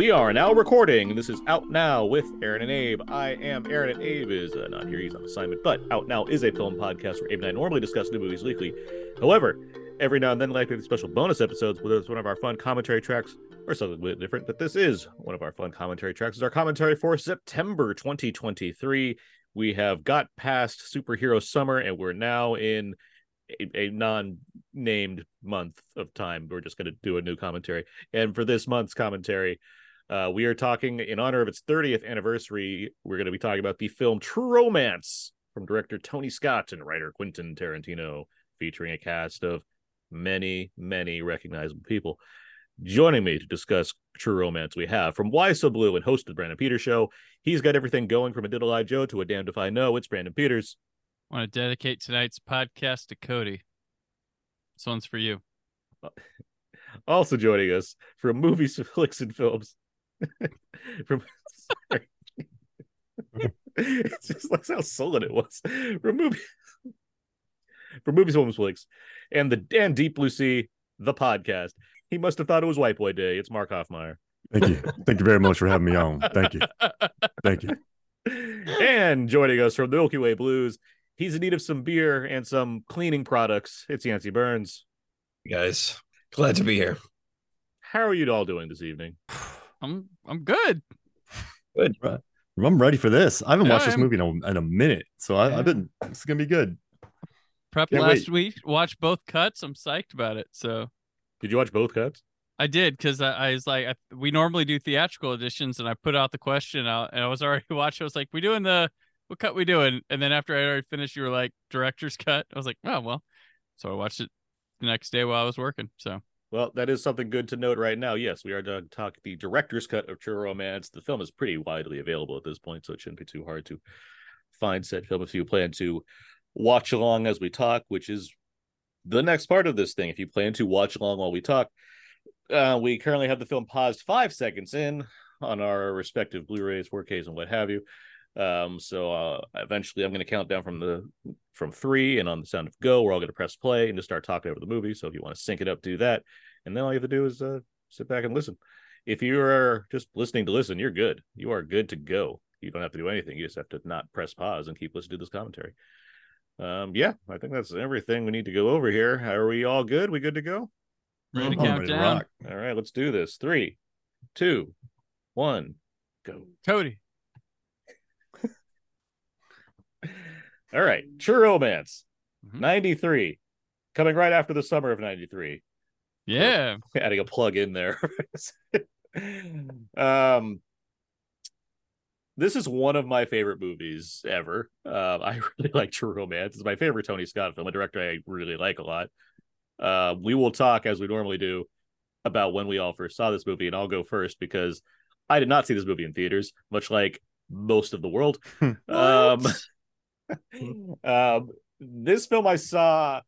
We are now recording. This is Out Now with Aaron and Abe. I am Aaron, and Abe is uh, not here. He's on assignment. But Out Now is a film podcast where Abe and I normally discuss new movies weekly. However, every now and then, like have special bonus episodes, whether it's one of our fun commentary tracks or something a bit different. But this is one of our fun commentary tracks. It's our commentary for September 2023. We have got past superhero summer, and we're now in a, a non-named month of time. We're just going to do a new commentary, and for this month's commentary, uh, we are talking in honor of its 30th anniversary. We're going to be talking about the film True Romance from director Tony Scott and writer Quentin Tarantino, featuring a cast of many, many recognizable people. Joining me to discuss True Romance, we have from Why So Blu and hosted Brandon Peters Show. He's got everything going from a Diddle Eye Joe to a Damned If I Know. It's Brandon Peters. I want to dedicate tonight's podcast to Cody. This one's for you. Also joining us from Movies, Flix, and Films. from sorry. it's just like how sullen it was. From movies, from Movies, Films, Flix, and the and Deep Blue Sea, the podcast. He must have thought it was White Boy Day. It's Mark Hofmeyer. Thank you. Thank you very much for having me on. Thank you. Thank you. And joining us from the Milky Way Blues, he's in need of some beer and some cleaning products. It's Yancy Berns. guys. Glad to be here. How are you all doing this evening? I'm I'm good. Good. I'm ready for this. I haven't Yeah, watched this I'm- movie in a, in a minute, so I. I've been. It's gonna be good. Prep Can't last wait. week, watched both cuts. I'm psyched about it. So Did you watch both cuts? I did because I, I was like, I, we normally do theatrical editions, and I put out the question out, and I was already watching. I was like, we doing the what cut we doing? And then after I already finished, you were like director's cut. I was like, oh well. So I watched it the next day while I was working. So Well, that is something good to note right now. Yes, we are to talk the director's cut of True Romance. The film is pretty widely available at this point, so it shouldn't be too hard to find said film if you plan to watch along as we talk, which is the next part of this thing. If you plan to watch along while we talk, uh, we currently have the film paused five seconds in on our respective Blu-rays, 4Ks, and what have you. Um, so uh, eventually, I'm going to count down from the from three, and on the sound of go, we're all going to press play and just start talking over the movie. So if you want to sync it up, do that, and then all you have to do is uh, sit back and listen. If you are just listening to listen, you're good. You are good to go. You don't have to do anything. You just have to not press pause and keep listening to this commentary. Um, yeah, I think that's everything we need to go over here. Are we all good? We good to go? ready to I'm count down. All right, let's do this. Three, two, one, go. Cody. All right, True Romance, Mhm. 93, coming right after the summer of 93. Yeah. Adding a plug in there. um, this is one of my favorite movies ever. Uh, I really like True Romance. It's my favorite Tony Scott film, a director I really like a lot. Uh, we will talk as we normally do about when we all first saw this movie, and I'll go first because I did not see this movie in theaters, much like most of the world. um, um, this film I saw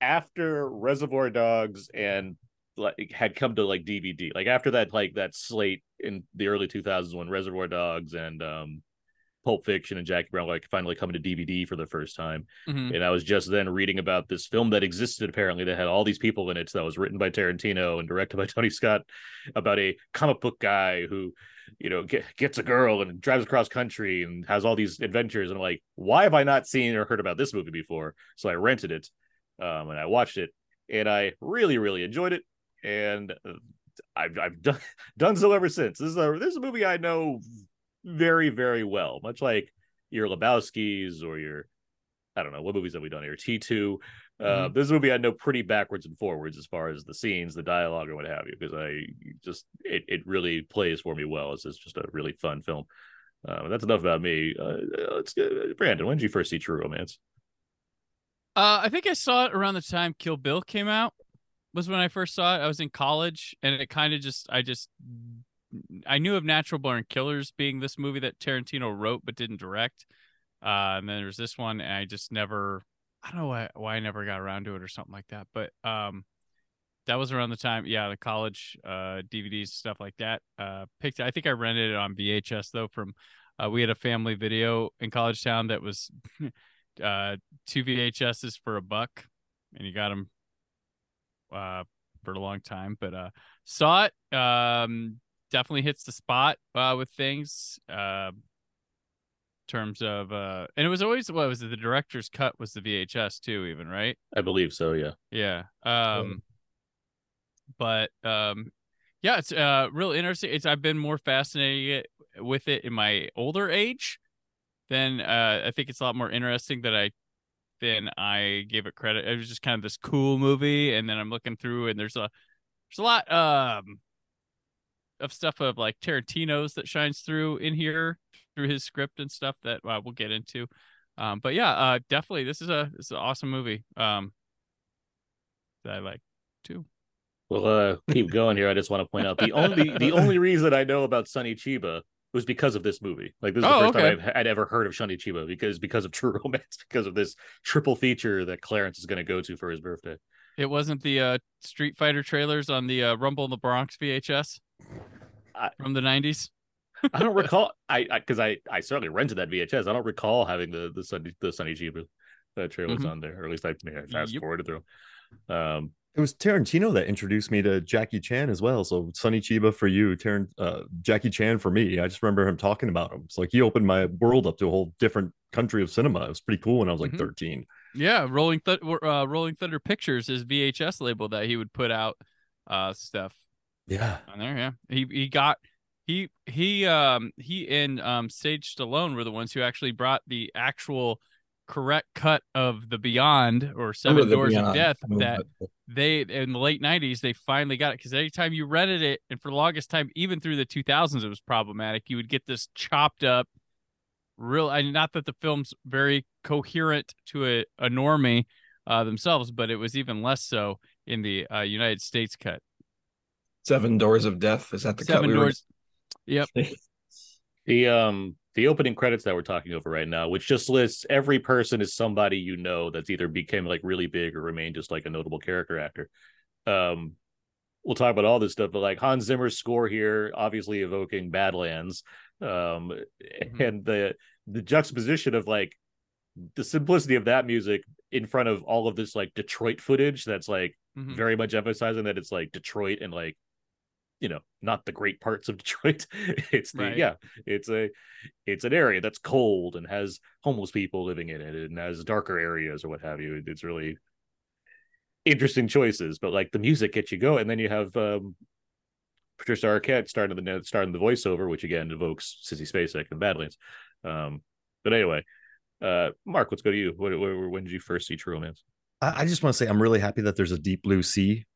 after Reservoir Dogs and like had come to like DVD, like after that, like that slate in the early 2000s when Reservoir Dogs and um, Pulp Fiction and Jackie Brown like finally coming to DVD for the first time. Mhm. And I was just then reading about this film that existed apparently that had all these people in it. That was written by Tarantino and directed by Tony Scott about a comic book guy who, you know, get, gets a girl and drives across country and has all these adventures. And I'm like, why have I not seen or heard about this movie before? So I rented it um, and I watched it and I really, really enjoyed it. And uh, I've, I've done, done so ever since. This is a this is a movie I know very, very well, much like your Lebowski's or your I don't know what movies have we done here. T two. Uh, This movie I know pretty backwards and forwards as far as the scenes, the dialogue, or what have you, because I just it, it really plays for me well. It's, it's just a really fun film. Uh, that's enough about me. Uh, let's get Brandon. When did you first see True Romance? Uh, I think I saw it around the time Kill Bill came out. Was when I first saw it. I was in college, and it kind of just I just I knew of Natural Born Killers being this movie that Tarantino wrote but didn't direct. Uh, and then there's this one, and I just never I don't know why why I never got around to it or something like that. But um, that was around the time, yeah, the college uh DVDs stuff like that. Uh, picked. I think I rented it on VHS though. From uh, we had a family video in College Town that was uh two VHSs for a buck, and you got them uh for a long time. But uh, saw it. Um, definitely hits the spot uh, with things. Uh, terms of uh and it was always what was it the director's cut was the VHS too even right I believe so. Yeah. yeah um but um yeah it's uh real interesting it's I've been more fascinated with it in my older age then uh I think it's a lot more interesting that I than I gave it credit it was just kind of this cool movie and then I'm looking through and there's a there's a lot um of stuff of like Tarantino's that shines through in here through his script and stuff that uh, we'll get into. Um, but yeah, uh, definitely this is a this is an awesome movie. Um, that I like too. Well, uh, keep going here. I just want to point out the only the only reason I know about Sonny Chiba was because of this movie. Like this is the Oh, first time okay. I've, I'd ever heard of Sonny Chiba because because of True Romance, because of this triple feature that Clarence is going to go to for his birthday. It wasn't the uh, Street Fighter trailers on the uh, Rumble in the Bronx VHS I- from the '90s. I don't recall. I because I, I certainly rented that VHS. I don't recall having the the Sunny the Sonny Chiba uh, trailers Mhm. on there, or at least I may have fast Yep. forwarded through. 'em. Um, It was Tarantino that introduced me to Jackie Chan as well. So Sonny Chiba for you, Taran, uh, Jackie Chan for me. I just remember him talking about him. It's like he opened my world up to a whole different country of cinema. It was pretty cool when I was like Mhm. 13. Yeah, Rolling Th- uh, Rolling Thunder Pictures is VHS label that he would put out uh, stuff Yeah. on there. Yeah, he he got he he um he and um Sage Stallone were the ones who actually brought the actual correct cut of the Beyond or Seven Doors of Death that they in the late 90s they finally got it because anytime you rented it and for the longest time even through the 2000s it was problematic. You would get this chopped up real I not that the film's very coherent to a, a normie uh, themselves but it was even less so in the uh, United States cut. Seven Doors of Death. Is that the cut seven we were- doors yep the um the opening credits that we're talking over right now, which just lists every person is somebody you know that's either became like really big or remained just like a notable character actor. Um, we'll talk about all this stuff, but like Hans Zimmer's score here, obviously evoking Badlands, um, Mhm. and the the juxtaposition of like the simplicity of that music in front of all of this like Detroit footage that's like Mhm. very much emphasizing that it's like Detroit and like you know not the great parts of Detroit. it's the Right. yeah, it's a it's an area that's cold and has homeless people living in it and has darker areas or what have you. It's really interesting choices, but like the music gets you going, and then you have um Patricia Arquette starting the starting the voiceover, which again evokes Sissy Spacek and Badlands. Um, but anyway, uh, Mark, let's go to you. What, what, when did you first see True Romance? I, I just want to say I'm really happy that there's a Deep Blue Sea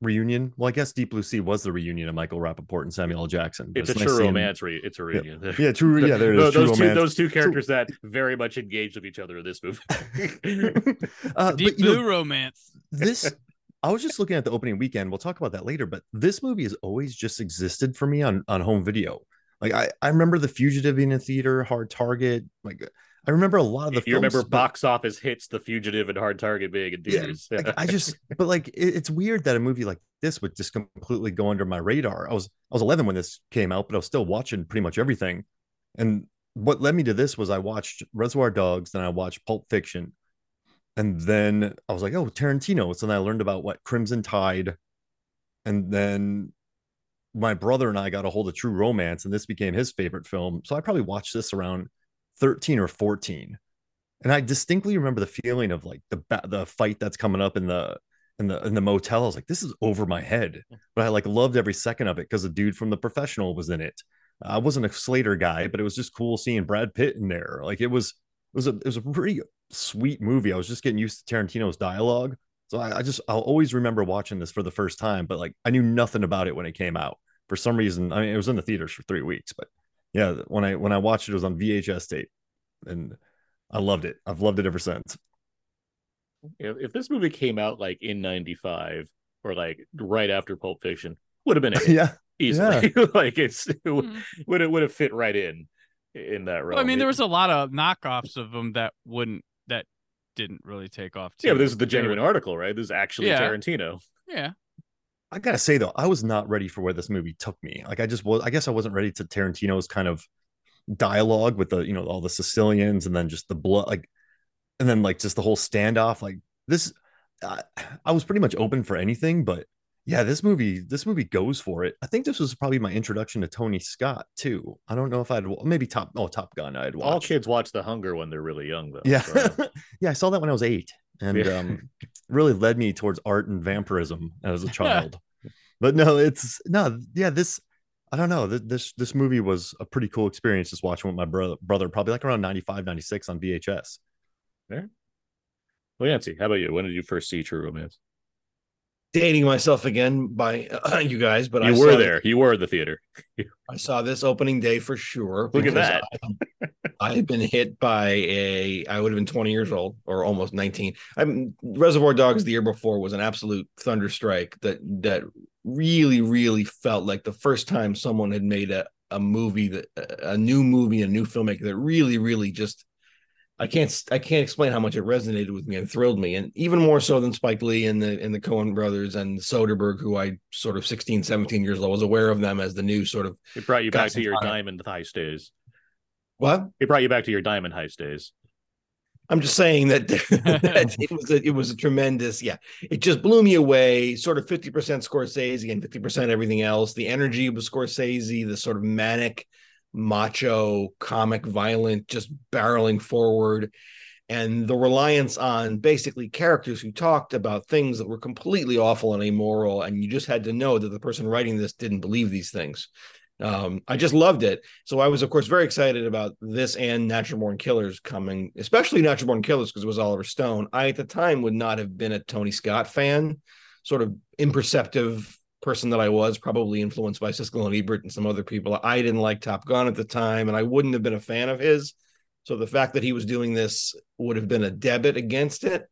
reunion. Well, I guess Deep Blue Sea was the reunion of Michael Rapaport and Samuel L. Jackson. but It's a nice true seeing- romance. Re- it's a reunion. Yeah, true. Yeah, there it Tho- is. True those two those two characters that very much engaged with each other in this movie. uh, Deep but, you know, Blue Romance this I was just looking at the opening weekend. We'll talk about that later, but this movie has always just existed for me on on home video. Like I, I remember The Fugitive being in theater, Hard Target. Like I remember a lot of the you films, remember but- box office hits, The Fugitive and Hard Target being in Yeah, like, I just but like it, it's weird that a movie like this would just completely go under my radar. I was I was 11 when this came out, but I was still watching pretty much everything. And what led me to this was I watched Reservoir Dogs, then I watched Pulp Fiction, and then I was like, oh, Tarantino. So then I learned about what Crimson Tide, and then my brother and I got a hold of True Romance, and this became his favorite film. So I probably watched this around 13 or 14 and I distinctly remember the feeling of like the the fight that's coming up in the in the in the motel. I was like, this is over my head, but I like loved every second of it because the dude from The Professional was in it. I wasn't a Slater guy, but it was just cool seeing Brad Pitt in there. Like it was it was a it was a pretty sweet movie. I was just getting used to Tarantino's dialogue, so I, I just I'll always remember watching this for the first time. But like I knew nothing about it when it came out. For some reason, I mean, it was in the theaters for three weeks, but yeah, when I when I watched it, it was on VHS tape, and I loved it. I've loved it ever since. if, if this movie came out like in 95 or like right after Pulp Fiction, would have been a yeah, easily. like it's it would Mhm. would have would have fit right in in that realm. Well, I mean, there was a lot of knockoffs of them that wouldn't that didn't really take off. Too. yeah, but this is the They were- genuine article, right? This is actually Yeah. Tarantino. Yeah, I gotta say though, I was not ready for where this movie took me. Like I just was. I guess I wasn't ready to Tarantino's kind of dialogue with the you know all the Sicilians and then just the blood, like, and then like just the whole standoff. Like this, I, I was pretty much open for anything, but Yeah, this movie, this movie goes for it. I think this was probably my introduction to Tony Scott too. I don't know if I'd maybe Top oh Top Gun I'd watch. All kids watch The Hunger when they're really young, though. Yeah, so- yeah, I saw that when I was eight, and Yeah. um, really led me towards art and vampirism as a child. but no, it's no, yeah, this I don't know. This this movie was a pretty cool experience just watching with my brother, brother probably like around 95, 96 on VHS. Well, Yancy, how about you? When did you first see True Romance? Dating myself again by you guys, but I were there. You were in the theater. I saw this opening day for sure. Look at because that. I, I had been hit by a. I would have been 20 years old or almost 19. I'm Reservoir Dogs the year before was an absolute thunder strike that that really really felt like the first time someone had made a a movie that a new movie a new filmmaker that really really just I can't I can't explain how much it resonated with me and thrilled me, and even more so than Spike Lee and the and the Coen brothers and Soderbergh, who I sort of 16, 17 years old was aware of them as the new sort of It brought you back to your diamond heist days. what It brought you back to your diamond heist days. I'm just saying that, that it was a, it was a tremendous yeah it just blew me away sort of 50% Scorsese and 50% everything else the energy was Scorsese the sort of manic macho comic violent just barreling forward and the reliance on basically characters who talked about things that were completely awful and amoral and you just had to know that the person writing this didn't believe these things um, I just loved it. So I was, of course, very excited about this and Natural Born Killers coming, especially Natural Born Killers because it was Oliver Stone. I at the time would not have been a Tony Scott fan, sort of imperceptive person that I was, probably influenced by Siskel and Ebert and some other people. I didn't like Top Gun at the time, and I wouldn't have been a fan of his. So the fact that he was doing this would have been a debit against it.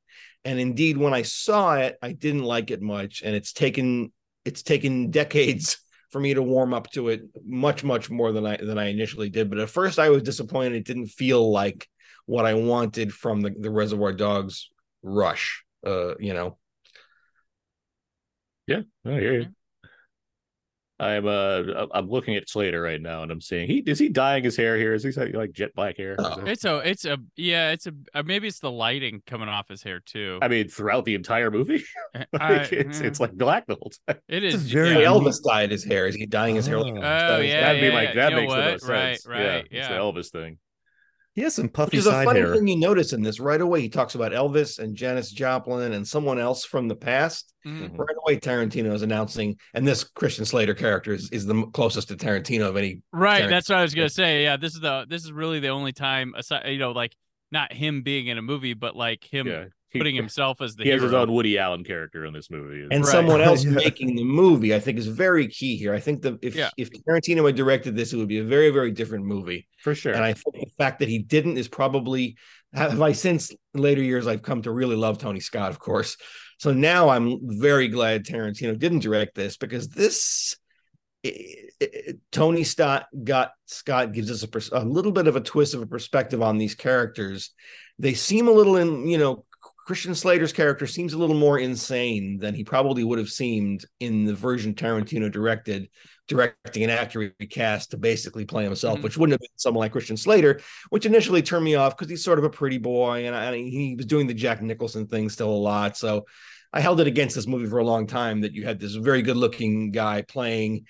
And indeed, when I saw it, I didn't like it much, and it's taken it's taken decades for me to warm up to it much much more than I than I initially did. But at first I was disappointed. It didn't feel like what I wanted from the, the Reservoir Dogs rush. Uh, you know. Yeah, I hear you. I'm uh I'm looking at Slater right now and I'm seeing he is he dyeing his hair here? Is he like jet black hair? Oh. It's a, it's a, yeah, it's a. Uh, maybe it's the lighting coming off his hair too. I mean, throughout the entire movie, I- like, it's mm, it's like black the whole time. it It's very yeah. Elvis dyed his hair. Is he dyeing his hair? Like Oh. Oh yeah, That'd be yeah, like yeah. that You makes the what? most Right, sense. right, yeah, it's yeah. the Elvis thing. He has some Which puffy is a side funny hair. thing you notice in this right away. He talks about Elvis and Janis Joplin and someone else from the past. Mhm. Mhm. Right away, Tarantino is announcing, and this Christian Slater character is, is the closest to Tarantino of any. Right, Tarantino. that's what I was gonna say. Yeah, this is the this is really the only time, aside, you know, like not him being in a movie, but like him Yeah, he, putting himself as the he has his own Woody Allen character in this movie. And Right. someone else Yeah. making the movie, I think, is very key here. I think the if Yeah. if Tarantino had directed this, it would be a very very different movie. for sure. And I think the fact that he didn't is probably have I since later years I've come to really love Tony Scott, of course. So now I'm very glad Tarantino didn't direct this because this i- i- Tony Scott got Scott gives us a, pers- a little bit of a twist of a perspective on these characters. They seem a little in, you know, Christian Slater's character seems a little more insane than he probably would have seemed in the version Tarantino directed, directing an actor he cast to basically play himself, Mhm. which wouldn't have been someone like Christian Slater, which initially turned me off because he's sort of a pretty boy and, I, and he was doing the Jack Nicholson thing still a lot. So I held it against this movie for a long time that you had this very good looking guy playing.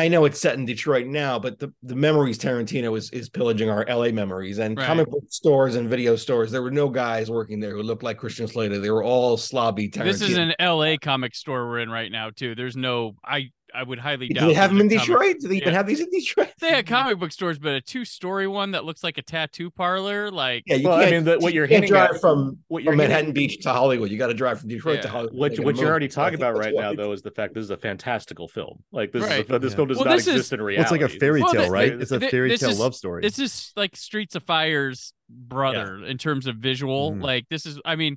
I know it's set in Detroit now, but the, the memories Tarantino is is pillaging our LA memories and Right. comic book stores and video stores. There were no guys working there who looked like Christian Slater. They were all slobby Tarantino. This is an LA comic store we're in right now too. There's no I I would highly doubt. Do doubt they have them in a comic- Detroit? Do they even Yeah. have these in Detroit? They had comic book stores, but a two story one that looks like a tattoo parlor, like Yeah, you Well, I can't. mean, the- what you you're can't hinting drive at- from what you're from hitting- Manhattan Beach to Hollywood. You got to drive from Detroit Yeah. to Hollywood. What, what you're already talking about right now, though, is the fact this is a fantastical film. Like this, Right. is a, this Yeah. film does Well, not this exist is- in Well, reality. it's like a fairy tale, th- right? It's a fairy tale love story. this is like Streets of Fire's brother in terms of visual. Mhm. Like this is, I mean,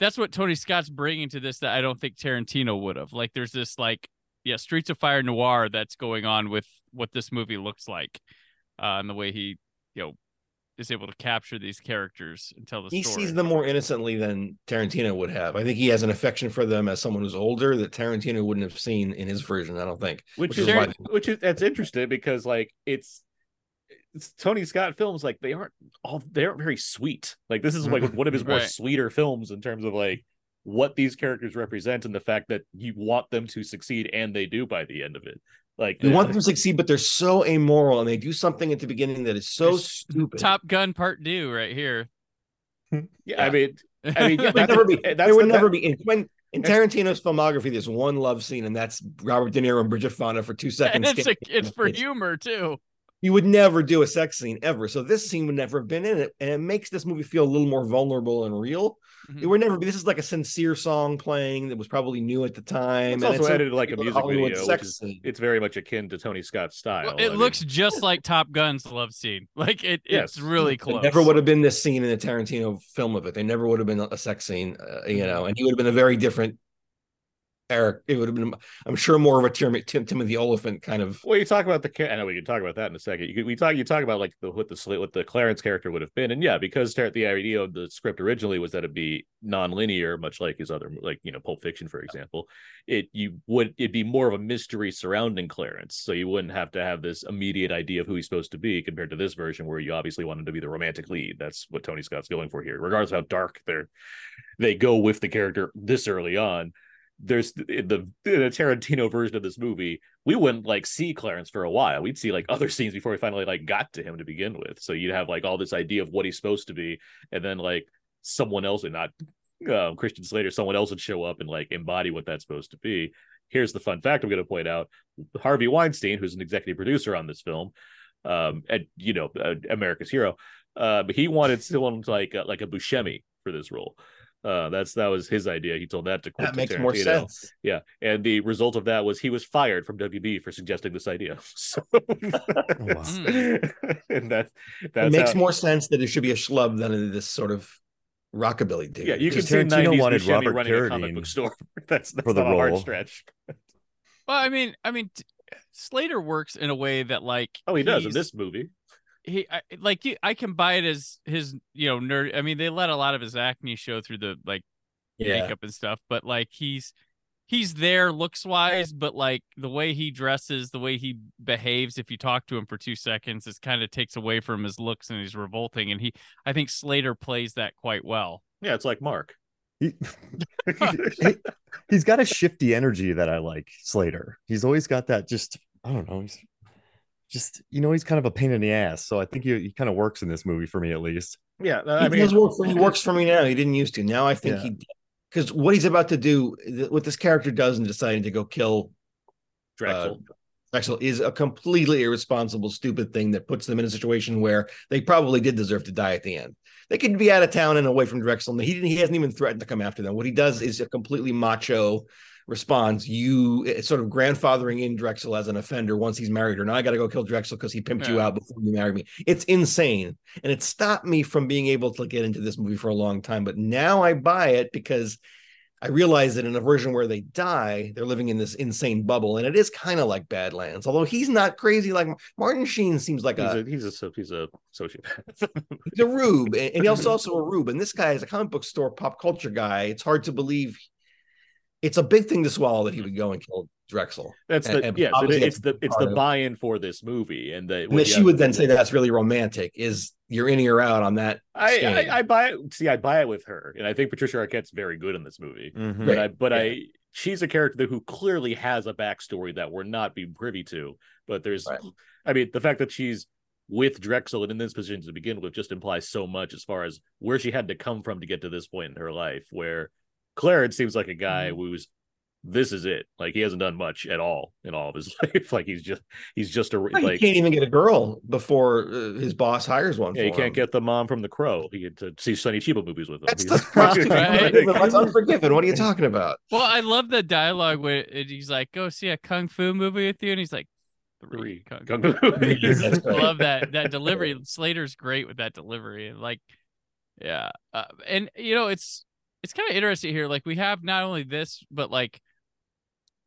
that's what Tony Scott's bringing to this that I don't think Tarantino would have. Like there's this like yeah Streets of Fire noir that's going on with what this movie looks like, uh, and the way he you know is able to capture these characters and tell the He story. sees them more innocently than Tarantino would have. I think he has an affection for them as someone who's older that Tarantino wouldn't have seen in his version. I don't think. which, which is is why, why- which is that's interesting because like it's it's Tony Scott films like they aren't all they aren't very sweet. Like this is like one of his more Right. sweeter films in terms of like what these characters represent and the fact that you want them to succeed and they do by the end of it. Like You uh, want them to succeed, but they're so amoral and they do something at the beginning that is so stupid. Top Gun Part Two right here. yeah, I mean, I mean, yeah, would that's- never be. that's There would the- never be. In, when in Tarantino's filmography, there's one love scene, and that's Robert De Niro and Bridget Fonda for two and seconds. it's a, it's for humor too. You would never do a sex scene ever. So this scene would never have been in it, and it makes this movie feel a little more vulnerable and real. Mhm. It would never be. This is like a sincere song playing that was probably new at the time. It's and also a edited like a music Hollywood video, sex is scene. it's very much akin to Tony Scott's style. Well, I it mean, looks just like Top Gun's love scene. Like it, Yes. it's really It close. never would have been this scene in a Tarantino film of it. They never would have been a sex scene, uh, you know, and he would have been a very different Eric. It would have been, I'm sure, more of a Tim, Tim, Timothy Olyphant kind of. Well, you talk about the. I know we can talk about that in a second. You we talk. You talk about like the what the what the Clarence character would have been, and yeah, because the idea of the script originally was that it'd be non-linear, much like his other, like you know, Pulp Fiction, for example. It you would it'd be more of a mystery surrounding Clarence, so you wouldn't have to have this immediate idea of who he's supposed to be compared to this version, where you obviously want him to be the romantic lead. That's what Tony Scott's going for here, regardless how dark they're they go with the character this early on. There's in the in Tarantino version of this movie, we wouldn't like see Clarence for a while. We'd see like other scenes before we finally like got to him to begin with. So you'd have like all this idea of what he's supposed to be, and then like someone else, and not um, Christian Slater, someone else would show up and like embody what that's supposed to be. Here's the fun fact I'm going to point out: Harvey Weinstein, who's an executive producer on this film, um, and you know uh, America's hero, uh, but he wanted someone like uh, like a Buscemi for this role. Uh, that's that was his idea. He told that to That Quentin makes more Tarantino. sense. Yeah, and the result of that was he was fired from WB for suggesting this idea. So, and that that's it makes how- more sense that it should be a schlub than this sort of rockabilly dude. Yeah, you can Because see Tarantino 90s wanted Buscemi Robert running a comic book store. that's that's for the not a hard role. stretch. Well, I mean, I mean, Slater works in a way that like Oh, he does in this movie. He I, like you, I can buy it as his you know nerd. I mean, they let a lot of his acne show through the like yeah. makeup and stuff, but like he's he's there looks wise, but like the way he dresses, the way he behaves, if you talk to him for two seconds, it kind of takes away from his looks and he's revolting. And he, I think Slater plays that quite well. Yeah, it's like Mark. He, he- he's got a shifty energy that I like, Slater. He's always got that just, I don't know, he's just, you know, he's kind of a pain in the ass. So I think he, he kind of works in this movie for me at least. Yeah, He I mean, does work for he works for me now. He didn't used to. Now I think Yeah. he because what he's about to do, what this character does in deciding to go kill Drexel. uh, Drexel is a completely irresponsible, stupid thing that puts them in a situation where they probably did deserve to die at the end. They could be out of town and away from Drexel. And he didn't, he hasn't even threatened to come after them. What he does is a completely macho response. You it's sort of grandfathering in Drexel as an offender once he's married her. Now I got to go kill Drexel because he pimped you out before you married me. It's insane, and it stopped me from being able to get into this movie for a long time. But now I buy it because I realize that in a version where they die, they're living in this insane bubble, and it is kind of like Badlands. Although he's not crazy like Martin Sheen seems like he's a a he's a he's a sociopath. he's a rube, and, and he's also a rube. And this guy is a comic book store pop culture guy. It's hard to believe. It's a big thing to swallow that he would go and kill Drexel. That's And- the and yes, it- obviously it's the it's the buy-in for this movie, and the And that she would then say that's really romantic. Is you're in or out on that? I. I I buy it. See, I buy it with her, and I think Patricia Arquette's very good in this movie. Mhm. But I, but yeah. I, she's a character who clearly has a backstory that we're not being privy to. But there's, Right. I mean, the fact that she's with Drexel and in this position to begin with just implies so much as far as where she had to come from to get to this point in her life. Where Clarence seems like a guy Mm-hmm. who's this is it. Like he hasn't done much at all in all of his life. like he's just he's just a Well, he can't even get a girl before uh, his boss hires one. yeah, you for can't him. get the mom from the Crow. He had to see Sonny Chiba movies with him. That's, He's- that's, Right. that's unforgiven. What are you talking about? Well, I love the dialogue where he's like, "Go see a kung fu movie with you," and he's like, Three. kung Kung fu fu movies." movies. I love that that delivery. Slater's great with that delivery, and like, yeah, uh, and you know, it's it's kind of interesting here. Like, we have not only this, but like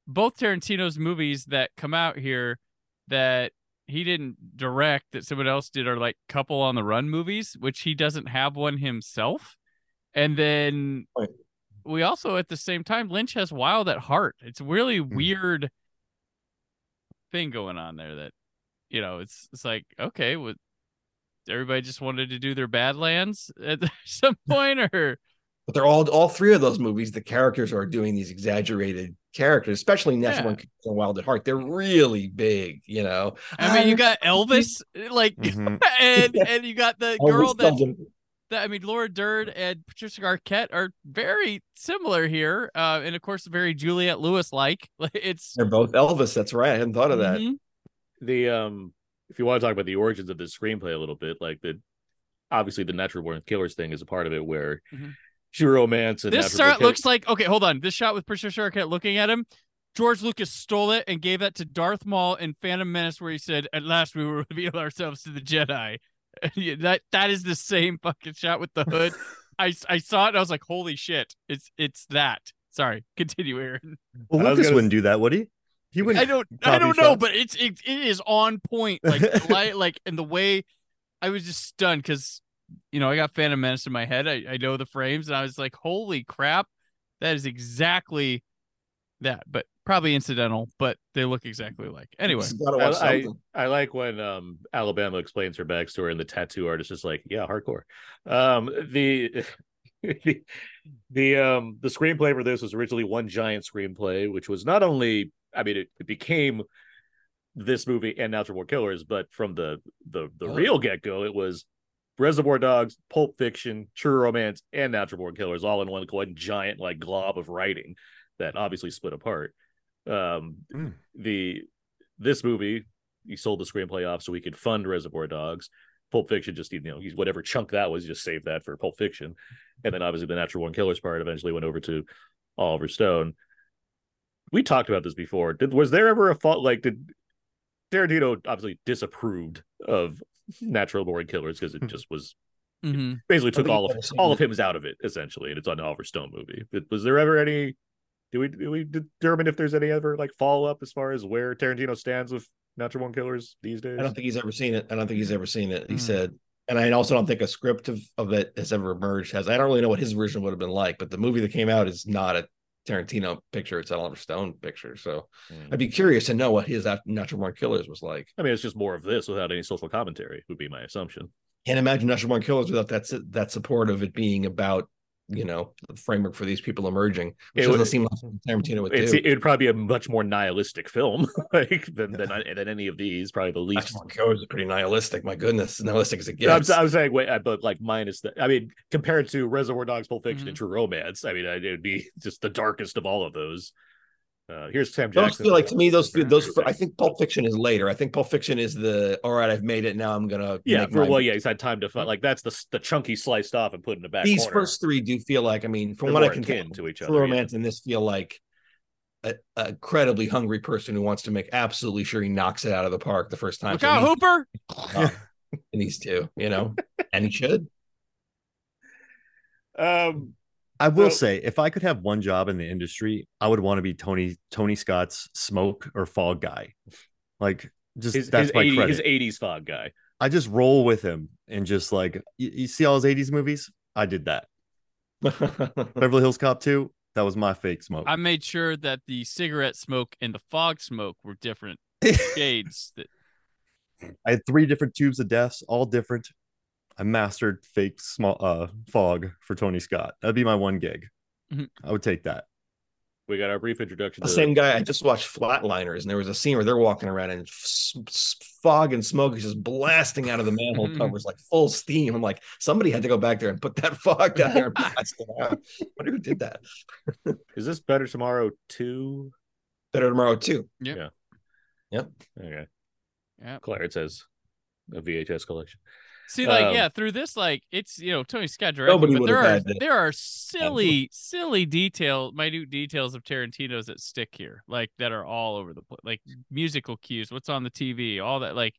both Tarantino's movies that come out here that he didn't direct that someone else did are like couple on the run movies, which he doesn't have one himself. And then we also at the same time Lynch has Wild at Heart. It's a really hmm. weird thing going on there that you know, it's it's like, okay, what everybody just wanted to do their Badlands at some point or but they're all all three of those movies. The characters are doing these exaggerated characters, especially Natural Yeah. Born Wild at Heart. They're really big, you know. I mean, you got Elvis, like, Mhm. and and you got the girl that, that I mean, Laura Dern and Patricia Arquette are very similar here, uh, and of course, very Juliette Lewis like. It's They're both Elvis. That's right. I hadn't thought of that. Mhm. the um if you want to talk about the origins of the screenplay a little bit like the obviously the natural born killers thing is a part of it where Mhm. True romance and This natural shot looks like okay. Hold on, this shot with Patricia Arquette looking at him. George Lucas stole it and gave that to Darth Maul in Phantom Menace, where he said, "At last, we will reveal ourselves to the Jedi." Yeah, that that is the same fucking shot with the hood. I, I saw it and I was like, "Holy shit!" It's it's that. Sorry, continue, Aaron. Well, I was Lucas gonna wouldn't do that, would he? He wouldn't. I don't I don't know, shots. but it's it, it is on point. Like like and the way I was just stunned because you know I got Phantom Menace in my head. I, I know the frames, and I was like, "Holy crap!" That is exactly that, but probably incidental. But they look exactly like. Anyway, Just gotta watch I, I. I like when um Alabama explains her backstory and the tattoo artist is like, yeah, hardcore. Um the the, the um the screenplay for this was originally one giant screenplay, which was not only I mean it, it became this movie and Natural Born Killers, but from the the the Oh. real get-go, it was Reservoir Dogs, Pulp Fiction, True Romance, and Natural Born Killers all in one one giant like glob of writing that obviously split apart. Um Mm. the this movie he sold the screenplay off so we could fund Reservoir Dogs. Pulp Fiction just you know he's whatever chunk that was just save that for Pulp Fiction, and then obviously the Natural Born Killers part eventually went over to Oliver Stone. We talked about this before. Did was there ever a fault like did Tarantino obviously disapproved of Natural Born Killers because it just was mhm. basically took all of never all it. of him's out of it essentially, and it's an Oliver Stone movie. But was there ever any? Do we do we determine if there's any other like follow up as far as where Tarantino stands with Natural Born Killers these days? I don't think he's ever seen it. I don't think he's ever seen it. He Mm. said, and I also don't think a script of, of it has ever emerged. Has I don't really know what his version would have been like, but the movie that came out is not a Tarantino picture; it's an Oliver Stone picture. So Mm. I'd be curious to know what his Natural Born Killers was like. I mean, it's just more of this without any social commentary would be my assumption. Can't imagine Natural Born Killers without that that support of it being about you know the framework for these people emerging. Which It doesn't would- seem like Tarantino would It's, do. it would probably be a much more nihilistic film like than, than than any of these. Probably the least. Natural Born is pretty nihilistic. My goodness, nihilistic as it No, I'm, gets. I'm saying, wait, uh, but like minus the. I mean, compared to Reservoir Dogs, Pulp Fiction, Mhm. and True Romance, I mean, it would be just the darkest of all of those. Uh, here's Sam Jackson. Those Jackson. feel like to me those feel, those I think Pulp Fiction is later. I think Pulp Fiction is the all right. I've made it now. I'm gonna Yeah, make for, my- well, yeah, he's had time to find. Like that's the the chunky sliced off and put in the back. These corner. first three do feel like I mean from They're what I can tell, to each True other, yeah. Romance and this feel like a, a incredibly hungry person who wants to make absolutely sure he knocks it out of the park the first time. look So out, Hooper! uh, in these two, you know, and he should. Um, I will So- say, if I could have one job in the industry, I would want to be Tony Tony Scott's smoke or fog guy. Like, just his that's his, my 80, credit. his 80s fog guy. I just roll with him and just like you, you see all his '80s movies. I did that. Beverly Hills Cop 2, that was my fake smoke. I made sure that the cigarette smoke and the fog smoke were different shades. That I had three different tubes of deaths, all different. I mastered fake small uh fog for Tony Scott. That'd be my one gig. Mhm. I would take that. We got our brief introduction the to same guy. I just watched Flatliners, and there was a scene where they're walking around and s- s- fog and smoke is just blasting out of the manhole covers like full steam. I'm like, somebody had to go back there and put that fog down there and blast it out. I wonder who did that. Is this Better Tomorrow 2? Better Tomorrow 2. Yeah. Yeah. Yep. Okay. yeah. Clarence says a VHS collection. See, like, Um, yeah, through this, like, it's you know Tony Scott directed, but there are had there are silly, silly detail, minute details of Tarantino's that stick here, like that are all over the place, like musical cues, what's on the TV, all that, like,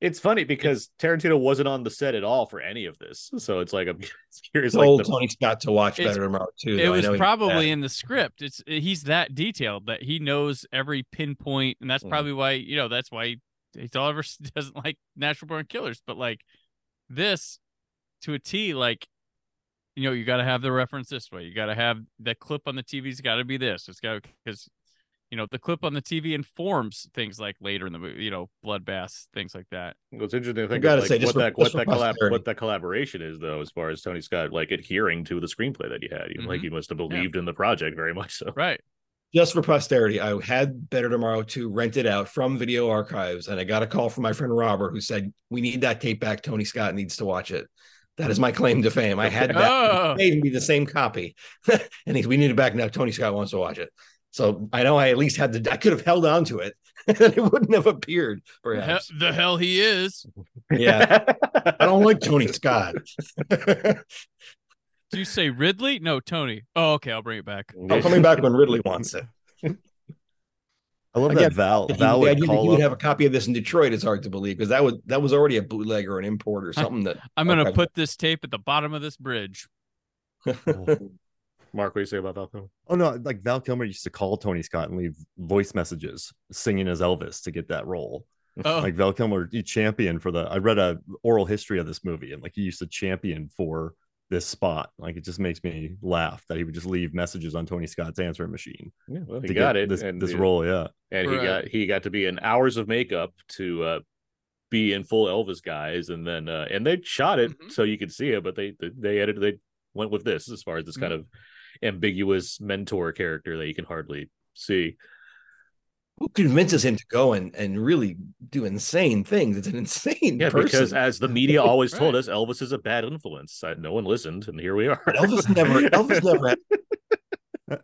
It's funny because Tarantino wasn't on the set at all for any of this. So it's like, I'm curious. Told Like, the, Tony Scott to watch Better Tomorrow 2. it was probably in the script. It's he's that detailed that he knows every pinpoint, and that's Mhm. probably why you know that's why he, he ever doesn't like natural born killers. But like this, to a T, like you know, you got to have the reference this way. You got to have that clip on the TV's got to be this. It's got because you know the clip on the TV informs things like later in the movie, you know, bloodbaths, things like that. What's interesting to think gotta like, say, what that what that collab what that collaboration is though, as far as Tony Scott like adhering to the screenplay that he had. You know, Like mm-hmm. he must have believed in the project very much so. Right. Just for posterity, I had Better Tomorrow to rent it out from Video Archives, and I got a call from my friend Robert who said, We need that tape back. Tony Scott needs to watch it. That is my claim to fame. I had that. Oh, It may even be the same copy. and he's, we need it back now. Tony Scott wants to watch it. So I know I at least had to, I could have held on to it and it wouldn't have appeared, the hell, perhaps. the hell he is. Yeah. I don't like Tony Scott. Do you say Ridley? No, Tony. Oh, okay. I'll bring it back. I'm coming back when Ridley wants it. I love Again, that Val. Val you, would the that call you would have a copy of this in Detroit It's hard to believe because that was that was already a bootleg or an import or something that I'm gonna Okay. put this tape at the bottom of this bridge. Mark, what do you say about Falcon? Oh no, like Val Kilmer used to call Tony Scott and leave voice messages singing as Elvis to get that role. Oh, Like Val Kilmer, he championed for the. I read a oral history of this movie, and like he used to champion for this spot. Like it just makes me laugh that he would just leave messages on Tony Scott's answering machine Yeah, well, he got it. this and this the- role. Yeah, and he Right. got he got to be in hours of makeup to uh be in full Elvis guys, and then uh and they shot it Mhm. so you could see it, but they they, they edited they went with this as far as this kind of ambiguous mentor character that you can hardly see. Who convinces him to go and, and really do insane things. It's an insane Yeah, person. because as the media always told us, Elvis is a bad influence. Uh, No one listened, and here we are. But Elvis never Elvis never had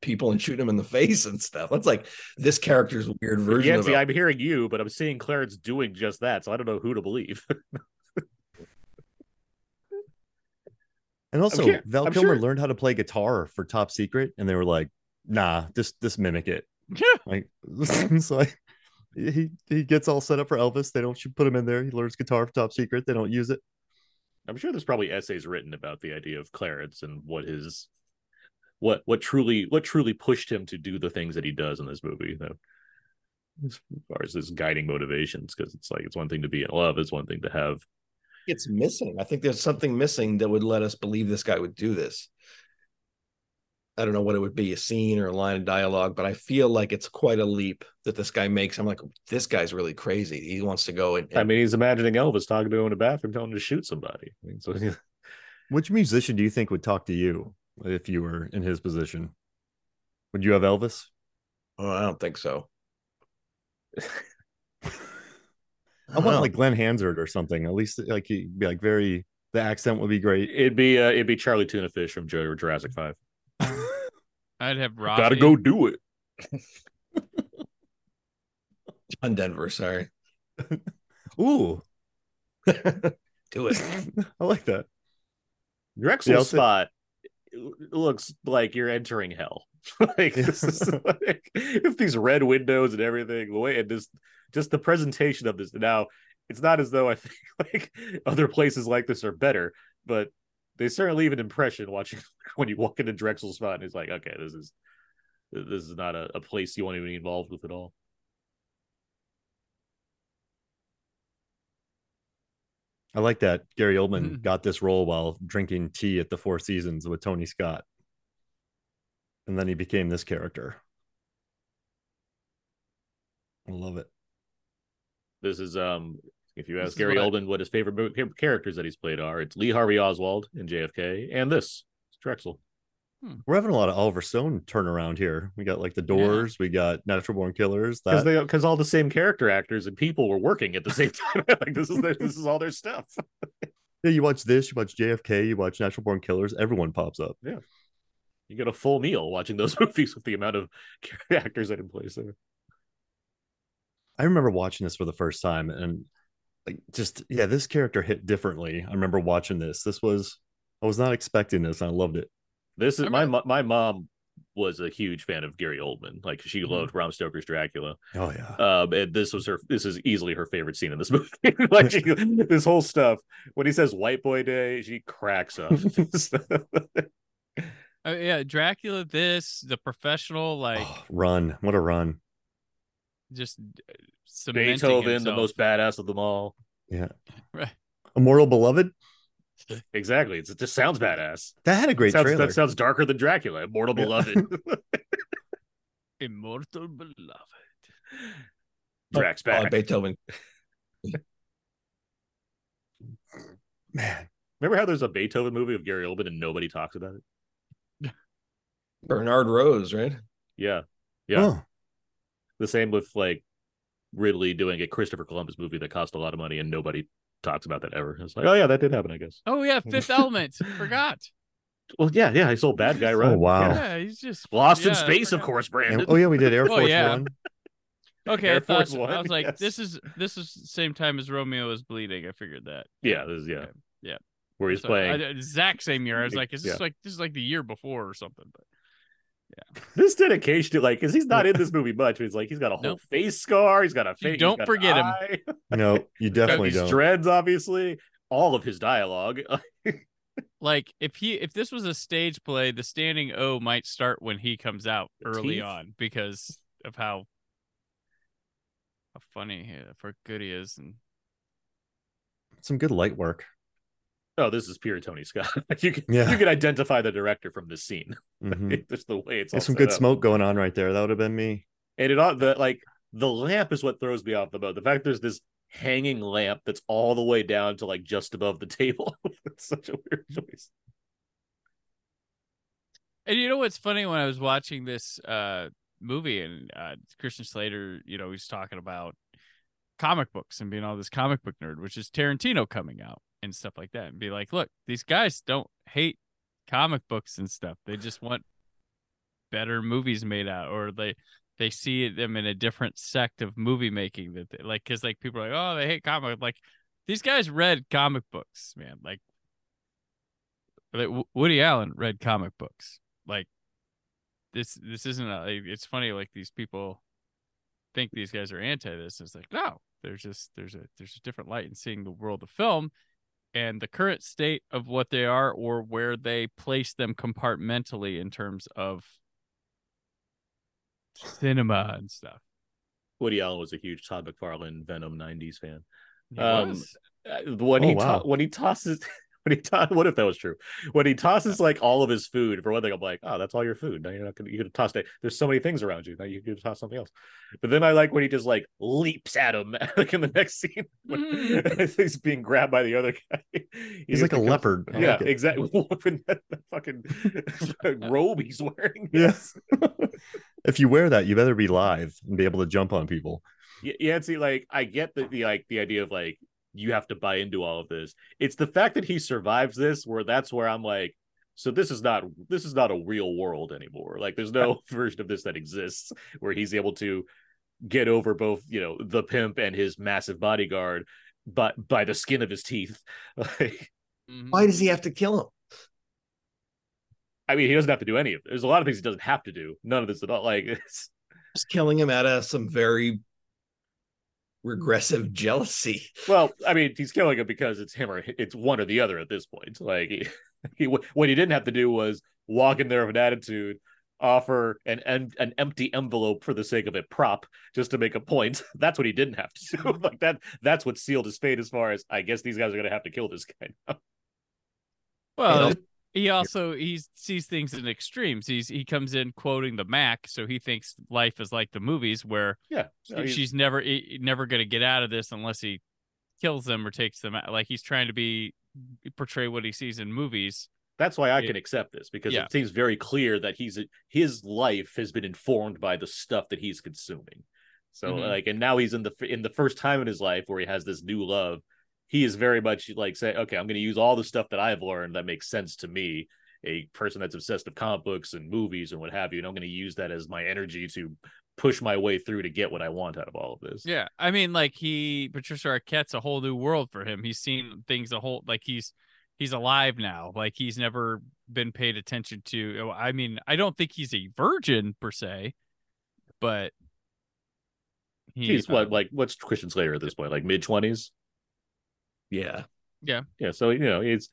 people and shoot him in the face and stuff. That's like this character's weird version Yeah, see, Elvis. I'm hearing you, but I'm seeing Clarence doing just that, so I don't know who to believe. and also sure- Val I'm Kilmer sure- learned how to play guitar for Top Secret, and they were like, "Nah, just just mimic it." Like, so like, he he gets all set up for Elvis. They don't should put him in there. He learns guitar for Top Secret. They don't use it. I'm sure there's probably essays written about the idea of Clarence and what his what what truly what truly pushed him to do the things that he does in this movie. Though, as far as his guiding motivations, because it's like it's one thing to be in love, it's one thing to have. It's missing. I think there's something missing that would let us believe this guy would do this. I don't know what it would be, a scene or a line of dialogue, but I feel like it's quite a leap that this guy makes. I'm like, this guy's really crazy. He wants to go and, I mean, he's imagining Elvis talking to him in a bathroom, telling him to shoot somebody. I mean, so Which musician do you think would talk to you if you were in his position? Would you have Elvis? oh, I don't think so. I want like Glen Hansard or something. At least like he'd be like very. The accent would be great. it'd be uh, it'd be Chali 2na Fish from Joe Jurassic Five. I'd have Robbie. Gotta go do it. John Denver, sorry. Ooh, do it. I like that. Drexel Yeah, I'll say- spot looks like you're entering hell. like this is like if these red windows and everything, the way and just just the presentation of this. Now, it's not as though I think like other places like this are better, but they certainly leave an impression watching when you walk into Drexel's spot and it's like, okay, this is this is not a, a place you want to be involved with at all. I like that Gary Oldman Mhm. got this role while drinking tea at the Four Seasons with Tony Scott. And then he became this character. I love it. This is um if you ask Gary what I- Oldman what his favorite characters that he's played are, it's Lee Harvey Oswald in JFK and this it's Drexel. Hmm. We're having a lot of Oliver Stone turnaround here. We got like the Doors, we got Natural Born Killers. because That they because all the same character actors and people were working at the same time. like this is their, this is all their stuff. yeah, you watch this, you watch JFK, you watch Natural Born Killers, everyone pops up. Yeah, you get a full meal watching those movies with the amount of actors that in place there. I remember watching this for the first time and like just yeah, this character hit differently. I remember watching this. This was I was not expecting this. and I loved it. This is my my mom was a huge fan of Gary Oldman. Like she Mhm. loved Bram Stoker's Dracula. Oh yeah. Um, and this was her. This is easily her favorite scene in this movie. like she, this whole stuff when he says "White Boy Day," she cracks up. Uh, yeah, Dracula. This the professional, like Oh, run. What a run. Just uh, cementing Beethoven, the most badass of them all. Yeah. Right. Immortal Beloved. Exactly. It's, it just sounds badass. That had a great sounds, trailer. That sounds darker than Dracula. Immortal Yeah. Beloved. Immortal beloved. Drax Oh. Beethoven. Man, Remember how there's a Beethoven movie of Gary Oldman and nobody talks about it? Bernard Rose, right? Yeah. Yeah. oh, The same with like Ridley doing a Christopher Columbus movie that cost a lot of money and nobody talks about that ever. It's like, oh yeah, that did happen, I guess. Oh yeah, Fifth Element. Forgot. Well, yeah, yeah, I sold Bad Guy Run. Oh, wow. Yeah. Yeah, he's just Lost in yeah, I Space, of course, and- Brandon. oh yeah, we did Air Oh, Force yeah. One. Okay, Air I thought Force so. I was like, yes. this is this is the same time as Romeo is bleeding. I figured that. Yeah, this is- yeah. Okay. Yeah. Where he's So, playing. I, exact same year. I was like, is this Yeah. like this is like the year before or something? But This dedication to like, because he's not in this movie much. But he's like, he's got a whole Nope. face scar. He's got a face. don't forget him. No, you definitely don't. dreads, obviously. All of his dialogue. like if he if this was a stage play, the standing O might start when he comes out The early teeth? on because of how how funny he, how good he is and Some good light work. Oh, this is pure Tony Scott. you can Yeah. you can identify the director from this scene. Mhm. Just the way it's all There's some set good up. smoke going on right there. That would have been me. And it all the like the lamp is what throws me off the boat. The fact there's this hanging lamp that's all the way down to like just above the table. it's such a weird choice. And you know what's funny when I was watching this uh movie and uh Christian Slater, you know, he's talking about comic books and being all this comic book nerd, which is Tarantino coming out and stuff like that. And be like, look, these guys don't hate comic books and stuff. They just want better movies made out or they they see them in a different sect of movie making that they, like cuz like people are like, "Oh, they hate comic." Like these guys read comic books, man. Like like Woody Allen read comic books. Like this this isn't a it's funny like these people think these guys are anti this. It's like no, there's just there's a there's a different light in seeing the world of film and the current state of what they are or where they place them compartmentally in terms of cinema and stuff. Woody Allen was a huge Todd McFarlane Venom '90s fan. He Um, was. Uh, when Oh, he wow. to- when he tosses when he to- what if that was true? When he tosses like all of his food for one thing i'm like oh that's all your food. Now you're not gonna you're gonna toss that there's so many things around you now you can toss something else. But then i like when he just like leaps at him like in the next scene when mm. he's being grabbed by the other guy. He He's just like a becomes- leopard. I yeah like exactly. When that, that fucking robe he's wearing. Yes. if you wear that, you better be live and be able to jump on people. yeah, yeah see like i get the, the like the idea of like you have to buy into all of this. It's the fact that he survives this where that's where i'm like so this is not this is not a real world anymore. Like there's no version of this that exists where he's able to get over both you know the pimp and his massive bodyguard but by the skin of his teeth. Like Mhm. Why does he have to kill him? i mean he doesn't have to do any of it. There's a lot of things he doesn't have to do. None of this at all. Like it's Just killing him out of some very regressive jealousy. Well, I mean, he's killing him because it's him or it's one or the other at this point. Like he, he what he didn't have to do was walk in there with an attitude, offer an an, an empty envelope for the sake of a prop just to make a point. That's what he didn't have to do. like that. That's what sealed his fate. As far as I guess these guys are going to have to kill this guy. Now. Well, know- he also he sees things in extremes. He's he comes in quoting the Mac, so he thinks life is like the movies where Yeah, no, she's never he- never going to get out of this unless he kills them or takes them out. Like he's trying to be portray what he sees in movies. That's why I Yeah. can accept this because Yeah. it seems very clear that he's his life has been informed by the stuff that he's consuming. So Mhm. like, and now he's in the in the first time in his life where he has this new love. He is very much like say, okay, I'm going to use all the stuff that I've learned that makes sense to me, a person that's obsessed with comic books and movies and what have you, and I'm going to use that as my energy to push my way through to get what I want out of all of this. Yeah, I mean, like he Patricia Arquette's a whole new world for him. He's seen things a whole like he's he's alive now. Like he's never been paid attention to. Oh, I mean, I don't think he's a virgin per se, but He's uh, what like what's Christian Slater at this point? Like mid twenties. Yeah. Yeah, Yeah. so you know he's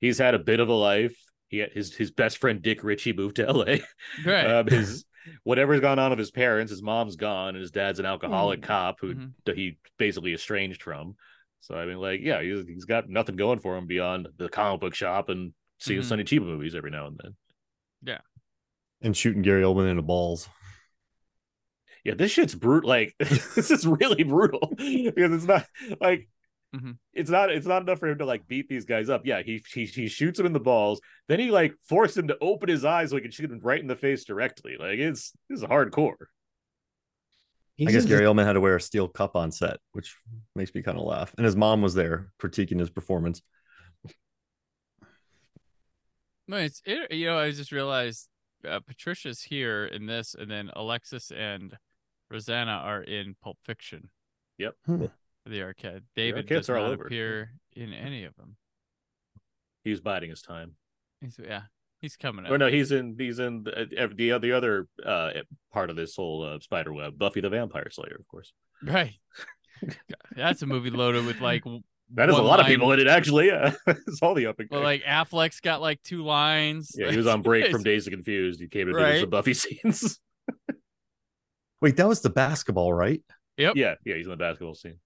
he's had a bit of a life. He had his his best friend Dick Ritchie moved to L.A. right. Um, his whatever's gone on with his parents, his mom's gone, and his dad's an alcoholic Mm. cop who Mhm. he basically estranged from. So I mean, like, yeah, he's he's got nothing going for him beyond the comic book shop and seeing Mhm. Sonny Chiba movies every now and then. Yeah. And shooting Gary Oldman in the balls. Yeah, this shit's brutal. Like this is really brutal because it's not like Mhm. it's not it's not enough for him to like beat these guys up. Yeah, he he he shoots him in the balls. Then he like forced him to open his eyes so he can shoot him right in the face directly. Like it's this is hardcore. I guess Gary Oldman had to wear a steel cup on set, which makes me kind of laugh. And his mom was there critiquing his performance. No, it's it, you know I just realized uh, Patricia's here in this, and then Alexis and Rosanna are in Pulp Fiction. Hmm. For The arcade. David Arquettes does are all not over. appear in any of them. He's biding his time. He's, yeah, he's coming Or up. no, he's in he's in the the, the other uh part of this whole uh, spider web, Buffy the Vampire Slayer, of course. Right. That's a movie loaded with like That is a one lot of people in it, actually. Yeah, it's all the up and Well, like Affleck's got like two lines. yeah, he was on break from Dazed and Confused. He came to do some Buffy scenes. Wait, that was the basketball, right? Yep. Yeah, yeah, he's in the basketball scene.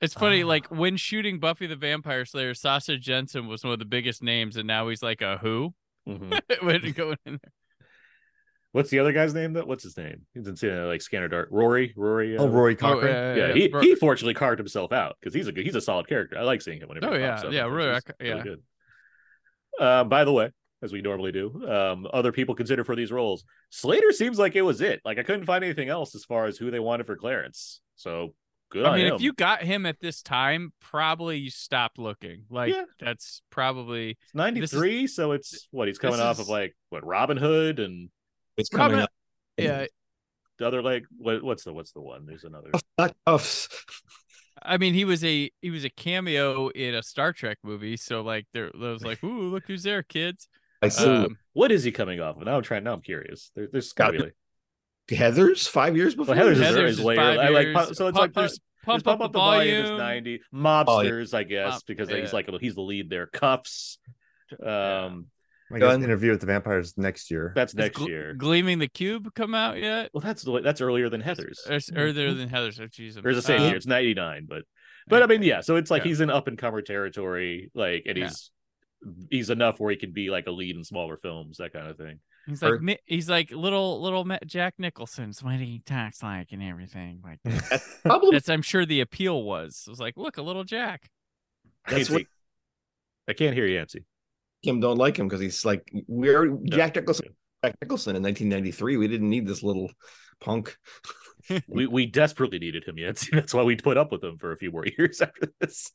It's funny, Ah. like when shooting Buffy the Vampire Slayer, Sasha Jenson was one of the biggest names, and now he's like a who Mhm. when going in there. What's the other guy's name? Though, what's his name? He's in uh, like Scanner Dark. Rory, Rory. Oh, uh, Rory Oh, Cochrane. yeah, Yeah, yeah, he, Ro- he fortunately carved himself out because he's a good, he's a solid character. I like seeing him whenever. Oh, he yeah, pops up. yeah, I think really, yeah. good. Uh, by the way, as we normally do, um, other people consider for these roles, Slater seems like it was it. Like I couldn't find anything else as far as who they wanted for Clarence. So good I on mean, him. if you got him at this time, probably you stopped looking. Like Yeah. that's probably 93, so it's what he's coming off is- of like what Robin Hood and It's coming Robin- up. yeah. the other like what, what's the what's the one? There's another. I mean, he was a he was a cameo in a Star Trek movie, so like there, there was like, ooh, look who's there, kids. I see. Um, What is he coming off of? Now I'm trying. Now I'm curious. There, there's gotta be like Heather's five years before. Well, Heather's, is- Heather's is, is later. five I like years. so it's Pump- like there's pump, there's up, the volume. is 90 mobsters, I guess, Pump- because he's yeah. like he's the lead there. Kuffs. Um, I guess Done. interview with the vampires next year. that's Has next Gl- year. Gleaming the Cube come out yet? Well, that's that's earlier than Heather's. Or s- earlier than Heather's. Oh, jeez. Or it's the same uh, year. It's 99, but but I mean, yeah. So it's like Yeah. he's in up and comer territory, like, and Yeah. he's he's enough where he can be like a lead in smaller films, that kind of thing. He's like mi- he's like little little Jack Nicholson's what he talks like and everything like that. Probably that's I'm sure the appeal was. It was like, look, a little Jack. that's what I can't hear Yancy. Kim don't like him because he's like we're No. Jack Nicholson. Jack Nicholson in 1993. We didn't need this little punk. We we desperately needed him, Yancy. That's why we put up with him for a few more years after this.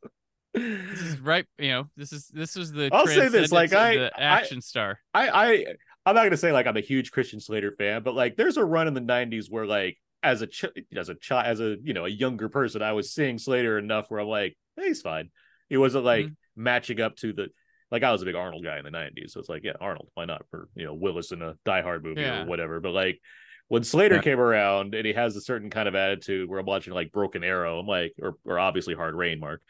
This is right. You know, this is this was the. I'll say this, like, transcendence of I- the I- action star. I I I'm not gonna say like I'm a huge Christian Slater fan, but like there's a run in the '90s where like as a ch- as a child as a you know a younger person, I was seeing Slater enough where I'm like, hey, he's fine. He wasn't like Mm-hmm. matching up to the like I was a big Arnold guy in the '90s, so it's like yeah, Arnold, why not for you know Willis in a Die Hard movie Yeah. or whatever. But like when Slater Yeah. came around and he has a certain kind of attitude where I'm watching like Broken Arrow, I'm like, or or obviously Hard Rain, Mark.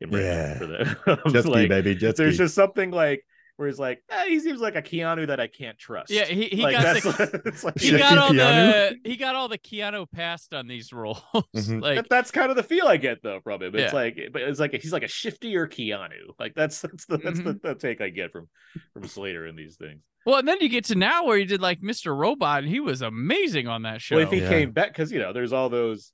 Yeah. for that. I'm Jet like, baby. Jet there's ski. just something like where he's like, eh, he seems like a Keanu that I can't trust. Yeah, he, he like, got the it's like, he got ski all the Keanu? he got all the Keanu passed on these roles. Mhm. like that- that's kind of the feel I get though from him. It's Yeah. like, but it's like he's like a shiftier Keanu. Like that's that's the that's Mm-hmm. the, the take I get from from Slater in these things. Well, and then you get to now where he did like Mr. Robot, and he was amazing on that show. Well, if he Yeah. came back, because you know, there's all those.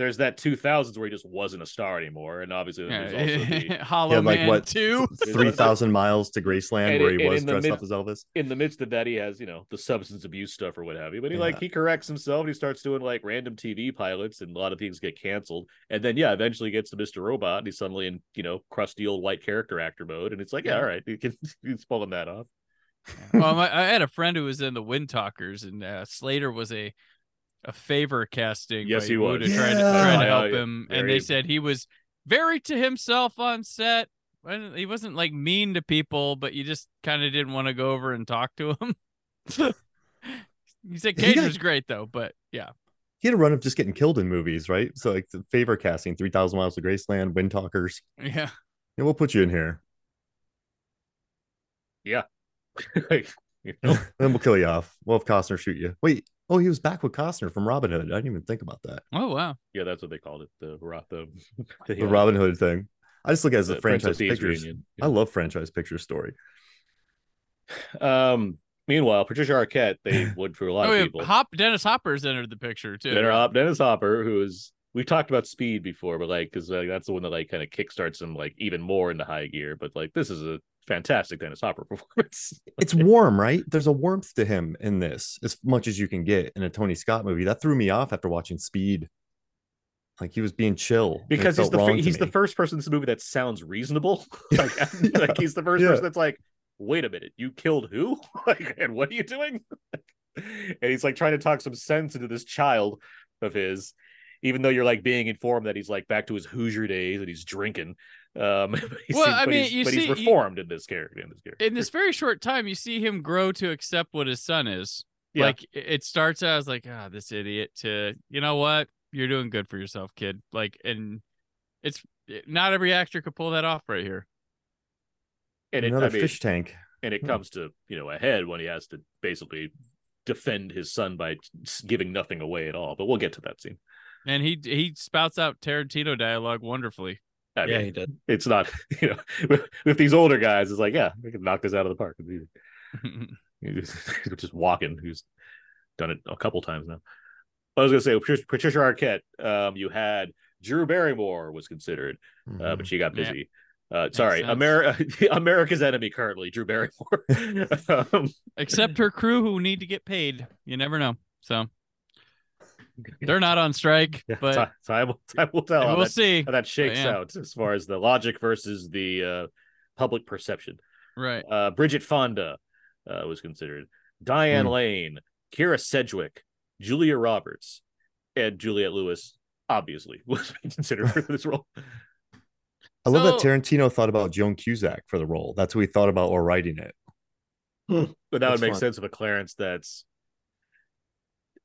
There's that 2000s where he just wasn't a star anymore, and obviously then there's also the Hollow Yeah, like Man what? two. Three thousand miles to Graceland, And where he was dressed mid- up as Elvis. in the midst of that, he has, you know, the substance abuse stuff or what have you. But he like he corrects himself. And he starts doing like random TV pilots, and a lot of things get canceled. And then yeah, eventually gets to Mr. Robot, and he's suddenly in you know crusty old white character actor mode, and it's like yeah, Yeah. all right, he can, he's pulling that off. well, my, I had a friend who was in the Windtalkers, and uh, Slater was a a favor casting. Yes, he Wood was. to try to, try to help yeah. him, and they said he was very to himself on set. He wasn't like mean to people, but you just kind of didn't want to go over and talk to him. he said He Cage got- was great though, but yeah, He had a run of just getting killed in movies, right? So like the favor casting, Three Thousand Miles to Graceland, Windtalkers. yeah. Yeah, we'll put you in here. Yeah. you know, then we'll kill you off. We'll have Costner shoot you. Wait, oh, he was back with Costner from Robin Hood. I didn't even think about that. Oh wow. yeah, that's what they called it. The Ro- the the, The Robin Hood thing. I just look at it as the a franchise Thieves pictures. reunion. I love franchise picture story. Um, Meanwhile, Patricia Arquette, they would for a lot Oh, of people. Hop Dennis Hopper's entered the picture too. Dennis Hop- Dennis Hopper, who is we've talked about Speed before, but like because like, that's the one that like kind of kickstarts him like even more into high gear. But like this is a fantastic Dennis Hopper performance. It's warm, right? There's a warmth to him in this, as much as you can get in a Tony Scott movie. That threw me off after watching Speed. Like he was being chill because he's the fir- wrong to he's the first person in this movie that sounds reasonable. like, Yeah. like he's the first Yeah. person that's like, wait a minute, you killed who? like, and what are you doing? and he's like trying to talk some sense into this child of his, even though you're like being informed that he's like back to his Hoosier days and he's drinking. Um, but he Well, I mean, he's, you but see- he's you- reformed in this character. In this character, In this very short time, you see him grow to accept what his son is. Yeah. Like it- it starts out as like, ah, this idiot. To you know what, you're doing good for yourself, kid. Like, and it's not every actor could pull that off right here. and it, another I mean, fish tank. and it Hmm. comes to you know a head when he has to basically defend his son by giving nothing away at all. But we'll get to that scene. And he he spouts out Tarantino dialogue wonderfully. I yeah, mean, he did. it's not you know with, with these older guys it's like yeah we can knock this out of the park It's. He's just, just walking who's done it a couple times now i was gonna say Patricia, Patricia arquette um you had drew barrymore was considered uh, Mhm. but she got Yeah. busy uh sorry sense. america america's enemy currently drew barrymore um, Except her crew who need to get paid. You never know. So they're not on strike, yeah, but time, time, will, time will tell how we'll that, see. how that shakes yeah. out as far as the logic versus the uh public perception Right. uh, Bridget Fonda uh, was considered, Diane Hmm. Lane, Kyra Sedgwick, Julia Roberts, and Juliette Lewis. Obviously, was considered for this role. I love that Tarantino thought about Joan Cusack for the role. That's what he thought about while writing it. But that That's would make fun. sense of a Clarence that's a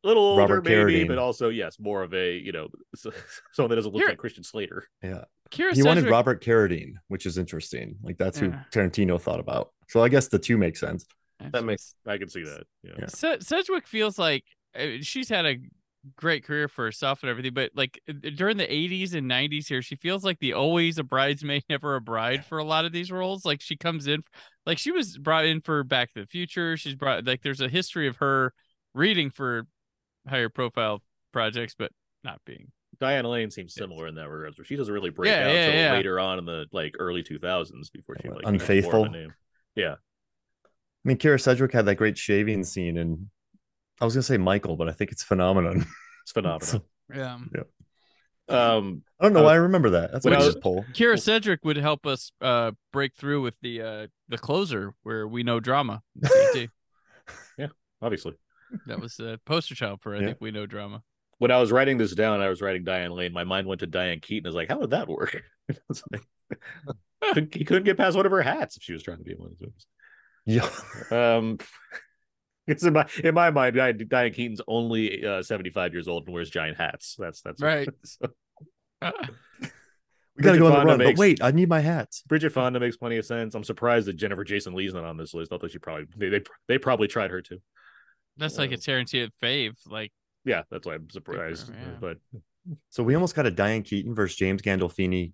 little older, Robert maybe, Carradine. but also yes, more of a you know someone that doesn't look Here- like Christian Slater. Yeah. Kyra he wanted Sedgwick- Robert Carradine, which is interesting. Like that's who Tarantino thought about. So I guess the two make sense. That makes I can see that. Yeah. Yeah. Se- Sedgwick feels like uh, she's had a great career for herself and everything, but like uh, during the 80s and 90s here, she feels like the always a bridesmaid, never a bride for a lot of these roles. Like she comes in, like she was brought in for Back to the Future. She's brought, like, there's a history of her reading for higher profile projects, but not being. Diana Lane seems similar in that regard, where she doesn't really break Yeah, out yeah, until yeah. later on in the like early 2000s before she like what, becomes more of a Unfaithful? name. Yeah, I mean, Kyra Sedgwick had that great shaving scene, and I was gonna say Michael, but I think it's Phenomenon. it's phenomenal. Yeah. um, I don't know I why I remember that. That's what I I was- just pull. Kyra Sedgwick would help us uh break through with the uh the closer where we know drama. yeah, obviously. That was the poster child for I Yeah. think we know drama. when I was writing this down, I was writing Diane Lane. My mind went to Diane Keaton. I was like, how would that work? Like- he couldn't get past one of her hats if she was trying to be in one of those Yeah. Um, it's in my in my mind, Diane, Diane Keaton's only uh, seventy five years old and wears giant hats. That's that's Right. so, We gotta Bridget go on the run. makes- But wait, I need my hats. Bridget Fonda makes plenty of sense. I'm surprised that Jennifer Jason Leigh's not on this list. I thought she probably they they, they probably tried her too. That's like a Tarantino fave. Like Yeah, that's why I'm surprised. yeah. But So we almost got a Diane Keaton versus James Gandolfini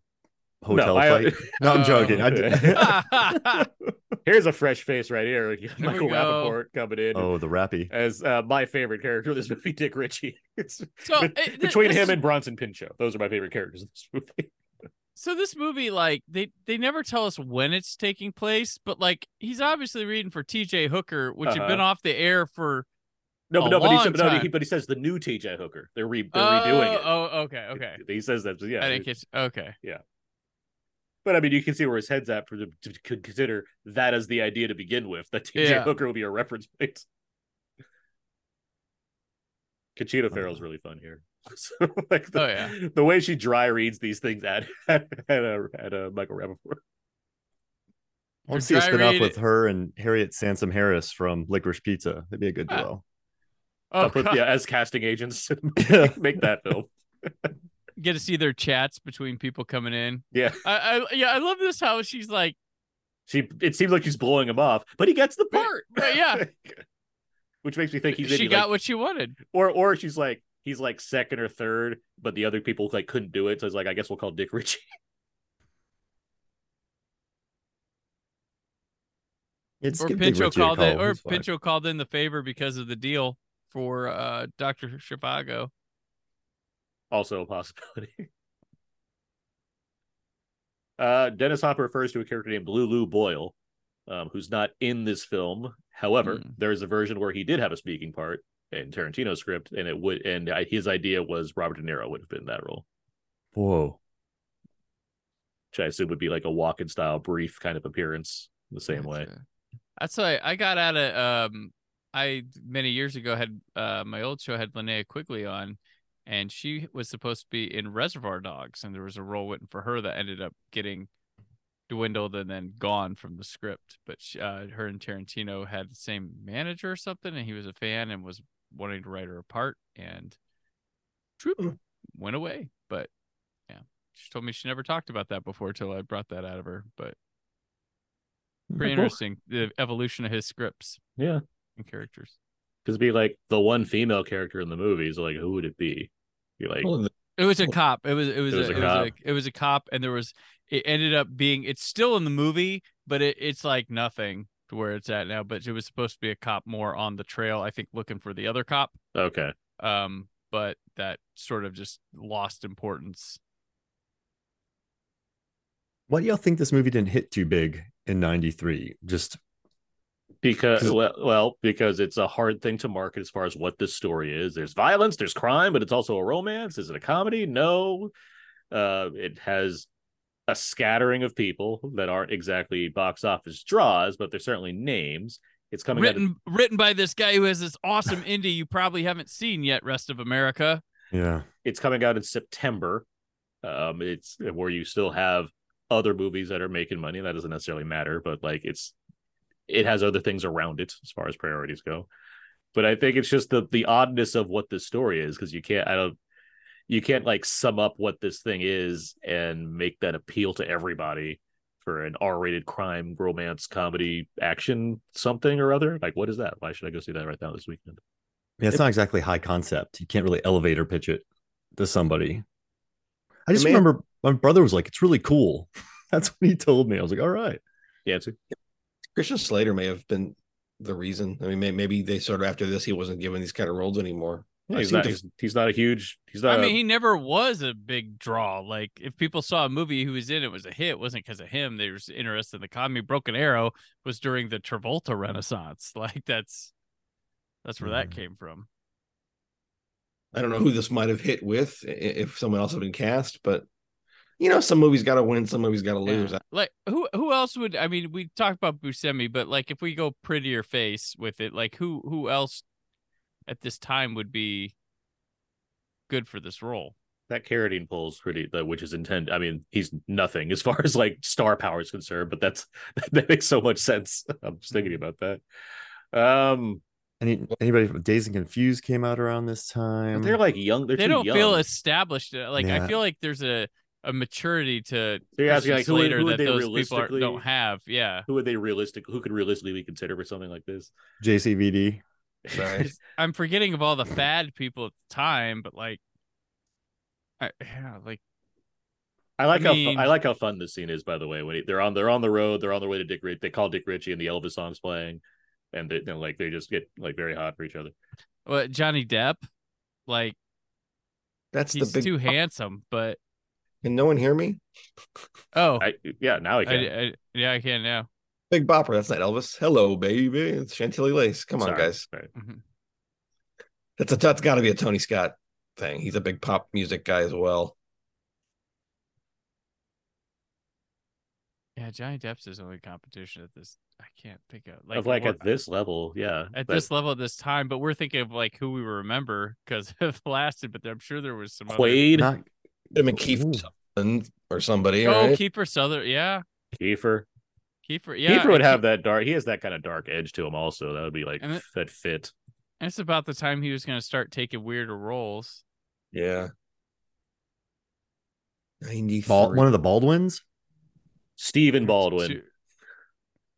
hotel I- fight. No, I'm joking. I here's a fresh face right here. Michael go. Rapaport coming in. oh, the rappy. as uh, my favorite character in this movie, Dick Ritchie. It's so bet- it- between this him and Bronson Pinchot. Those are my favorite characters in this movie. so this movie like they they never tell us when it's taking place, but like he's obviously reading for T.J. Hooker, which had been Uh-huh. off the air for No, A but no, but he, said, but no, he, but he says the new TJ Hooker. They're re, they're oh, redoing it. Oh, okay, okay. He says that. Yeah, I didn't catch. Okay, yeah. but I mean, you can see where his head's at for them to c- consider that as the idea to begin with. That TJ Yeah. Hooker will be a reference point. Conchita Farrell's really fun here. So, like the, Oh, yeah. the way she dry reads these things at at at, uh, at uh, Michael Rapaport. I want to see a dry spin off with her and Harriet Sansom Harris from Licorice Pizza. That'd be a good Ah. duo. Oh, put- yeah, as casting agents, Yeah. make that film. get to see their chats between people coming in. Yeah, I, I yeah, I love this how she's like, she. It seems like she's blowing him off, but he gets the part. right, yeah. Which makes me think he's she maybe got like, what she wanted. or or she's like he's like second or third, but the other people like couldn't do it, so it's like I guess we'll call Dick Ritchie. It's or give Pinchot called it, or He's. Pinchot called in the favor because of the deal for uh Doctor Zhivago. Also a possibility. Uh, Dennis Hopper refers to a character named Lulu Boyle, um, who's not in this film. However, Hmm. there is a version where he did have a speaking part in Tarantino's script, and it would, and his idea was Robert De Niro would have been that role, Whoa. which I assume would be like a walk-in style, brief kind of appearance, the same way. Gotcha. That's why I got out of um I many years ago had uh my old show had Linnea Quigley on and she was supposed to be in Reservoir Dogs and there was a role written for her that ended up getting dwindled and then gone from the script. But she, uh, her and Tarantino had the same manager or something and he was a fan and was wanting to write her a part and troop Mm. went away. But yeah she told me she never talked about that before till I brought that out of her but pretty interesting the evolution of his scripts. Yeah, characters because be like the one female character in the movies, like who would it be? You're like, Well, it was a cop it was it was, It was a, a it was cop. a it was a cop and there was it ended up being it's still in the movie but it, it's like nothing to where it's at now but it was supposed to be a cop more on the trail i think looking for the other cop okay, um but that sort of just lost importance What do y'all think this movie didn't hit too big in 93? Just because 'Cause- well, well, because it's a hard thing to market as far as what this story is. There's violence, there's crime, but it's also a romance. Is it a comedy? No. Uh, it has a scattering of people that aren't exactly box office draws, but they're certainly names. It's coming out. Of, written written by this guy who has this awesome indie you probably haven't seen yet rest of america yeah. it's coming out in September. Um, it's where you still have other movies that are making money. That doesn't necessarily matter, but like it's it has other things around it as far as priorities go. But I think it's just the the oddness of what this story is because you can't I don't you can't like sum up what this thing is and make that appeal to everybody for an R-rated crime, romance, comedy, action, something or other. Like, what is that? Why should I go see that right now this weekend? Yeah, it's not exactly high concept. You can't really elevator pitch it to somebody. I just man- remember my brother was like, "It's really cool." That's what he told me. I was like, "All right." Yeah, it's Christian Slater may have been the reason. I mean, may, maybe they sort of after this he wasn't given these kind of roles anymore. yeah, he's not to- he's, he's not a huge he's not I a- mean, he never was a big draw. Like, if people saw a movie who was in it was a hit, it wasn't because of him. They were just interested in the comedy. Broken Arrow was during the Travolta Renaissance. Like, that's that's where that Mhm. came from. I don't know who this might have hit with if someone else had been cast, but you know, some movies got to win, some movies got to lose. Yeah. Like, who who else would? I mean, we talked about Buscemi, but like, if we go prettier face with it, like, who who else at this time would be good for this role? that Carradine pulls pretty the which is intended. I mean, he's nothing as far as like star power is concerned, but that's that makes so much sense. I'm just thinking about that. Um Any anybody from Dazed and Confused came out around this time? they're like young, they're they too don't young. feel established. uh, Like, I feel like there's a a maturity to So you're asking, Christian like, who would- Slater who would that they those people are, don't have. Yeah. who would they realistic who could realistically consider for something like this? JCVD. Sorry. I'm forgetting of all the fad people at the time, but like, I, yeah, like I like I how mean- fu- I like how fun this scene is. By the way, when he, they're on they're on the road, they're on their way to Dick Ritchie. They call Dick Ritchie, and the Elvis song's playing, and they, you know, like they just get like very hot for each other. what Johnny Depp, like That's he's the big. too handsome. But Can no one hear me? oh, I, I yeah, now I can. I- yeah, I can now. Big Bopper. That's not Elvis. Hello, baby. It's Chantilly Lace. Come on, Sorry. guys. Sorry. Mhm. That's a that's got to be a Tony Scott thing. He's a big pop music guy as well. Yeah, Johnny Depp's his only competition at this. I can't think of like of like at this level, yeah. at But this level at this time. But we're thinking of like who we remember because it lasted. But I'm sure there was some other. Quaid, Not Him and Keith Ooh. Sutherland or somebody. Oh, right? Kiefer Sutherland. Yeah, Kiefer. Kiefer. Yeah, Kiefer would and have that dark. He has that kind of dark edge to him. Also, that would be like And it- that fit. And it's about the time he was going to start taking weirder roles. Yeah. 93. Bal- one of the Baldwins. Stephen Baldwin. Two-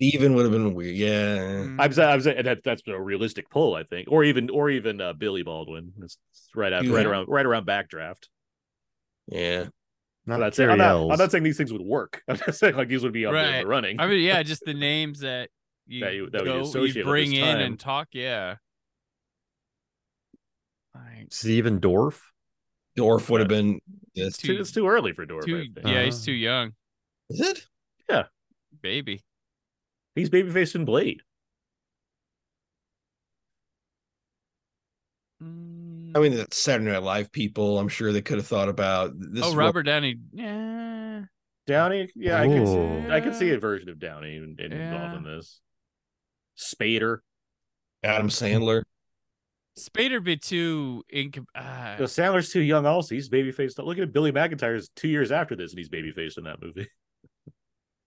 Stephen would have been weird. Yeah. Mm, I'm saying, I'm saying that that's a realistic pull, I think, or even or even uh, Billy Baldwin. It's it's right after, right around, right around backdraft. Yeah. Not I'm not, saying, I'm, not, I'm not saying these things would work. I'm just saying like these would be up Right. the running. I mean, yeah, just the names that you, That you- that go, associate you bring his in and talk. Yeah. Like, Stephen Dorff. Dorf would have been. Yes. It's too, it's too early for Dorff. I too, think. yeah, he's Ah. too young, Is it? Yeah. Baby. He's babyface in Blade. Mm. I mean, the Saturday Night Live people. I'm sure they could have thought about this. oh, is Robert Downey. Yeah. Downey, yeah, I can Oh. see, I can see a version of Downey in, in- involved in this. Spader. Adam Sandler. Spader be too inc- ah, The Sandler's too young. Also, he's babyface. Look at Billy McIntyre's two years after this, and he's babyfaced in that movie.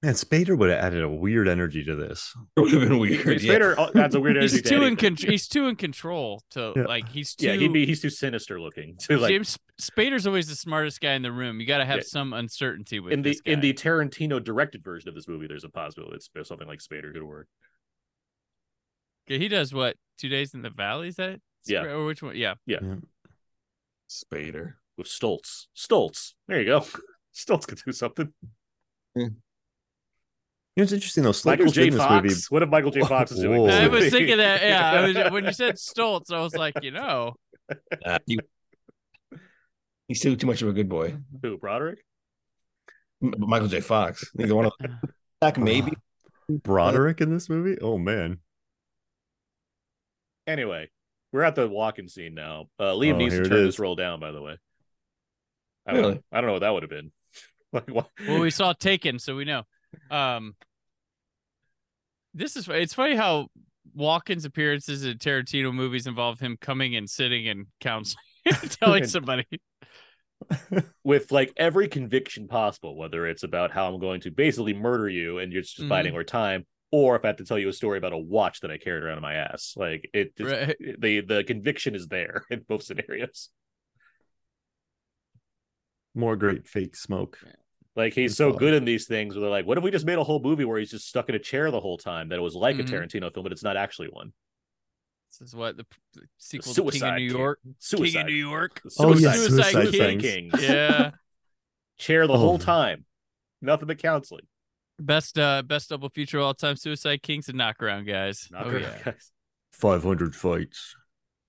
Man, Spader would have added a weird energy to this. It would have been weird. Spader uh, adds a weird energy. he's to too in anything. con- he's too in control to Yeah. like he's too Yeah, he'd be. He's too sinister looking. To like James Spader's always the smartest guy in the room. You got to have Yeah. some uncertainty with in the this in the Tarantino directed version of this movie. There's a possibility it's something like Spader could work. Okay, he does what? Two days in the valley? Is that it? Yeah. Or which one? Yeah. Yeah. Spader. with Stoltz. Stoltz. There you go. Stoltz could do something. You know, it's interesting though. Michael J. Fox. movie. What if Michael J. Fox is doing? Whoa. this I was thinking that. Yeah. I was, when you said Stoltz, I was like, you know, Uh, he- he's too too much of a good boy. Who, Broderick? M- Michael J. Fox. Neither one of Back maybe. Broderick in this movie. Oh man. Anyway, we're at the walking scene now. Uh, Liam Oh, needs here to turn this roll down. By the way, I don't, Really? know. I don't know what that would have been. like, what? well, we saw Taken, so we know. Um, this is it's funny how Walken's appearances in Tarantino movies involve him coming and sitting and counseling, telling somebody. with like every conviction possible, whether it's about how I'm going to basically murder you and you're just Mhm. biding our time, or if I have to tell you a story about a watch that I carried around in my ass. Like it, just- Right. the the conviction is there in both scenarios. More great fake smoke. Like he's so good in these things where they're like, what if we just made a whole movie where he's just stuck in a chair the whole time that it was like Mhm. a Tarantino film, but it's not actually one. This is what the, the sequel to King of Suicide New King. York. Suicide. King of New York. Oh, yeah, Suicide, Suicide King. Kings. Yeah. Chair the Oh. whole time. Nothing but counseling. Best uh best double feature of all time, Suicide Kings and Knockaround guys. Knock oh her- yeah. guys. Five hundred fights.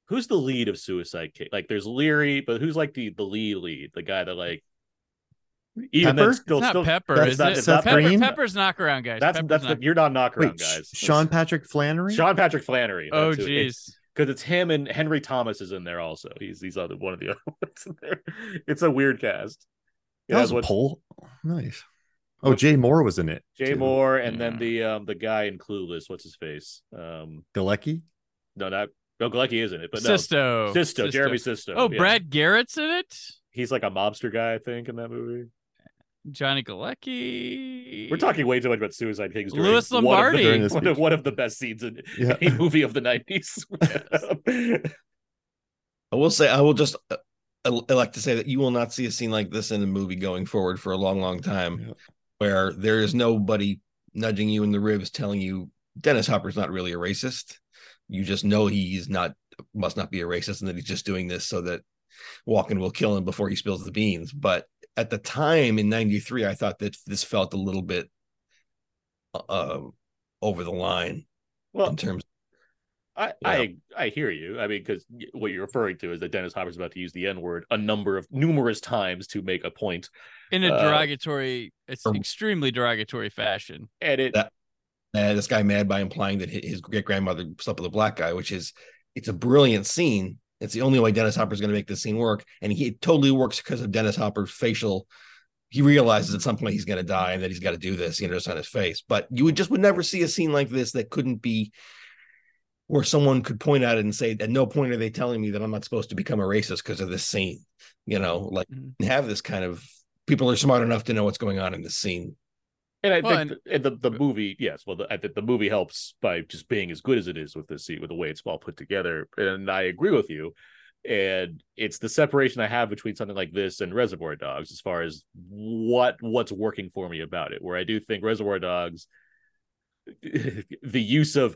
Who's the lead of Suicide King? Like there's Leary, but who's like the the lead lead? The guy that like even Pepper? then still, It's not still Pepper, That's is not- it? it's not Pepper, Green? Pepper's Knockaround guys. that's Pepper's that's the, you're not knockaround Wait, guys. Sean Patrick Flanery. Sean Patrick Flanery. Oh that's who- jeez. because it's him and Henry Thomas is in there also. He's he's other one of the other ones in there. It's a weird cast. It that has was a what poll. Nice. Oh, Jay Mohr was in it. Jay too. Mohr and then the um the guy in Clueless. What's his face? Um, Galecki. no, not no Galecki isn't it? But no, Sisto. Sisto, Jeremy Sisto. Oh, yeah. Brad Garrett's in it. He's like a mobster guy, I think, in that movie. Johnny Galecki. We're talking way too much about Suicide Kings. during Louis one of the- Lombardi. One of, one of the best scenes in Yeah. any movie of the nineties. I will say, I will just uh, I I like to say that you will not see a scene like this in a movie going forward for a long, long time, Yeah. where there is nobody nudging you in the ribs telling you Dennis Hopper's not really a racist. You just know he's not, must not be a racist, and that he's just doing this so that Walken will kill him before he spills the beans. But at the time in '93, I thought that this felt a little bit uh, over the line well, in terms. I, I I hear you. I mean, because what you're referring to is that Dennis Hopper's about to use the N word a number of numerous times to make a point, in a uh, derogatory, it's um, extremely derogatory fashion. and it That- uh, this guy mad by implying that his great grandmother slept with a black guy, which is it's a brilliant scene. It's the only way Dennis Hopper's going to make this scene work, and he it totally works because of Dennis Hopper's facial. He realizes at some point he's going to die and that he's got to do this, you know, just on his face. But you would just would never see a scene like this that couldn't be where someone could point at it and say, "At no point are they telling me that I'm not supposed to become a racist because of this scene." You know, like Mhm. have this kind of people are smart enough to know what's going on in this scene. And I Well, think the, and the the movie, yes, well, the, I think the movie helps by just being as good as it is with this with the way it's all put together. And I agree with you. And it's the separation I have between something like this and Reservoir Dogs, as far as what what's working for me about it. Where I do think Reservoir Dogs, the use of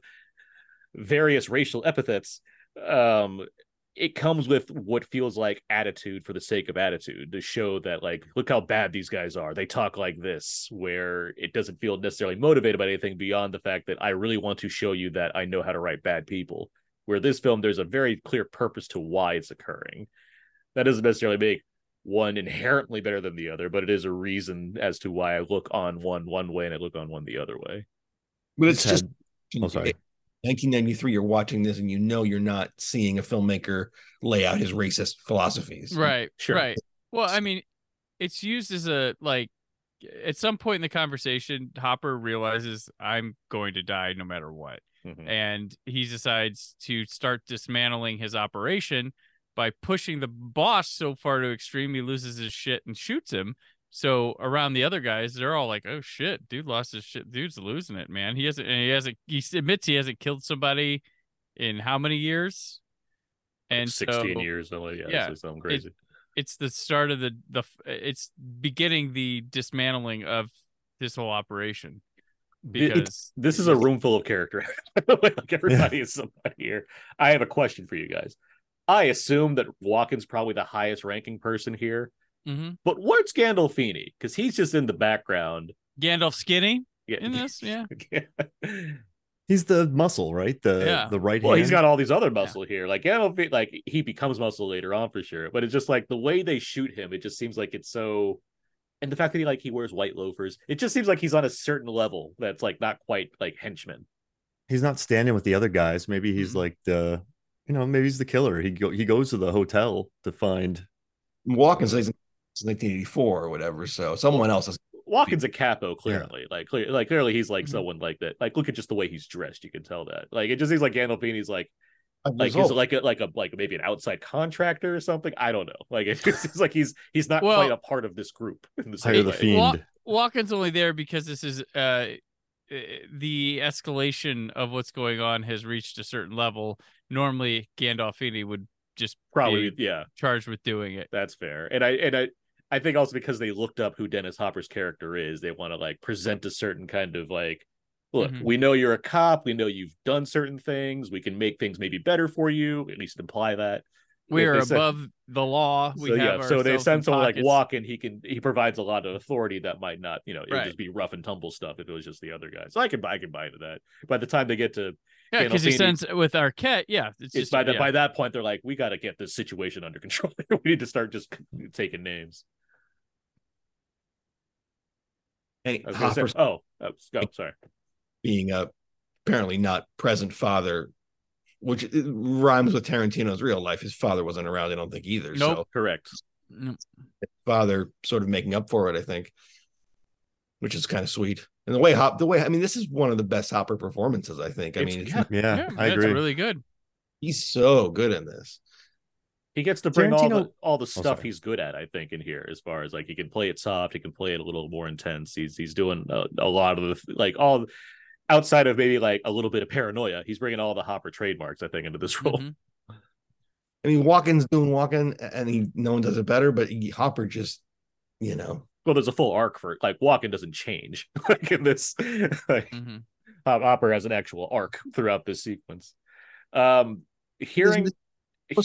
various racial epithets, um, it comes with what feels like attitude for the sake of attitude to show that like look how bad these guys are. They talk like this where it doesn't feel necessarily motivated by anything beyond the fact that i really want to show you that i know how to write bad people. Where this film there's a very clear purpose to why it's occurring. That doesn't necessarily make one inherently better than the other but it is a reason as to why i look on one one way and i look on one the other way. But it's It's just had- oh, sorry. 1993 you're watching this and you know you're not seeing a filmmaker lay out his racist philosophies Right. Sure. Right. Well, I mean, it's used as a like at some point in the conversation, Hopper realizes I'm going to die no matter what. Mhm. And he decides to start dismantling his operation by pushing the boss so far to extreme he loses his shit and shoots him. So around the other guys, they're all like, "Oh shit, dude lost his shit. Dude's losing it, man. He hasn't. And he hasn't. He admits he hasn't killed somebody in how many years? And 16 so years yeah, yeah, yeah something crazy it's the start of the the. It's beginning the dismantling of this whole operation It- because this is a room full of character. like everybody is somebody here. I have a question for you guys. I assume that Walken's probably the highest ranking person here, Mhm. but where's Gandolfini? Because he's just in the background. Gandalf skinny Yeah. in this. Yeah. He's the muscle, right? The Yeah. the right well, hand. he's got all these other muscle here. Like Gandolfini, like he becomes muscle later on for sure. But it's just like the way they shoot him, it just seems like it's so. And the fact that he like he wears white loafers, it just seems like he's on a certain level that's like not quite like henchman. he's not standing with the other guys. Maybe he's Mhm. like the, you know, maybe he's the killer. He go he goes to the hotel to find. walking since 1984 or whatever so someone else is Walken's a capo, clearly. Like, clear, like clearly he's like someone like that. Like, look at just the way he's dressed. You can tell that. Like, it just seems like Gandolfini's like, like, he's like a like a like maybe an outside contractor or something? I don't know. Like, it just seems like he's he's not Well- quite a part of this group. In the same Hire the fiend. Wa- Walken's only there because this is uh eh, the escalation of what's going on has reached a certain level. Normally, Gandolfini would just Probably, be yeah, charged with doing it. that's fair. And I and I I think also because they looked up who Dennis Hopper's character is, they want to like present a certain kind of like. Look, Mhm. we know you're a cop. We know you've done certain things. We can make things maybe better for you. At least imply that. We are said- above the law. We so have yeah, so they send someone like pockets. Walken. He can he provides a lot of authority that might not, you know, it Right. just be rough and tumble stuff if it was just the other guy. So I can buy I can buy into that. By the time they get to Yeah, because he sends with Arquette. Yeah, it's it's just by that yeah. by that point they're like, we got to get this situation under control. we need to start just taking names. And I say, Hopper oh, oh, sorry. being a apparently not present father which rhymes with Tarantino's real life his father wasn't around I don't think either so Nope. Correct. Mm, father sort of making up for it I think which is kind of sweet and the way hop the way I mean this is one of the best Hopper performances I think I It's- mean it's, yeah. Yeah, yeah, I that's agree. really good. he's so good in this He gets to bring all the all the stuff sorry. he's good at, I think, in here. As far as like he can play it soft, he can play it a little more intense. He's he's doing a, a lot of the like all outside of maybe like a little bit of paranoia. He's bringing all the Hopper trademarks, I think, into this role. Mhm. I mean Walken's doing Walken and he no one does it better but he, Hopper just you know Well, there's a full arc for like Walken doesn't change like in this. Like Mhm. Hop- Hopper has an actual arc throughout this sequence. Um, hearing, those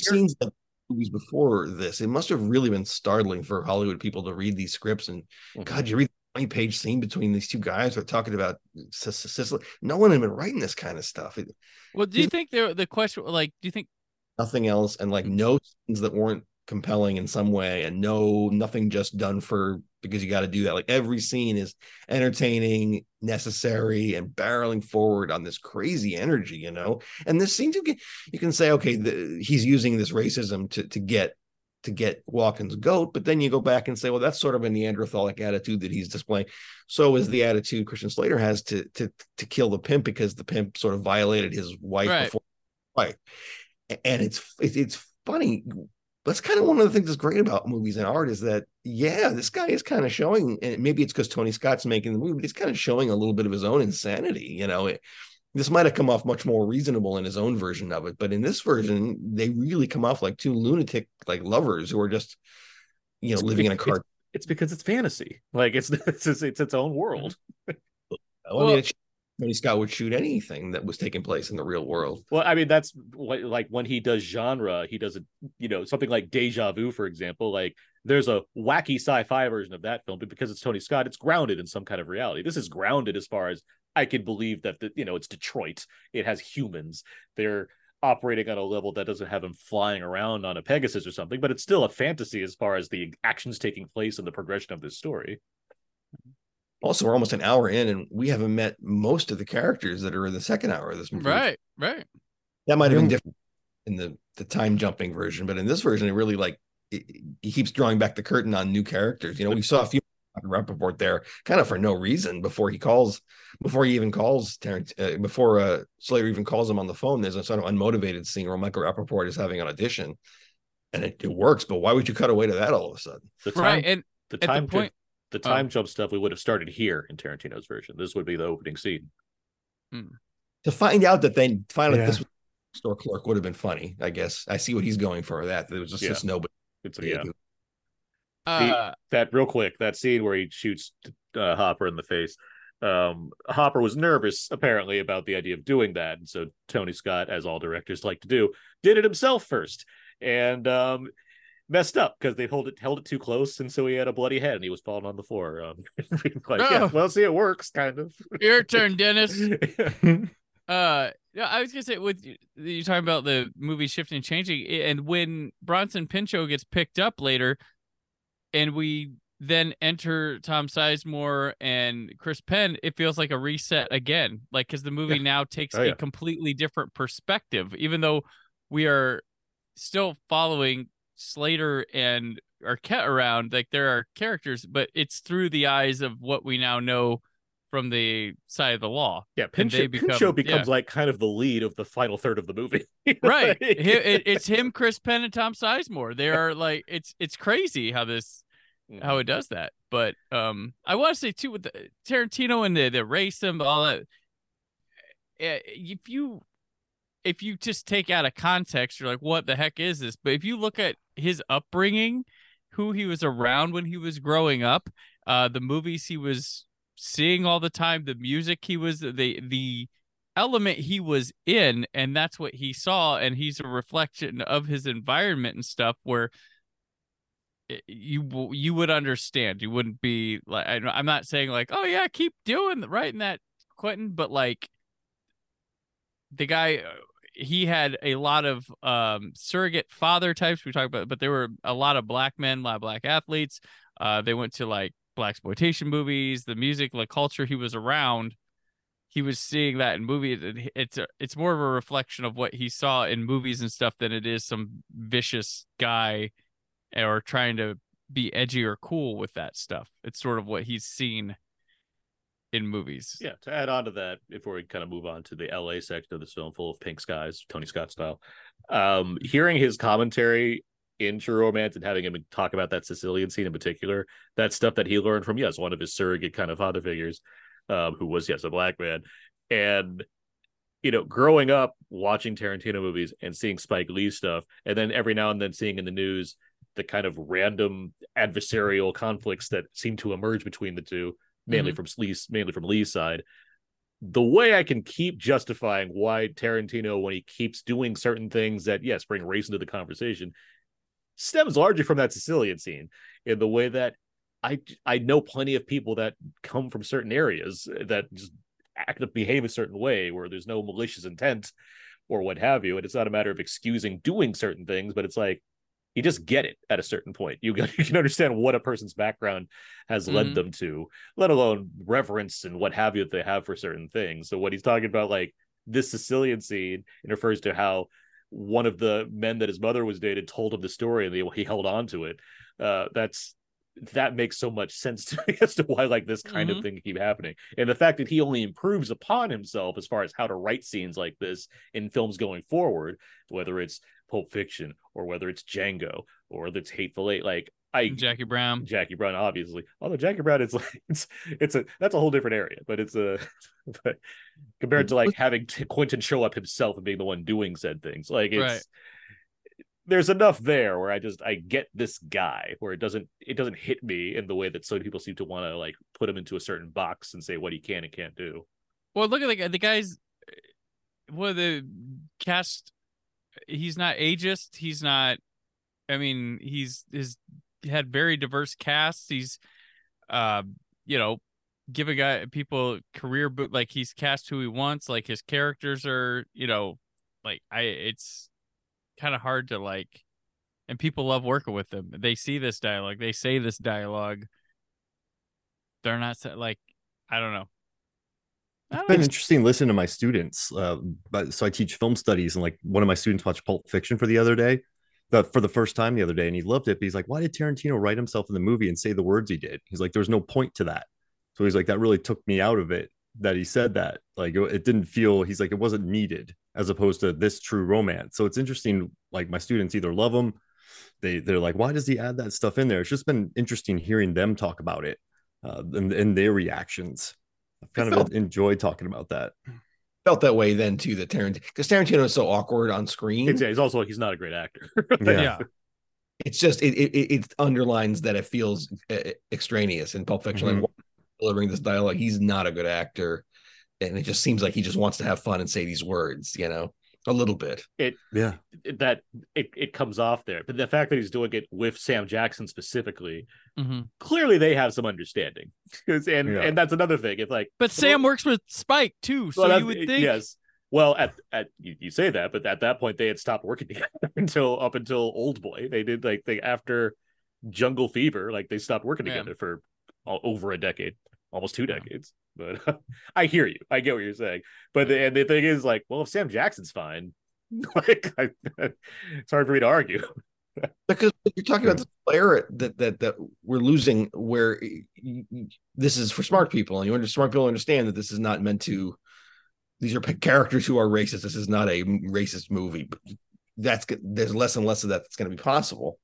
hear- scenes of movies before this, it must have really been startling for Hollywood people to read these scripts. And Mhm. God, you read the 20 page scene between these two guys are talking about Sic- Sic- Sicily. No one had been writing this kind of stuff. Well, do you think there the question like do you think nothing else, and like no scenes that weren't compelling in some way, and no nothing just done for because you got to do that. Like every scene is entertaining, necessary, and barreling forward on this crazy energy, you know. And this scene, you can you can say, okay, the, he's using this racism to to get to get Walken's goat, but then you go back and say, well, that's sort of a Neanderthalic attitude that he's displaying. So is the attitude Christian Slater has to to to kill the pimp because the pimp sort of violated his wife Right. before wife. And it's it's funny. That's kind of one of the things that's great about movies and art is that yeah, this guy is kind of showing, and maybe it's because Tony Scott's making the movie, but he's kind of showing a little bit of his own insanity. You know, it, this might have come off much more reasonable in his own version of it, but in this version, they really come off like two lunatic like lovers who are just, you know, It's- living in a car. it's because it's fantasy. Like it's it's it's, it's its own world. I mean, it's, Tony Scott would shoot anything that was taking place in the real world. Well, I mean, that's what like when he does genre, he does it, you know, something like Deja Vu, for example. Like there's a wacky sci-fi version of that film, but because it's Tony Scott, it's grounded in some kind of reality. This is grounded as far as I can believe that the, you know, it's Detroit. It has humans. They're operating on a level that doesn't have him flying around on a Pegasus or something, but it's still a fantasy as far as the actions taking place and the progression of this story. Also, we're almost an hour in, and we haven't met most of the characters that are in the second hour of this movie. Right, right. That might have been different in the the time jumping version, but in this version, it really like it, he keeps drawing back the curtain on new characters. You know, we saw a few Rapaport there, kind of for no reason before he calls, before he even calls Terrence, uh, before uh, Slater even calls him on the phone. There's a sort of unmotivated scene where Michael Rapaport is having an audition, and it, it works. But why would you cut away to that all of a sudden? The time, Right. And the at the time, point- the Oh. time jump stuff we would have started here in Tarantino's version. This would be the opening scene. To find out that they finally Yeah. this was a store clerk would have been funny. I guess I see what he's going for. That it was just Yeah. this nobody. It's yeah. uh, that real quick that scene where he shoots uh, hopper in the face um hopper was nervous apparently about the idea of doing that and so tony scott as all directors like to do did it himself first and um messed up because they held it held it too close and so he had a bloody head and he was falling on the floor um like yeah Oh. well see it works kind of your turn, Dennis. Uh, yeah, I was gonna say with you talking about the movie shifting and changing, and when Bronson Pinchot gets picked up later, and we then enter Tom Sizemore and Chris Penn, it feels like a reset again. Like because the movie now takes Oh, yeah. a completely different perspective, even though we are still following Slater and Arquette around. Like there are characters, but it's through the eyes of what we now know from the side of the law. yeah And pinchot, become- pinchot becomes yeah. like kind of the lead of the final third of the movie right it, it's him chris penn and tom sizemore they are like it's it's crazy how this how it does that but um i want to say too with the tarantino and the the race and all that eh, if you if you just take out of context you're like what the heck is this? But if you look at his upbringing who he was around when he was growing up uh the movies he was seeing all the time the music he was the the element he was in and that's what he saw and he's a reflection of his environment and stuff where you you would understand. You wouldn't be like i'm not saying like oh yeah keep doing writing that quentin but like the guy uh, he had a lot of um surrogate father types we talked about but there were a lot of black men a lot of black athletes. Uh they went to like black exploitation movies the music the culture he was around he was seeing that in movies it's a, it's more of a reflection of what he saw in movies and stuff than it is some vicious guy or trying to be edgy or cool with that stuff. It's sort of what he's seen in movies Yeah, to add on to that, before we kind of move on to the LA section of this film full of pink skies, Tony Scott style, um, hearing his commentary in True Romance and having him talk about that Sicilian scene in particular, that stuff that he learned from, yes, one of his surrogate kind of father figures, um, who was, yes, a black man. And, you know, growing up watching Tarantino movies and seeing Spike Lee stuff, and then every now and then seeing in the news the kind of random adversarial conflicts that seem to emerge between the two mainly mm-hmm. from Lee's mainly from Lee's side. The way I can keep justifying why Tarantino, when he keeps doing certain things that yes bring race into the conversation, stems largely from that Sicilian scene. In the way that I I know plenty of people that come from certain areas uh, that just act behave a certain way where there's no malicious intent or what have you, and it's not a matter of excusing doing certain things, but it's like you just get it at a certain point. You, you can understand what a person's background has led Mhm. them to, let alone reverence and what have you that they have for certain things. So what he's talking about, like this Sicilian scene, it refers to how one of the men that his mother was dated told him the story and he, he held on to it. Uh, that's that makes so much sense to me as to why like this kind Mhm. of thing keep happening and the fact that he only improves upon himself as far as how to write scenes like this in films going forward whether it's pulp fiction or whether it's django or whether it's hateful eight like i jackie brown Jackie Brown, obviously. Although Jackie Brown is like it's it's a that's a whole different area, but it's a but compared to like having T- Quentin show up himself and being the one doing said things, like it's Right. There's enough there where I just I get this guy where it doesn't it doesn't hit me in the way that some people seem to want to like put him into a certain box and say what he can and can't do. Well, look at the. The guy's well, the cast. He's not ageist. He's not. I mean, he's his had very diverse casts. He's, uh, you know, give a guy people career but like he's cast who he wants. Like his characters are, you know, like I. It's kind of hard to like, and people love working with them. They see this dialogue. They say this dialogue. They're not like I don't know. I It's don't been know. interesting listening to my students. Uh, but so I teach film studies, and like one of my students watched Pulp Fiction for the other day, the, for the first time the other day, and he loved it. But he's like, "Why did Tarantino write himself in the movie and say the words he did?" He's like, "There's no point to that." So he's like, "That really took me out of it that he said that. Like it, it didn't feel. He's like, it wasn't needed as opposed to this true romance." So it's interesting. Like my students either love them, they they're like, "Why does he add that stuff in there?" It's just been interesting hearing them talk about it uh, and, and their reactions. I've kind felt- of enjoyed talking about that. Felt that way then too. That Tarantino, because Tarantino is so awkward on screen. It's, it's also like he's not a great actor. Yeah. yeah. it's just it it, it- it underlines that it feels uh, extraneous in Pulp Fiction. Mhm. Like delivering this dialogue, he's not a good actor, and it just seems like he just wants to have fun and say these words. You know, a little bit. It Yeah. that it, it comes off there. But the fact that he's doing it with Sam Jackson specifically, hmm clearly they have some understanding. 'Cause- and Yeah. and that's another thing. If like But Sam works with Spike too, so Well, you would think. yes. Well, at at you, you say that, but at that point they had stopped working together until up until Old Boy. They did like they after Jungle Fever, like they stopped working Yeah. together for all, over a decade, almost two Yeah. decades. But I hear you. I get what you're saying. But the, and the thing is, like, well, if Sam Jackson's fine, like, I, it's hard for me to argue. because you're talking about this era that that that we're losing where y- y- this is for smart people and you under smart people understand that this is not meant to these are characters who are racist this is not a racist movie but that's g- there's less and less of that that's going to be possible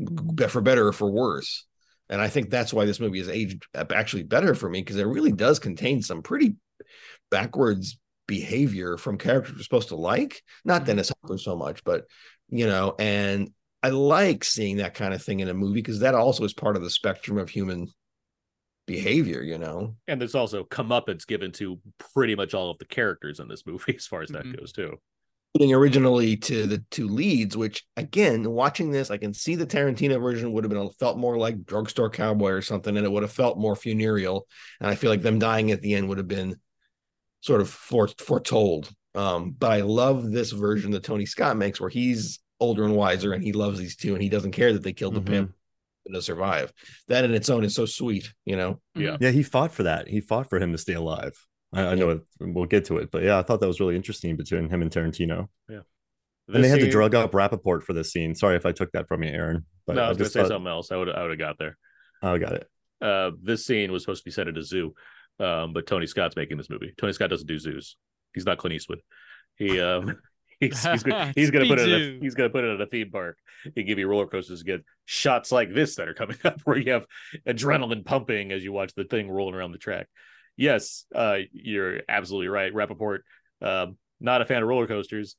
mm-hmm. for better or for worse and i think that's why this movie is aged actually better for me because it really does contain some pretty backwards behavior from characters we're supposed to like not dennis hopper so much but you know and I like seeing that kind of thing in a movie because that also is part of the spectrum of human behavior, you know. And there's also comeuppance given to pretty much all of the characters in this movie, as far as that Mhm. goes too. Including originally to the two leads, which again, watching this, I can see the Tarantino version would have been felt more like drugstore cowboy or something, and it would have felt more funereal. And I feel like them dying at the end would have been sort of fore, foretold. Um, but I love this version that Tony Scott makes where he's older and wiser and he loves these two and he doesn't care that they killed Mhm. the pimp to survive. That in its own is so sweet, you know. Yeah. Yeah, he fought for that. He fought for him to stay alive. I, I know it, we'll get to it, but yeah, I thought that was really interesting between him and Tarantino. This and they had to drug up Rapaport for this scene. Sorry if I took that from you, Aaron. But No, I was gonna say thought- something else. I would I would have got there. Oh, got it. uh this scene was supposed to be set at a zoo um but tony scott's making this movie tony scott doesn't do zoos he's not clint eastwood he um he's he's, gonna- he's gonna put it in a, he's gonna put it at a theme park he give you roller coasters get shots like this that are coming up where you have adrenaline pumping as you watch the thing rolling around the track yes uh you're absolutely right rapaport um not a fan of roller coasters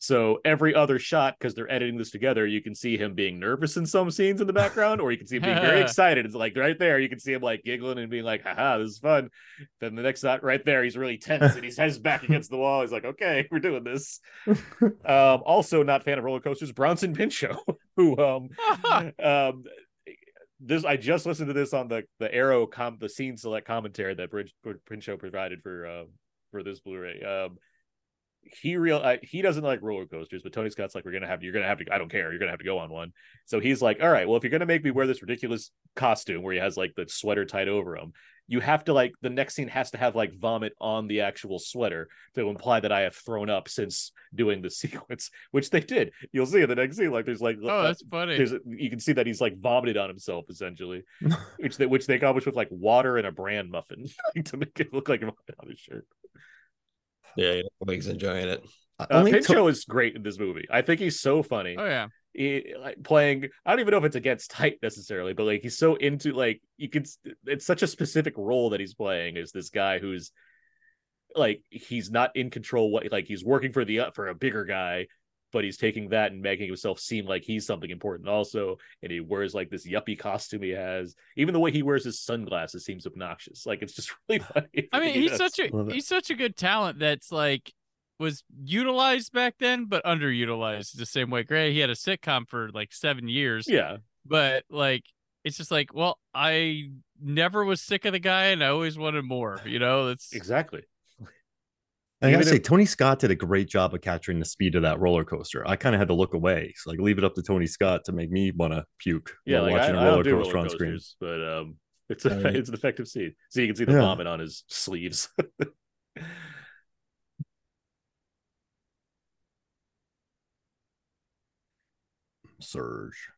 so every other shot, because they're editing this together, you can see him being nervous in some scenes in the background, or you can see him being very excited. It's like right there, you can see him like giggling and being like, haha, this is fun. Then the next shot right there, he's really tense and he's his back against the wall. He's like, okay, we're doing this. um, also not fan of roller coasters, Bronson Pinchot, who um um this I just listened to this on the the Arrow com the scene select commentary that Bridge Pinchot provided for uh for this Blu-ray. Um he real uh, he doesn't like roller coasters, but Tony Scott's like, we're gonna have you're gonna have to I don't care, you're gonna have to go on one. So he's like, all right, well, if you're gonna make me wear this ridiculous costume where he has like the sweater tied over him, you have to like the next scene has to have like vomit on the actual sweater to imply that I have thrown up since doing the sequence, which they did. You'll see in the next scene, like there's like Oh, that's funny. there's you can see that he's like vomited on himself essentially, which they which they accomplished with like water and a bran muffin to make it look like vomit on his shirt. Yeah, everybody's enjoying it. I Uh, only Pinchot took- is great in this movie. I think he's so funny. Oh yeah. He, like playing. I don't even know if it's against type necessarily, but like he's so into like you could. It's such a specific role that he's playing. Is this guy who's like he's not in control. What like he's working for the uh, for a bigger guy, but he's taking that and making himself seem like he's something important also. And he wears like this yuppie costume he has. Even the way he wears his sunglasses seems obnoxious. Like it's just really funny. I mean, he's does. such a he's such a good talent that's like was utilized back then, but underutilized the same way. Gray, he had a sitcom for like seven years, yeah. but like it's just like, well, I never was sick of the guy, and I always wanted more. You know, it's Exactly. I gotta say, if- Tony Scott did a great job of capturing the speed of that roller coaster. I kind of had to look away. So like leave it up to Tony Scott to make me want to puke Yeah, while like watching I a roller coaster roller on screen. but um, it's a, Right. it's an effective scene. So you can see the Yeah. vomit on his sleeves. Surge.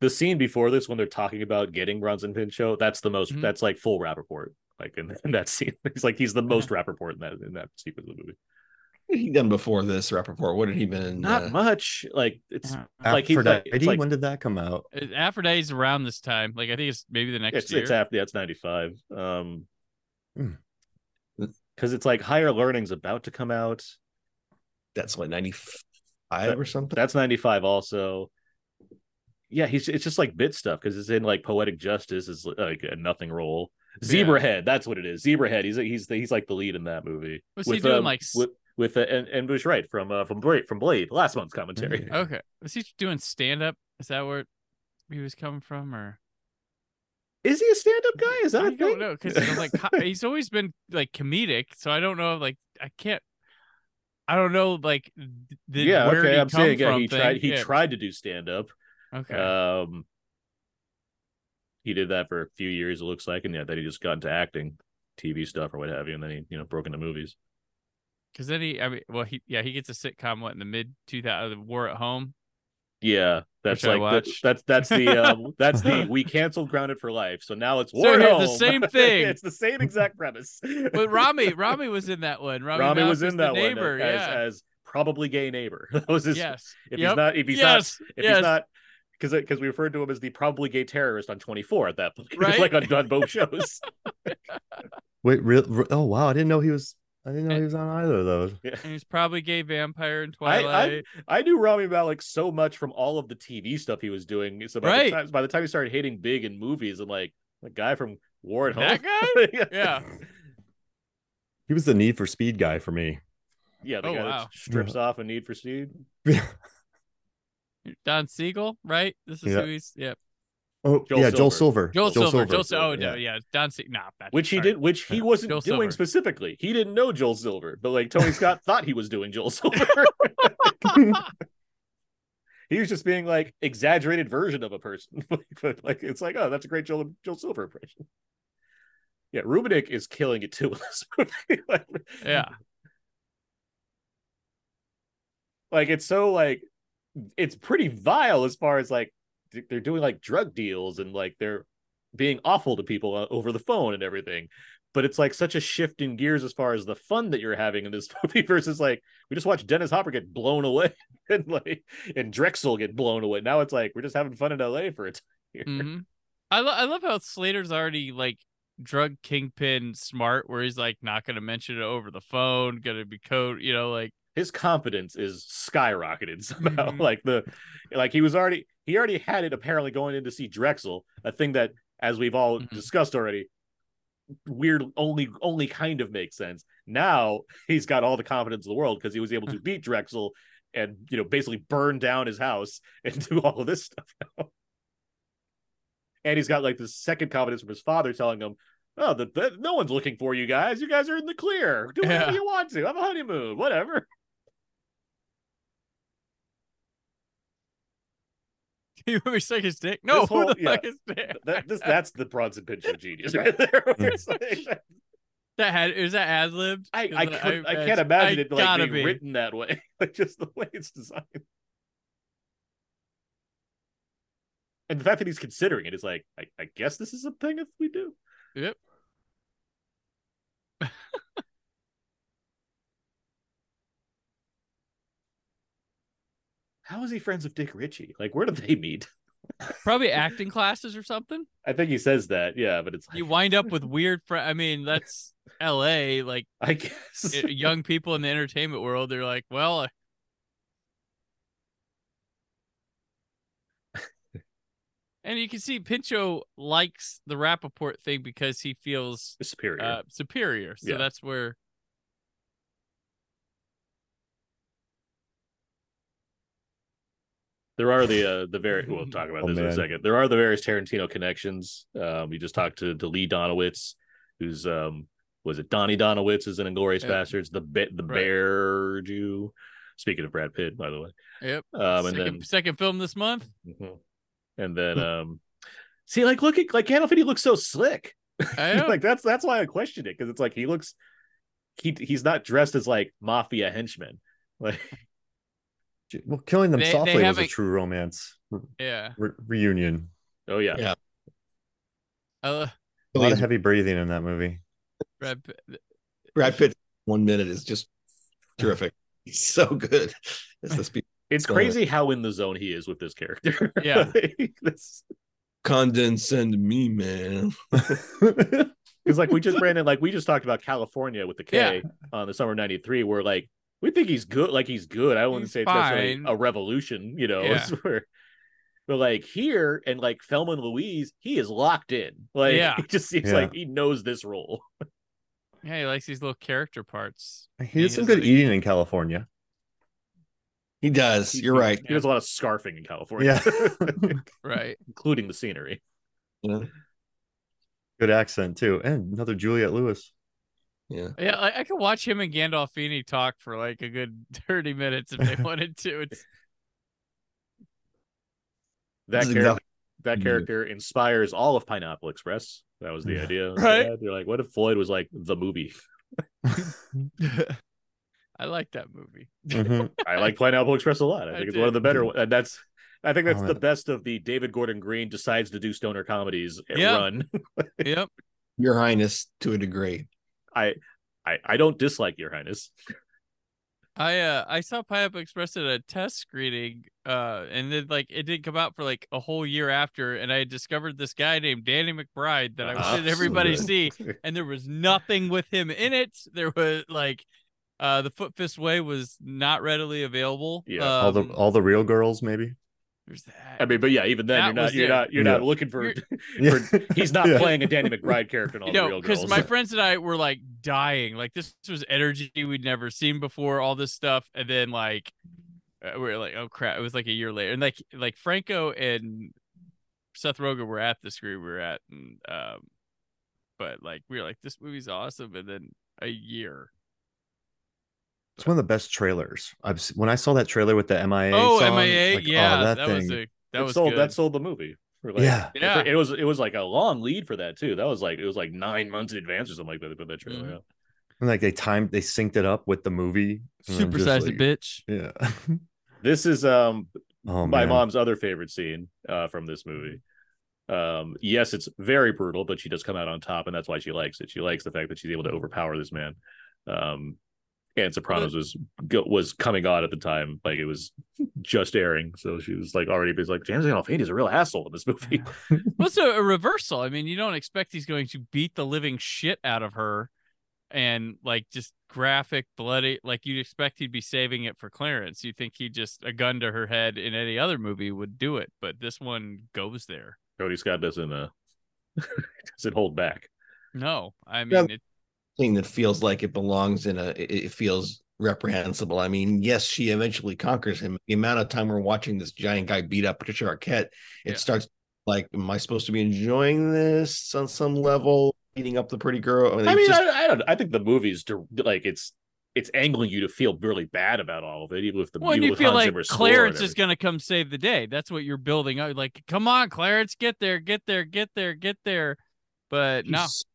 the scene before this, when they're talking about getting Bronson Pinchot, that's the most. Mhm. That's like full Rapaport. Like in, in that scene, he's like he's the most Rapaport in that in that sequence of the movie. He done before this Rapaport? What had he been? Not uh, much. Like it's uh, like he's like, Aphrodite. it's like when did that come out? it- Aphrodite's around this time. Like I think it's maybe the next it's year. it's after that's ninety five. Um, Hmm. because it's like higher learning's about to come out. That's what ninety five or something. That's ninety five also. Yeah, he's it's just like bit stuff because it's in like poetic justice is like a nothing role. Zebrahead, that's what it is. Zebrahead. He's he's he's like the lead in that movie. Was he doing, like, with with uh, and and was right from uh, from Blade from Blade last month's commentary. Mm. okay, was he doing stand up? Is that where he was coming from, or Is he a stand up guy? Is that I a don't thing? know because like he's always been like comedic, so I don't know. Like I can't. I don't know. Like the yeah, where okay. he I'm come saying yeah, he thing. tried he Yeah, tried to do stand up. Okay. Um, he did that for a few years, it looks like, and yeah, then he just got into acting, TV stuff or what have you, and then he you know broke into movies. Because then he, I mean, well, he, yeah, he gets a sitcom what in the mid 2000 War at Home. Yeah, that's Which like the, that's that's the um, that's the we canceled Grounded for Life, so now it's So War at yeah, the Home. same thing. it's the same exact premise. But Rami, Rami was in that one. Rami, Rami was in that neighbor. one as, yeah. as probably gay neighbor. That was his. yes. If Yep. he's not, if he's yes. not, if yes. he's not, because because we referred to him as the probably gay terrorist on 24 at that point, Right. like on, on both shows. Wait, real? re- oh wow, I didn't know he was. I didn't know eh. he was on either of those. and he's probably gay vampire in I- Twilight. I knew Rami Malek so much from all of the TV stuff he was doing. So by, Right. the, time, by the time he started hitting big in movies, and like the guy from War at Home, That guy? yeah, Yeah. He was the Need for Speed guy for me. yeah, the Oh, guy wow. that strips off a Need for Speed. Don Siegel, right? This is Yeah. who he's. Yep. Oh Joel yeah, Joel Silver. Silver. Joel, Silver. Joel Silver, Silver. Oh no, yeah. Don Siegel. Nah, that's which he sorry. did, which he wasn't Joel doing Silver. specifically. He didn't know Joel Silver, but like Tony Scott thought he was doing Joel Silver. he was just being like exaggerated version of a person. but like it's like, oh, that's a great Joel Joel Silver impression. Yeah, Rubinek is killing it too in this movie. like, Yeah. like it's so like it's pretty vile as far as like they're doing like drug deals and like they're being awful to people uh, over the phone and everything. But it's like such a shift in gears as far as the fun that you're having in this movie versus like we just watched Dennis Hopper get blown away and like and Drexel get blown away. Now it's like we're just having fun in LA for a time here. hmm I, lo- I love how Slater's already like drug kingpin smart, where he's like not gonna mention it over the phone, gonna be code, you know, like his confidence is skyrocketed somehow. Mhm. Like the like he was already he already had it apparently going in to see Drexel, a thing that as we've all Mhm. discussed already, weird only only kind of makes sense. Now he's got all the confidence in the world because he was able to beat Drexel and you know basically burn down his house and do all of this stuff now. And he's got like the second confidence from his father telling him, "Oh, the, the, no one's looking for you guys. You guys are in the clear. Do whatever Yeah. you want to. Have a honeymoon, whatever." you want me to suck his dick? No, This who the yeah. fuck is that? that this that's the Bronson Pinchot genius right there. It's hmm. like- That had is that ad libbed? I I, could, I can't imagine it like being be. written that way, like just the way it's designed. And the fact that he's considering it is like, I, I guess this is a thing if we do. Yep. how is he friends with Dick Ritchie? Like, where do they meet? Probably acting classes or something. I think he says that, yeah, but it's like... you wind up with weird. friends. I mean, that's L.A. Like, I guess it, young people in the entertainment world, they're like, well. And you can see Pinchot likes the Rapaport thing because he feels superior. Uh, superior. So yeah. that's where there are the uh, the very we'll talk about Oh, this in a second. There are the various Tarantino connections. Um, we just talked to, to Lee Donowitz, who's um was it Donnie Donowitz is in Inglourious Yeah. Basterds, the be- the Right. bear Jew. Speaking of Brad Pitt, by the way. Yep. Um, and second, then second film this month. Mhm. and then um, see, like look at like Gandolfini looks so slick. I know. like that's that's why I questioned it because it's like he looks he he's not dressed as like mafia henchman. Like Well, killing them They- they softly was a haven't- true romance yeah. re- reunion. oh yeah, Yeah. Uh, A lot of heavy breathing in that movie. Brad Pitt- Brad Pitt one minute is just terrific. He's so good. It's this it's Go crazy how in the zone he is with this character. Yeah. Like, this- condescend me, man. Because like we just Brandon, like we just talked about California with the K Yeah. on the summer '93, where like we think he's good, like he's good. I wouldn't He's say it's necessarily fine. a revolution, you know. Yeah. where- but like here and like Thelma and Louise, he is locked in. Like Yeah. it just seems Yeah. like he knows this role. yeah, he likes these little character parts. he did some good he? eating in California. He does. He- You're he- right. He does a lot of scarfing in California, Yeah. Right. including the scenery. Yeah. good accent too. And another Juliette Lewis. Yeah. Yeah, like, I could watch him and Gandolfini talk for like a good 30 minutes if they wanted to. It's That character, exactly- that character inspires all of Pineapple Express. That was the Yeah. idea. Right. Yeah, You're like, what if Floyd was like the movie? I like that movie. Mhm. I like Pineapple Express a lot. I I think it's one of the better one- and that's I think that's Oh, the man. best of the David Gordon Green decides to do stoner comedies and run. Yep. Your Highness to a degree. I I I don't dislike your highness. I uh I saw Pineapple Express at a test screening, uh, and then like it didn't come out for like a whole year after, and I discovered this guy named Danny McBride that I Ah, wanted everybody to see, and there was nothing with him in it. There was like, uh, the Foot Fist Way was not readily available. Yeah. all the Um, all the real girls, maybe. There's that. I mean, but yeah, even then That you're not you're there. not you're Yeah. not looking for, You're- for he's not Yeah. playing a Danny McBride character in all you the know, real because girls. my friends and I were like dying. Like this was energy we'd never seen before. All this stuff, and then like uh, we are like, oh crap! It was like a year later, and like like Franco and Seth Rogen were at the screen we were at, and um, but like we were like, this movie's awesome, and then a year. It's one of the best trailers. I've s- when I saw that trailer with the MIA. oh, song, MIA, like, oh, yeah, that, that, thing. was a that It was sold good. that sold the movie. For like, Yeah. Yeah. It was it was like a long lead for that too. That was like it was like nine months in advance or something like that. They put that trailer Mhm. out. And like they timed, they synced it up with the movie. and I'm super sized like- bitch. Yeah. This is um oh my man. mom's other favorite scene uh, from this movie. Um, yes, it's very brutal, but she does come out on top, and that's why she likes it. She likes the fact that she's able to overpower this man. Um, and Sopranos was was coming on at the time, like it was just airing, so she was like already was like James Gandolfini is a real asshole in this movie. Well, a, a reversal. I mean, you don't expect he's going to beat the living shit out of her and like just graphic bloody like you'd expect he'd be saving it for Clarence. You think he just a gun to her head in any other movie would do it, but this one goes there. Tony Scott doesn't uh doesn't hold back. No, I Yeah. mean it, Thing that feels like it belongs in a. It it feels reprehensible. I mean, yes, she eventually conquers him. The amount of time we're watching this giant guy beat up Patricia Arquette, it Yeah. starts like, am I supposed to be enjoying this on some level? Beating up the pretty girl. I it's mean, just- I, I don't. I think the movie's dir- like it's it's angling you to feel really bad about all of it, even if the well, and even you feel like Zimmer's score and Clarence is going to come save the day. That's what you're building up. Like, come on, Clarence, get there, get there, get there, get there. But no, she's deep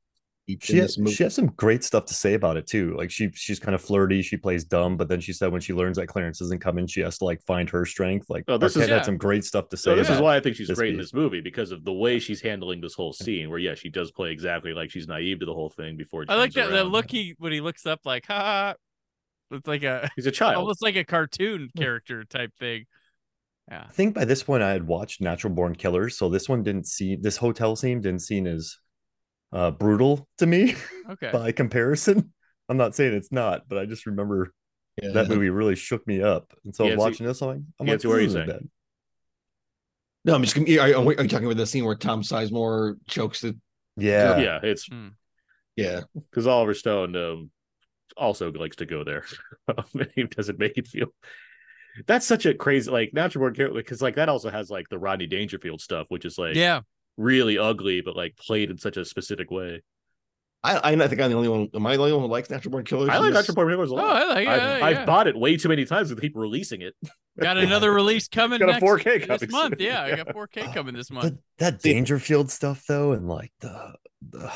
She has, she has some great stuff to say about it too. Like she she's kind of flirty, she plays dumb, but then she said when she learns that Clarence isn't coming, she has to like find her strength. Like Oh, this is- Arquette Yeah. had some great stuff to say. So this is why I think she's this great in this movie because of the way she's handling this whole scene. Where yeah, she does play exactly like she's naive to the whole thing before. I like turns that, that look he when he looks up like, ha, ha. It's like a He's a child. almost like a cartoon character type thing. Yeah. I think by this point I had watched Natural Born Killers, so this one didn't see this hotel scene didn't seem as uh, brutal to me Okay. by comparison. I'm not saying it's not, but I just remember Yeah. that movie really shook me up. And so Yeah, see- watching this, I'm like, I'm yeah, like, see, what are this you isn't? No, I'm just. Are, are, are you talking about the scene where Tom Sizemore chokes the? Yeah. yeah, it's Yeah, because Oliver Stone um, also likes to go there. he doesn't make it feel. That's such a crazy like natural born character because like that also has like the Rodney Dangerfield stuff, which is like Yeah. Really ugly, but like played in such a specific way. I. I think I'm the only one. Am I the only one who likes Natural Born Killers? I like Natural Born Killers a Oh, lot. I like it. I've, oh, yeah, I've bought it way too many times with people releasing it. Got another release coming Got a 4K this month. soon. Yeah, I got 4K coming this month. That, that Dangerfield stuff though, and like the, the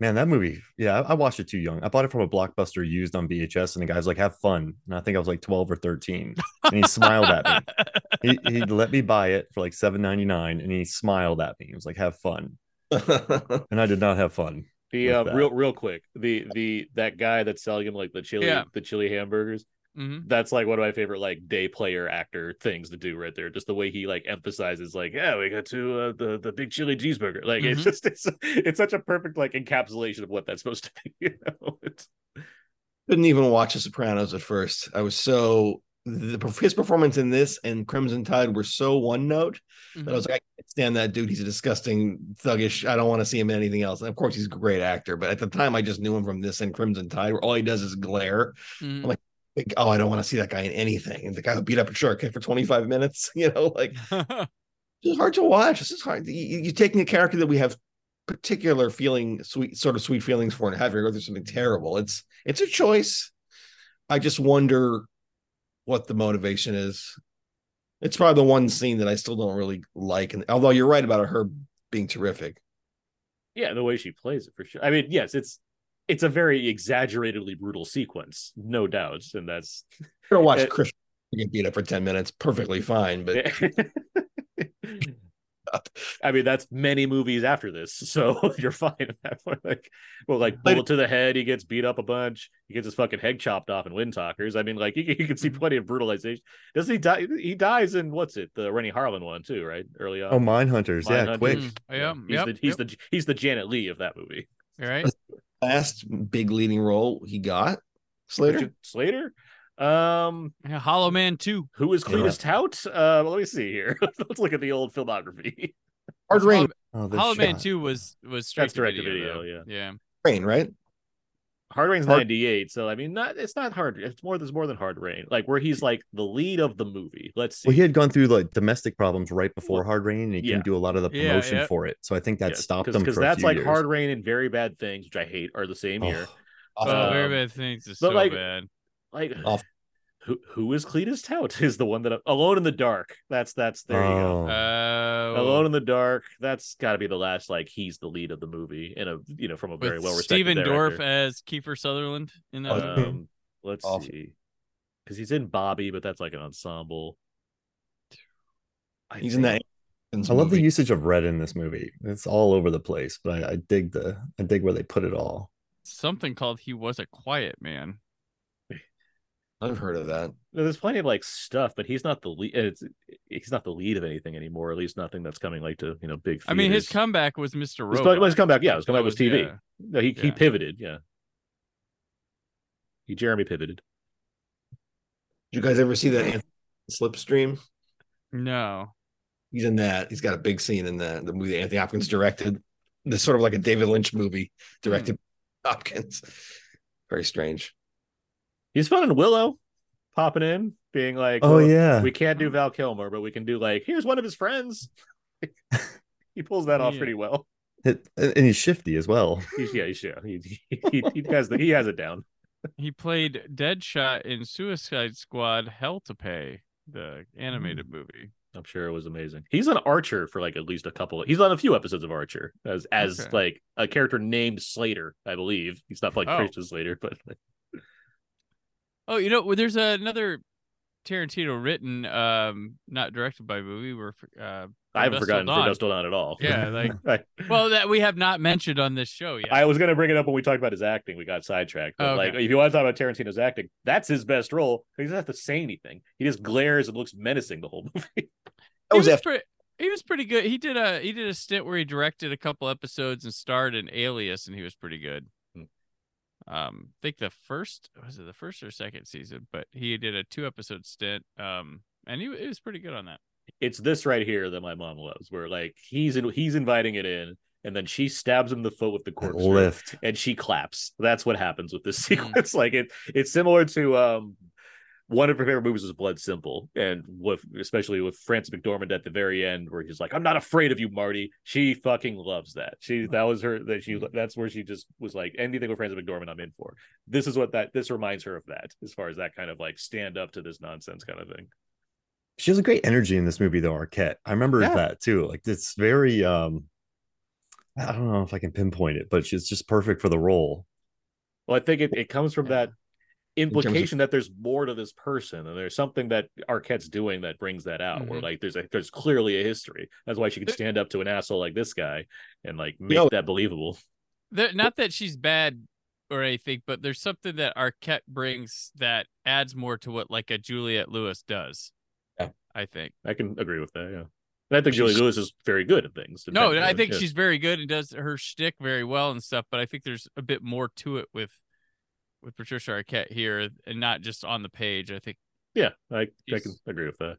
man, that movie. Yeah, I, I watched it too young. I bought it from a blockbuster used on VHS, and the guy's like, "Have fun." And I think I was like twelve or thirteen, and he smiled at me. He he let me buy it for like seven ninety nine, and he smiled at me. He was like, "Have fun," and I did not have fun. The uh, real real quick, the the that guy that's selling him like the chili Yeah. the chili hamburgers. Mhm. That's like one of my favorite like day player actor things to do right there. Just the way he like emphasizes like, yeah, we got to uh, the the big chili cheeseburger. Like it's Mhm. just it's it's such a perfect like encapsulation of what that's supposed to be. You know, it's Couldn't even watch The Sopranos at first. I was so the, his performance in this and Crimson Tide were so one note that I was like, I can't stand that dude. He's a disgusting, thuggish. I don't want to see him in anything else. And of course, he's a great actor, but at the time, I just knew him from this and Crimson Tide, where all he does is glare. Mhm. like, Like, oh, I don't want to see that guy in anything. And the guy who beat up a shark for 25 minutes, you know, like it's hard to watch. This is hard. You, you're taking a character that we have particular feeling, sweet, sort of sweet feelings for, and having her go through something terrible. It's it's a choice. I just wonder what the motivation is. It's probably the one scene that I still don't really like. And although you're right about her being terrific, yeah, the way she plays it for sure. I mean, yes, it's it's a very exaggeratedly brutal sequence, no doubt, and that's I'm gonna watch Chris get beat up for 10 minutes, perfectly fine. But I mean, that's many movies after this, so you're fine at that point. Like, well, like But- bullet to the head, he gets beat up a bunch, he gets his fucking head chopped off in Windtalkers. I mean, like, you, can- you can see plenty of brutalization. Doesn't he die? He dies in what's it, the Renny Harlin one too, right? Early on. Oh, Mindhunters, yeah, Mindhunters. quick. Mm, yeah, he's yep, the he's yep. the he's the Janet Leigh of that movie. All right. Last big leading role he got, Slater. Richard Slater. Um, Yeah, Hollow Man 2. who is Yeah. Cletus Tout? Uh, let me see here. Let's look at the old filmography. Hard rain, Oh, the Hollow Man 2 was was straight That's to direct to video. video, though. Yeah. rain, right? Hard Rain's Hard- 98, so I mean not it's not hard. It's more there's more than Hard Rain. Like where he's like the lead of the movie. Let's see. Well, he had gone through like domestic problems right before Hard Rain, and he yeah. couldn't do a lot of the promotion yeah. for it. So I think that Yes, stopped cause, him 'cause that's like years. Hard Rain and Very Bad Things, which I hate, are the same Oh, year. Oh, Um, very bad things is but so like- bad. Like Off. who who is Cletus Tout? Is the one that Alone in the Dark. That's that's there you go. Oh. Alone in the Dark. That's got to be the last. Like he's the lead of the movie in a you know from a very well respected Stephen Dorff as Kiefer Sutherland in that. Um, let's Awful. see, because he's in Bobby, but that's like an ensemble. I He's in think- that. I love the usage of red in this movie. It's all over the place, but I, I dig the I dig where they put it all. Something called He Was a Quiet Man. I've hmm. heard of that. There's plenty of like stuff, but he's not the lead. It's he's not the lead of anything anymore. At least nothing that's coming like to you know big. I mean, his comeback was Mr. His, Robot. his comeback, yeah, his comeback That was TV. yeah. No, he he pivoted, yeah. He Jeremy pivoted. Did you guys ever see that Slipstream? No. He's in that. He's got a big scene in the the movie that Anthony Hopkins directed. This sort of like a David Lynch movie directed hmm. by Hopkins. Very strange. He's fun in Willow, popping in, being like, Oh well, yeah, we can't do Val Kilmer, but we can do like here's one of his friends. he pulls that off Yeah. pretty well. It- and he's shifty as well. He's yeah, he's yeah, he, he, he, he has the he has it down. He played Deadshot in Suicide Squad Hell to Pay, the animated hmm. movie. I'm sure it was amazing. He's on Archer for like at least a couple. He's on a few episodes of Archer as as Okay. like a character named Slater, I believe. He's not like Oh. Christian Slater, but Oh, you know, well, there's another Tarantino written, um, not directed by movie. Where uh, I haven't Dusk forgotten Dawn. for Dusk Till Dawn at all. Yeah, like- I, Well, that we have not mentioned on this show yet. I was gonna bring it up when we talked about his acting. We got sidetracked. But Oh, like, okay. if you want to talk about Tarantino's acting, that's his best role. He doesn't have to say anything. He just glares and looks menacing the whole movie. That he was was, after pretty. He was pretty good. He did a he did a stint where he directed a couple episodes and starred in Alias, and he was pretty good. Um, I think the first was it the first or second season, but he did a two episode stint. Um, and he, he was pretty good on that. it's this right here that my mom loves, where like he's in, he's inviting it in, and then she stabs him in the foot with the That corkscrew, lift. and she claps. That's what happens with this sequence. Like it, it's similar to um one of her favorite movies is Blood Simple, and with especially with Frances McDormand at the very end, where he's like, "I'm not afraid of you, Marty." She fucking loves that. She that was her that she that's where she just was like, anything with Frances McDormand, I'm in for. This is what that this reminds her of that, as far as that kind of like stand up to this nonsense kind of thing. She has a great energy in this movie, though. Arquette. I remember Yeah. that too. Like it's very. um I don't know if I can pinpoint it, but she's just perfect for the role. Well, I think it, it comes from Yeah. That of- implication that there's more to this person, and there's something that Arquette's doing that brings that out. Where Mhm. like there's a there's clearly a history. That's why she could stand up to an asshole like this guy and like make know- that believable. There, not that she's bad or anything, but there's something that Arquette brings that adds more to what like a Juliette Lewis does. Yeah. I think. I can agree with that. Yeah, and I think Julie Lewis is very good at things. No, I think yeah. she's very good and does her shtick very well and stuff. But I think there's a bit more to it with with Patricia Arquette here, and not just on the page. I think. yeah. I I can agree with that.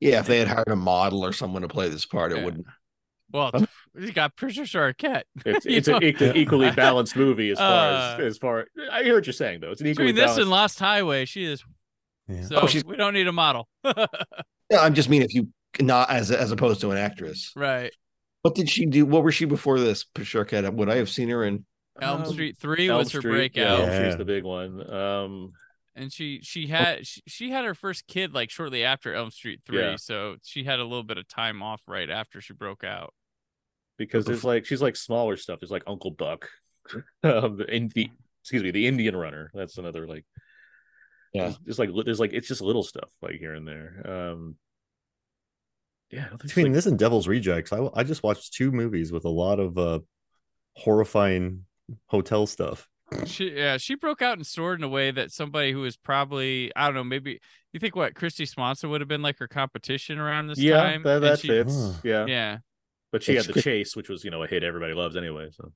Yeah, if they had hired a model or someone to play this part, it wouldn't. Well, you got Patricia Arquette. It's it's an equally, equally balanced movie as far Uh, as as far. I hear what you're saying though. It's an equally Between this balanced. and Lost Highway, she is. Yeah. So Oh, she's- we don't need a model. Yeah, I'm just mean if you not as as opposed to an actress. right. What did she do? What was she before this? Patricia Arquette? Would I have seen her in? Elm Um, Street Three Elm was her Street, Yeah, breakout, Elm Street's the big one. Um, and she she had she, she had her first kid like shortly after Elm Street Three, Yeah. so she had a little bit of time off right after she broke out. because there's like she's like smaller stuff. There's like Uncle Buck, um, in the excuse me, the Indian Runner. That's another like Yeah. Just, just like there's like it's just little stuff like here and there. Um, yeah, I don't think Between like- this and Devil's Rejects, I, I just watched two movies with a lot of uh horrifying hotel stuff. She yeah she broke out and soared in a way that somebody who was probably I don't know maybe you think what Kristy Swanson would have been like her competition around this yeah, time. that, that she- fits. Yeah. Yeah. but she had the good. chase, which was you know a hit everybody loves anyway. So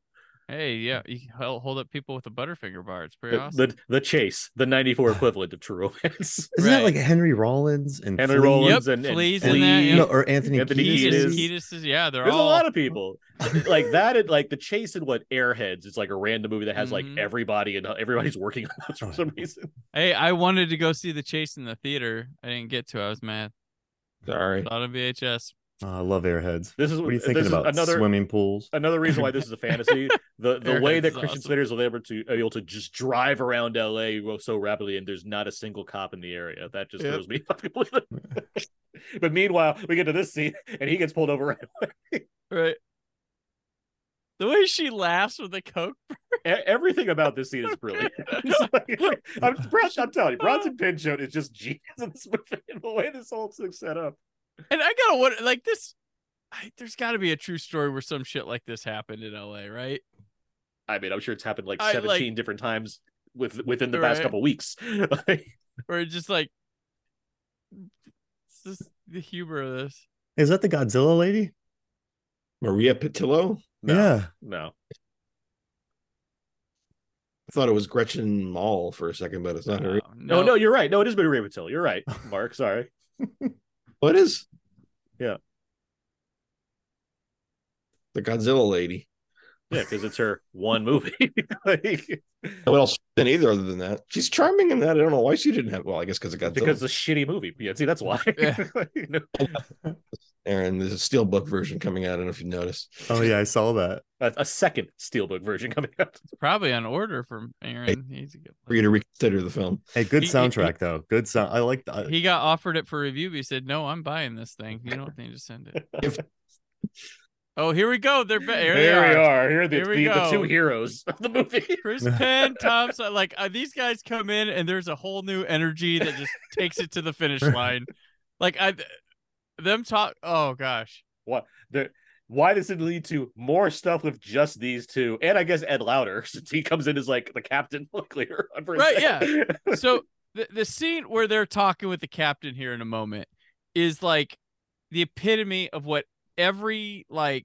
Hey, yeah, you hold up people with a butterfinger bar. It's pretty the, awesome. the the chase, the '94 equivalent of True Romance. Isn't that like Henry Rollins and Henry Flea? Rollins Yep, and, and Flea's in Flea. that, yeah. No, or Anthony, Anthony Kiedis. Kiedis. Kiedis, Kiedis is yeah, they're There's all a lot of people like that. And like the chase and what Airheads is like a random movie that has Mhm. like everybody and everybody's working on those for some reason. Hey, I wanted to go see the chase in the theater. I didn't get to. I was mad. Sorry. Saw it on VHS. Oh, I love Airheads. This is What are you this thinking is about? Another Swimming pools? another reason why this is a fantasy. The the way that Christian awesome. Slater is able to able to just drive around LA so rapidly and there's not a single cop in the area. That just Yep. throws me off completely. but meanwhile, we get to this scene and he gets pulled over right away. Right. The way she laughs with the coke. Everything about this scene is brilliant. Like- I'm, Bron- I'm telling you, Bronson Pinchot is just genius in this movie. and The way this whole thing's set up. And I gotta wonder, like this. I, there's got to be a true story where some shit like this happened in LA, right? I mean, I'm sure it's happened like I, 17 like- different times with within the past couple weeks. Like, Or just like, it's just the humor of this. Is that the Godzilla lady? Maria Pitillo. no, Yeah. no. I thought it was Gretchen Mol for a second, but it's not her. No, no, you're right. No, it is Maria Patil. You're right, Mark. Sorry. What is? Yeah. The Godzilla lady. Yeah, because it's her one movie. like, What else than either other than that? She's charming in that. I don't know why she didn't have. Well, I guess because it got because it's a shitty movie. Yeah, see, that's why. Yeah. You know, Aaron. There's a steelbook version coming out. I don't know if you noticed. Oh yeah, I saw that. a, a second steelbook version coming out. It's probably on order from Aaron. He's a good For you to reconsider the film. Hey, good He- he- soundtrack though. Good sound. I like that. He got offered it for review, but he said, "No, I'm buying this thing. You don't need to send it." If- oh, here we go. They're here they Here we are. are. Here are the, Here we the, the two heroes of the movie. Chris Penn, Tom, Sa- like uh, these guys come in and there's a whole new energy that just takes it to the finish line. Like I, them talk. Oh gosh, What the why does it lead to more stuff with just these two? And I guess Ed Lauter, since he comes in as like the captain for Right, Yeah. so the the scene where they're talking with the captain here in a moment is like the epitome of what every like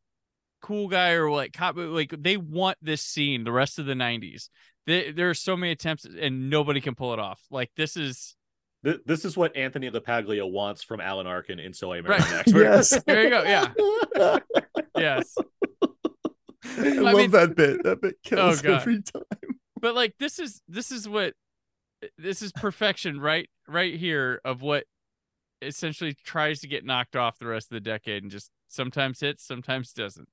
cool guy or like cop like they want this scene the rest of the 90s there, there are so many attempts and nobody can pull it off like this is this is what Anthony LaPaglia wants from Alan Arkin in So I Married Right. an Expert. Yes. There you go. Yeah. Yes. I, I love mean- that bit. That bit oh, kills God. every time. But like this is this is what this is perfection right right here of what essentially tries to get knocked off the rest of the decade and just sometimes hits, sometimes doesn't.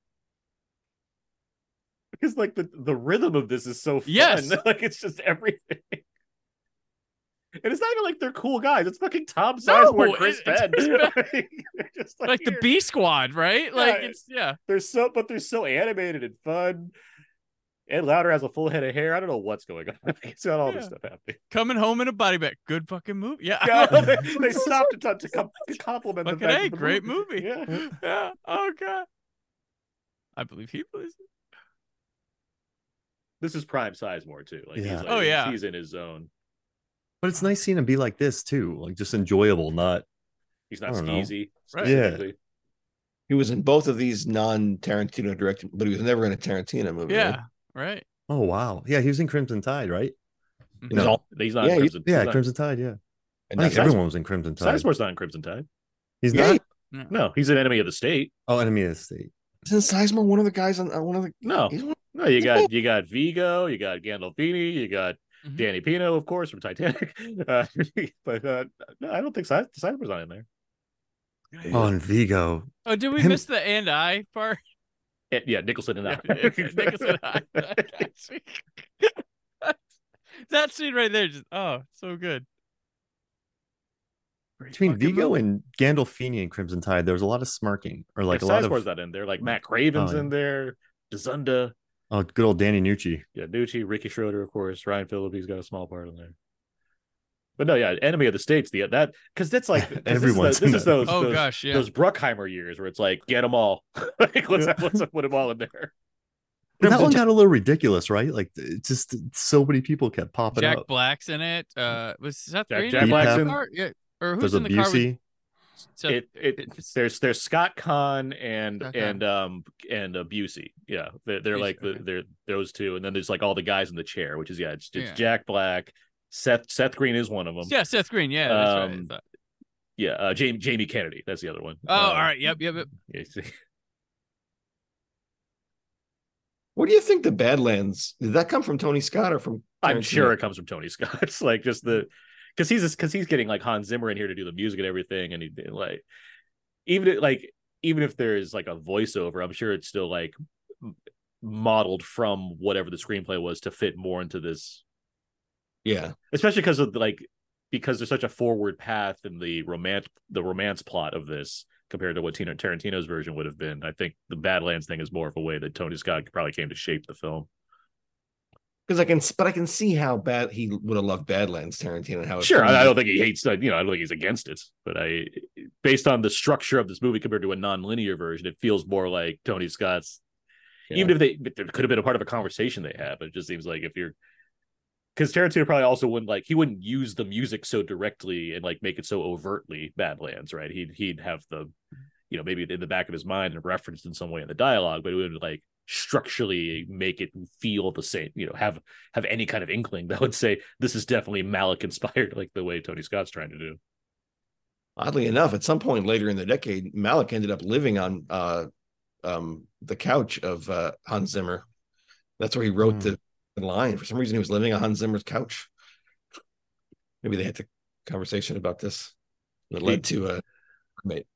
because like the the rhythm of this is so fun. Yes. like it's just everything. And it's not even like they're cool guys. It's fucking Tom Sizemore No, and Chris Penn. like, Like the. B squad, right? Like Yeah. it's yeah. They're so, but they're so animated and fun. Ed Lauter has a full head of hair. I don't know what's going on. He's got all this Yeah. stuff happening. Coming home in a body bag. Good fucking movie. Yeah. Yeah, they, they stopped to, to, com- to compliment the Fucking fact A, that the great movie. Yeah. yeah. Oh god. I believe he believes it. This is prime Sizemore too. Like Yeah. he's like, Oh, yeah. he's in his zone. But it's nice seeing him be like this too, like just enjoyable, not He's not I skeezy. Right. Yeah. He was in both of these non-Tarantino directed, but he was never in a Tarantino movie. Yeah. Right. Oh wow. Yeah, he was in Crimson Tide, right? He was No. all- He's not Yeah, in he's- Crimson. Yeah, he's not- Crimson Tide, yeah. and I think that's- everyone was in Crimson Tide. Sizemore's not in Crimson Tide. He's Yeah, not. No, he's an enemy of the state. Oh, Enemy of the State. Isn't Sizemore one of the guys on uh, one of the? No, one, no, you got you got Viggo, you got Gandolfini, you got Mhm. Danny Pino, of course, from Titanic. Uh, but uh, no, I don't think Size Sizemore's not in there. On Viggo. Oh, did we Him- miss the and I part? Yeah, Nicholson and I. Nicholson and I. that scene right there, just oh, so good. Between Viggo movie. and Gandolfini and Crimson Tide, there was a lot of smirking, or like like a lot Sizemore's of not in there. Like oh, Matt Craven's Oh, yeah. in there. Dezunda, oh, good old Danny Nucci. yeah, Nucci, Ricky Schroder, of course. Ryan Phillippe's got a small part in there. But no, yeah, enemy of the states. The that because that's like Everyone's This is, the, this is those Oh those, gosh, yeah. those Bruckheimer years where it's like get them all. like let's Yeah. let's put them all in there. But that one got a little ridiculous, right? Like it just so many people kept popping Jack up. Black's in it. Uh, was Seth Jack- Green Jack in the Black's in- car? Yeah. Or who's There's in a the car? With Busey. It, it it's- there's there's Scott Caan and Scott Conn. and um and uh, Busey. Yeah, they're, they're Busey, like the, okay. they're those two, and then there's like all the guys in the chair, which is yeah, it's, it's Yeah. Jack Black, Seth Seth Green is one of them. Yeah, Seth Green. Yeah, that's right. Um, thought- Yeah, uh, Jamie Jamie Kennedy, that's the other one. Oh, Uh, all right. Yep, yep, yep. yeah, see- What do you think the Badlands? Did that come from Tony Scott or from? I'm Tarantino? sure it comes from Tony Scott. It's like just the because he's because he's getting like Hans Zimmer in here to do the music and everything, and he like even if, like even if there's like a voiceover, I'm sure it's still like modeled from whatever the screenplay was to fit more into this, Yeah, especially because of like because there's such a forward path in the romance the romance plot of this compared to what Tina Tarantino's version would have been. I think the Badlands thing is more of a way that Tony Scott probably came to shape the film. because I can, but I can see how bad he would have loved Badlands, Tarantino, how Sure, I, I don't think he hates that. You know, I don't think he's against it. But I, based on the structure of this movie compared to a non-linear version, it feels more like Tony Scott's. Even if they, but there could have been a part of a conversation they had, but it just seems like if you're, because Tarantino probably also wouldn't like he wouldn't use the music so directly and like make it so overtly Badlands, right? He'd he'd have the, you know, maybe in the back of his mind and referenced in some way in the dialogue, but it would like structurally make it feel the same you know have have any kind of inkling that would say this is definitely Malick inspired like the way tony scott's trying to do Oddly enough, at some point later in the decade, Malick ended up living on uh, um, the couch of uh, Hans Zimmer. That's where he wrote Hmm. the, the line. For some reason, he was living on Hans Zimmer's couch. Maybe they had the conversation about this that led to a roommate.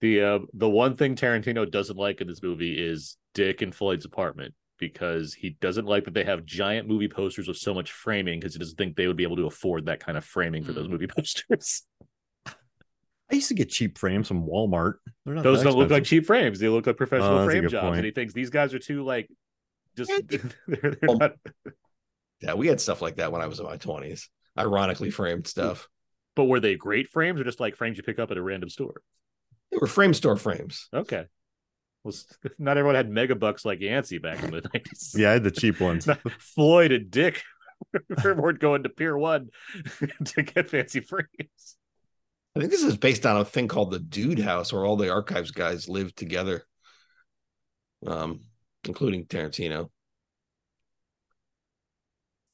the uh the one thing tarantino doesn't like in this movie is dick and floyd's apartment because he doesn't like that they have giant movie posters with so much framing because he doesn't think they would be able to afford that kind of framing for those Hmm. movie posters I used to get cheap frames from Walmart. They're not those don't look like cheap frames they look like professional Oh, frame jobs point. and he thinks these guys are too like just Yeah, they're, they're Oh. not Yeah, we had stuff like that when I was in my twenties. Ironically framed stuff. but were they great frames or just like frames you pick up at a random store They were frame store frames. Okay. Well, not everyone had megabucks like Yancy back in the 90s. Yeah, I had the cheap ones. Floyd and Dick weren't going to Pier 1 to get fancy frames. I think this is based on a thing called the Dude House, where all the archives guys lived together, um, including Tarantino.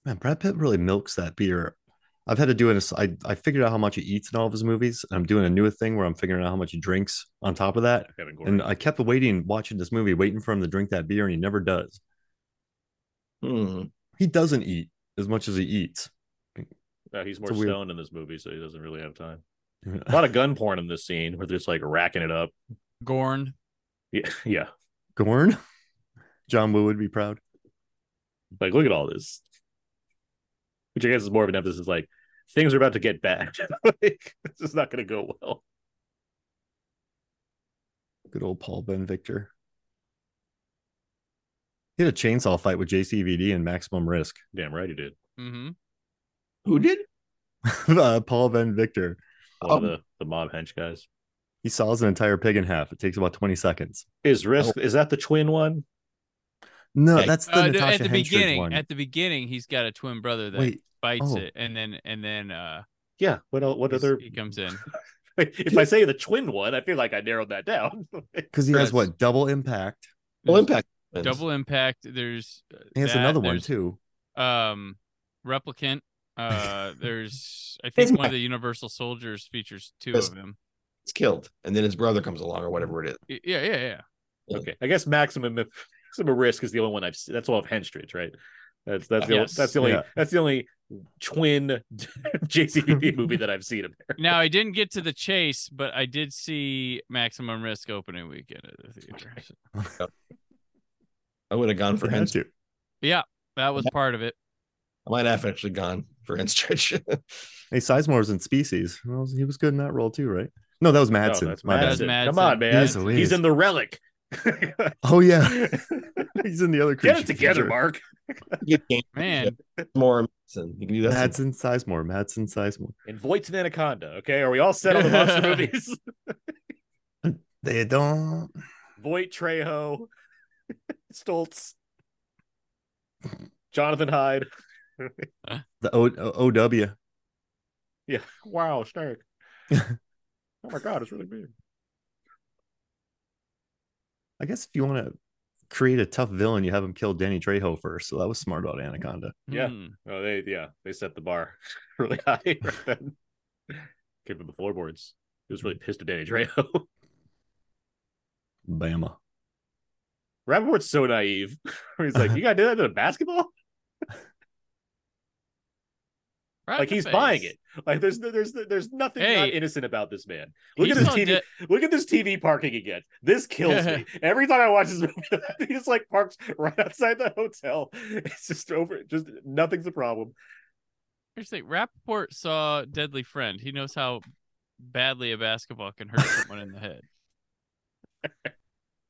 Man, Brad Pitt really milks that beer I've had to do it. I I figured out how much he eats in all of his movies. I'm doing a new thing where I'm figuring out how much he drinks on top of that. Kevin And I kept waiting, watching this movie, waiting for him to drink that beer, and he never does. Hmm. He doesn't eat as much as he eats. No, he's more It's a weird- stoned in this movie, so he doesn't really have time. A lot of gun porn in this scene where they're just like racking it up. Gorn. Yeah, yeah. Gorn, John Woo would be proud. Like, look at all this. Which I guess is more of an emphasis like things are about to get bad. like, this is not going to go well. Good old Paul Ben Victor. He had a chainsaw fight with JCVD and Maximum Risk. Damn right he did. Mm-hmm. Who did? uh, Paul Ben Victor. One of Um, the, the mob hench guys. He saws an entire pig in half. It takes about 20 seconds. Is Risk is that the twin one? No, Yeah. that's the Uh, no, Natasha at the Henstridge beginning, one. at the beginning, he's got a twin brother that Wait, fights oh. it, and then and then uh, Yeah. What el- what other he comes in. if I say the twin one, I feel like I narrowed that down. because he has what double impact. Full There's impact. Double impact. There's uh, He has that, another one there's, too. Um, replicant. Uh, there's I think one of the Universal Soldiers features two Yes. of them. It's killed, and then his brother comes along, or whatever it is. Yeah, yeah, yeah. okay. I guess maximum maximum risk is the only one I've seen. That's all of Henstridge, right? That's that's uh, the Yes. that's the only Yeah. that's the only twin JCVD movie that I've seen. Apparently. Now I didn't get to the chase, but I did see Maximum Risk opening weekend at the theater. So I would have gone for He had Hens. to. that was part of it. I might have actually gone for Henstridge. Hey, Sizemore was in Species. Well, he was good in that role too, right? No, that was No, Madsen. that's My. Madsen. Madsen. Come on, man. He's He's in the relic. Oh yeah, he's in the other. Get it together, feature. Mark. you can't Man, more. Madsen. You can do that. Madsen Sizemore. Madsen Sizemore. And Voight's an Anaconda. Okay, are we all set on the monster movies? They don't. Voight, Trejo, Stoltz, Jonathan Hyde. The o- O- OW. Yeah. Wow, Stark. oh my god, it's really big. I guess if you want to create a tough villain, you have him kill Danny Trejo first. So that was smart about Anaconda. Yeah. hmm. Oh, they yeah, they set the bar really high right then. Gave him the floorboards. He was really pissed at Danny Trejo. Bama. Rapaport's so naive. He's like, You gotta do that to a basketball? Right Like in the he's buying it. Like there's there's there's nothing not innocent about this man. Look at this TV. de- Look at this TV parking again. This kills me. Every time I watch this movie, he just like parks right outside the hotel. It's just over. Just nothing's a problem. Here's the thing. Rapaport saw Deadly Friend. He knows how badly a basketball can hurt someone in the head.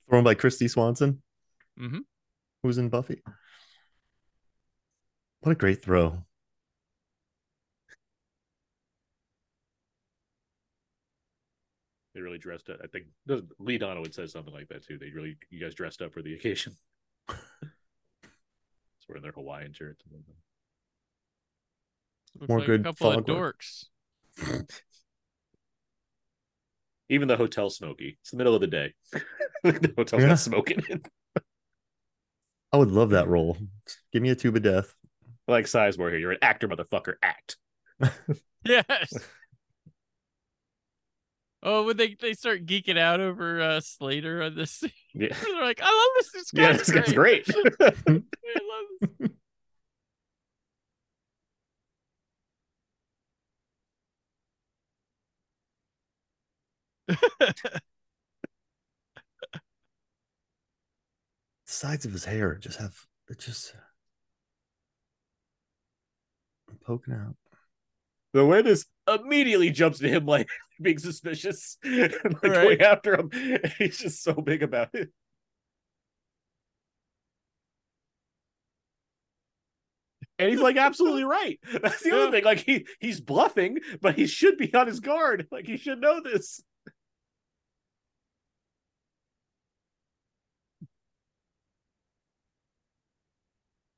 Thrown by Kristy Swanson, mm-hmm. who's in Buffy. What a great throw. They really dressed up. I think Lee Donowitz says something like that too. They really, you guys dressed up for the occasion. It's wearing their Hawaiian shirts. Looks More like good a couple of dorks. Even the hotel smoky. It's the middle of the day. the hotel's Yeah. got smoke in it. I would love that role. Give me a tube of death. Like Sizemore here. You're an actor, motherfucker. Act. Yes. Oh, when they they start geeking out over uh, Slater on this, scene. Yeah. they're like, "I love this. This Yeah, guy's this guy's great. great. I love this." sides of his hair just have it just poking out. The witness immediately jumps to him like being suspicious and like Right. going after him. He's just so big about it. And he's like absolutely right. That's the Yeah. other thing. Like he he's bluffing, but he should be on his guard. Like he should know this.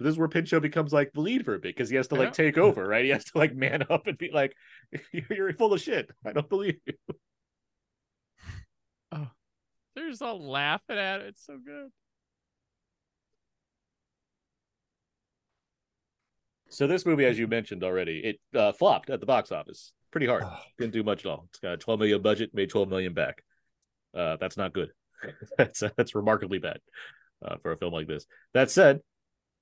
This is where Pinchot becomes like the lead for a bit because he has to like take over, right? He has to like man up and be like, "You're full of shit. I don't believe you." Oh, they're just all laughing at it. It's so good. So this movie, as you mentioned already, it uh, flopped at the box office pretty hard. Oh. Didn't do much at all. It's got a 12 million budget, made 12 million back. Uh, that's not good. that's that's remarkably bad uh, for a film like this. That said,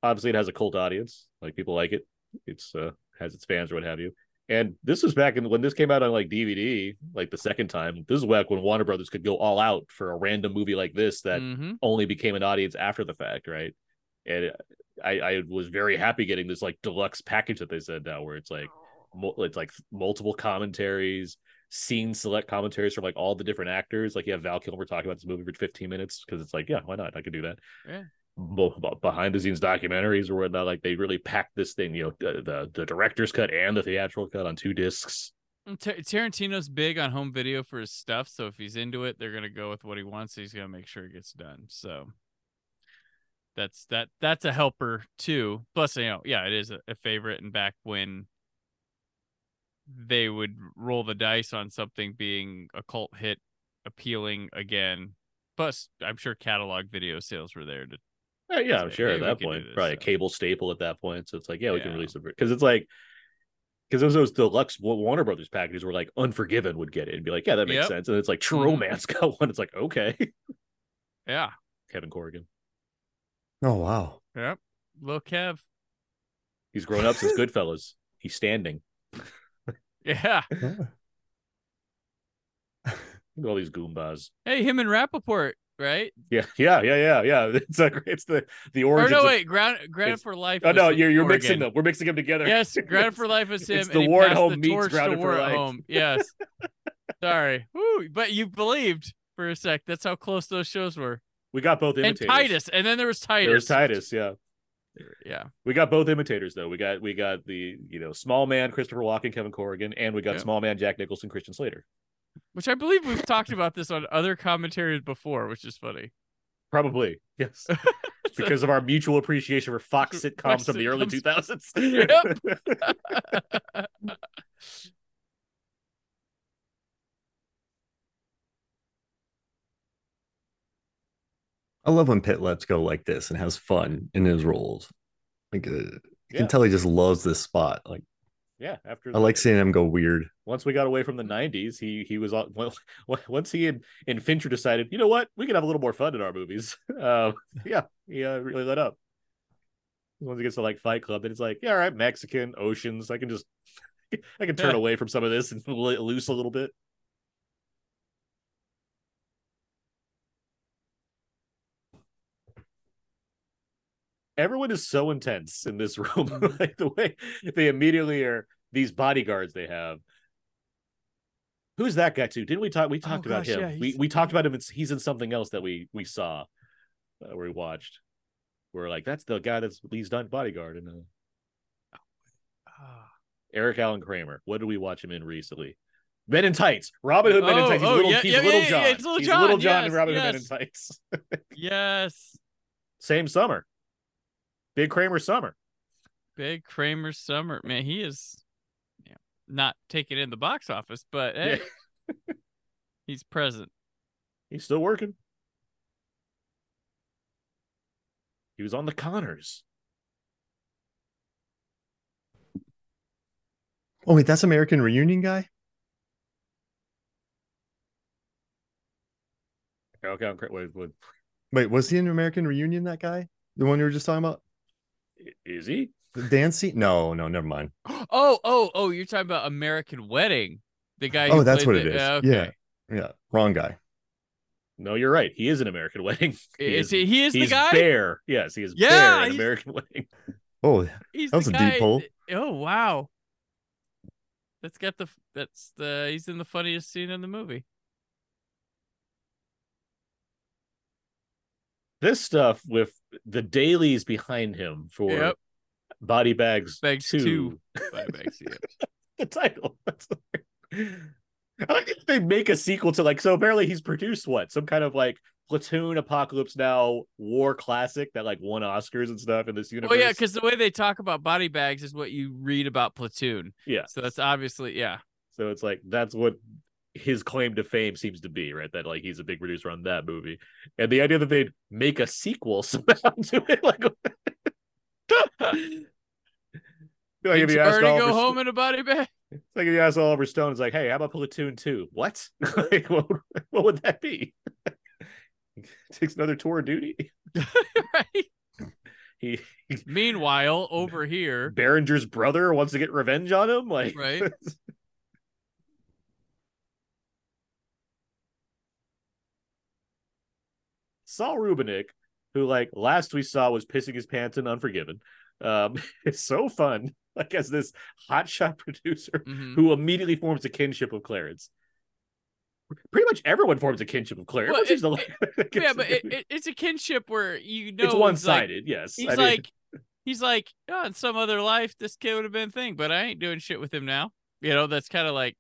obviously it has a cult audience. Like people like it. It's uh, has its fans or what have you. And this was back in when this came out on like DVD, like the second time. This is back when Warner Brothers could go all out for a random movie like this that Mhm. only became an audience after the fact, right? And I, I was very happy getting this like deluxe package that they said now, where it's like it's like multiple commentaries, scene select commentaries from like all the different actors. Like you have Val Kilmer talking about this movie for 15 minutes because it's like, yeah, why not? I could do that. Yeah. Behind the scenes documentaries or whatnot, like they really packed this thing, you know, the, the the director's cut and the theatrical cut on two discs. Tarantino's big on home video for his stuff, so if he's into it, they're gonna go with what he wants. He's gonna make sure it gets done. So that's that. That's a helper too. Plus, you know, yeah, it is a, a favorite. And back when they would roll the dice on something being a cult hit, appealing again. Plus, I'm sure catalog video sales were there to Uh, yeah, I'm Say, sure "Hey, at that point, this," probably a cable staple at that point. So it's like, yeah, we can release it because it's like because those those deluxe Warner Brothers packages were like Unforgiven would get it and be like, yeah, that makes Yep. sense. And it's like True Mhm. Romance got one. It's like okay, yeah, Kevin Corrigan. Oh wow. yep. Lil Kev, He's grown up since Goodfellas. He's standing. yeah. Look at all these goombas. Hey, him and Rapaport, right? Yeah, yeah, yeah, yeah, yeah. It's like it's the the Or origins. no, wait, ground for life. Oh no, you're you're mixing them. We're mixing them together. Yes, grounded for life is him. It's the he War at Home meets torch for Life. Home. Yes. Sorry. Woo, but you believed for a sec. That's how close those shows were. We got both And imitators. Titus, and then there was Titus. There's Titus. Yeah. Yeah. We got both imitators though. We got we got the you know small man Christopher Walken, Kevin Corrigan, and we got Yeah. small man Jack Nicholson, Christian Slater. Which I believe we've talked about this on other commentaries before, which is funny. Probably yes, because of our mutual appreciation for Fox sitcoms from the early 2000s. Yep. I love when Pitt lets go like this and has fun in his roles. Like uh, you Yeah. can tell he just loves this spot. Like yeah, after I like seeing him go weird. once we got away from the 90s, he he was all well, once he and, and Fincher decided, you know what, we can have a little more fun in our movies. Um, yeah, he uh, really let up. Once he gets to like Fight Club, then it's like, yeah, all right, Mexican, oceans. I can just I can turn away from some of this and let loose a little bit. Everyone is so intense in this room. like the way they immediately are these bodyguards they have. Who's that guy too? Didn't we talk? We talked about gosh, him. yeah, we we talked about him. It's, he's in something else that we we saw, uh, where we watched. We're like, that's the guy that's Lee's done bodyguard and uh, Ah. Eric Allen Kramer. What did we watch him in recently? Men in Tights. Robin Hood Men in Oh, Tights. He's oh, little, yeah, he's yeah, little yeah, John. yeah, it's Little he's John, little John in yes, Robin Hood Men in. Tights. yes. Same summer. Big Kramer summer. Big Kramer Summer. Man, he is yeah, not taking in the box office, but hey, he's present. He's still working. He was on the Connors. Oh wait, that's American Reunion guy. Okay, I'm wait, wait, Wait, was he in American Reunion? That guy, the one you were just talking about, is he? the dance? No, no, never mind. Oh, oh, oh, you're talking about American Wedding. The guy Oh, who that's what it the- is. uh, Yeah. okay. Yeah, wrong guy. No, you're right. He is an American Wedding. Is he he is the guy? Bear. Yes, he is Yeah, Bear in American Wedding. Oh, He's That was the a deep guy- pull. Oh wow. That's got the that's the he's in the funniest scene in the movie. This stuff with the dailies behind him for Yep. Body Bags, Bags 2. two. By Banksy, yeah. the title. I like if they make a sequel to like so apparently he's produced what some kind of like platoon apocalypse now war classic that like won Oscars and stuff in this universe. Oh yeah, because the way they talk about body bags is what you read about Platoon. yeah, So that's obviously yeah. so it's like that's what his claim to fame seems to be, right? That like he's a big producer on that movie, and the idea that they'd make a sequel somehow to it, like Like if you you ask already Oliver go home in a body bag? it's like if you ask Oliver Stone, it's like, hey, how about Platoon Two? What? like, what, what would that be? Takes another tour of duty. right. He Meanwhile, over here, Behringer's brother wants to get revenge on him. Like, Right. Saul Rubinek, who like last we saw was pissing his pants in Unforgiven. Um, it's so fun. Like as this hotshot producer Mhm. who immediately forms a kinship of Clarence. Pretty much everyone forms a kinship of Clarence. Well, Everyone seems to like- yeah, but it, it, it's a kinship where you know it's one like- sided. yes, He's I mean, like, he's like, oh, in some other life, this kid would have been a thing, but I ain't doing shit with him now. You know, that's kind of like,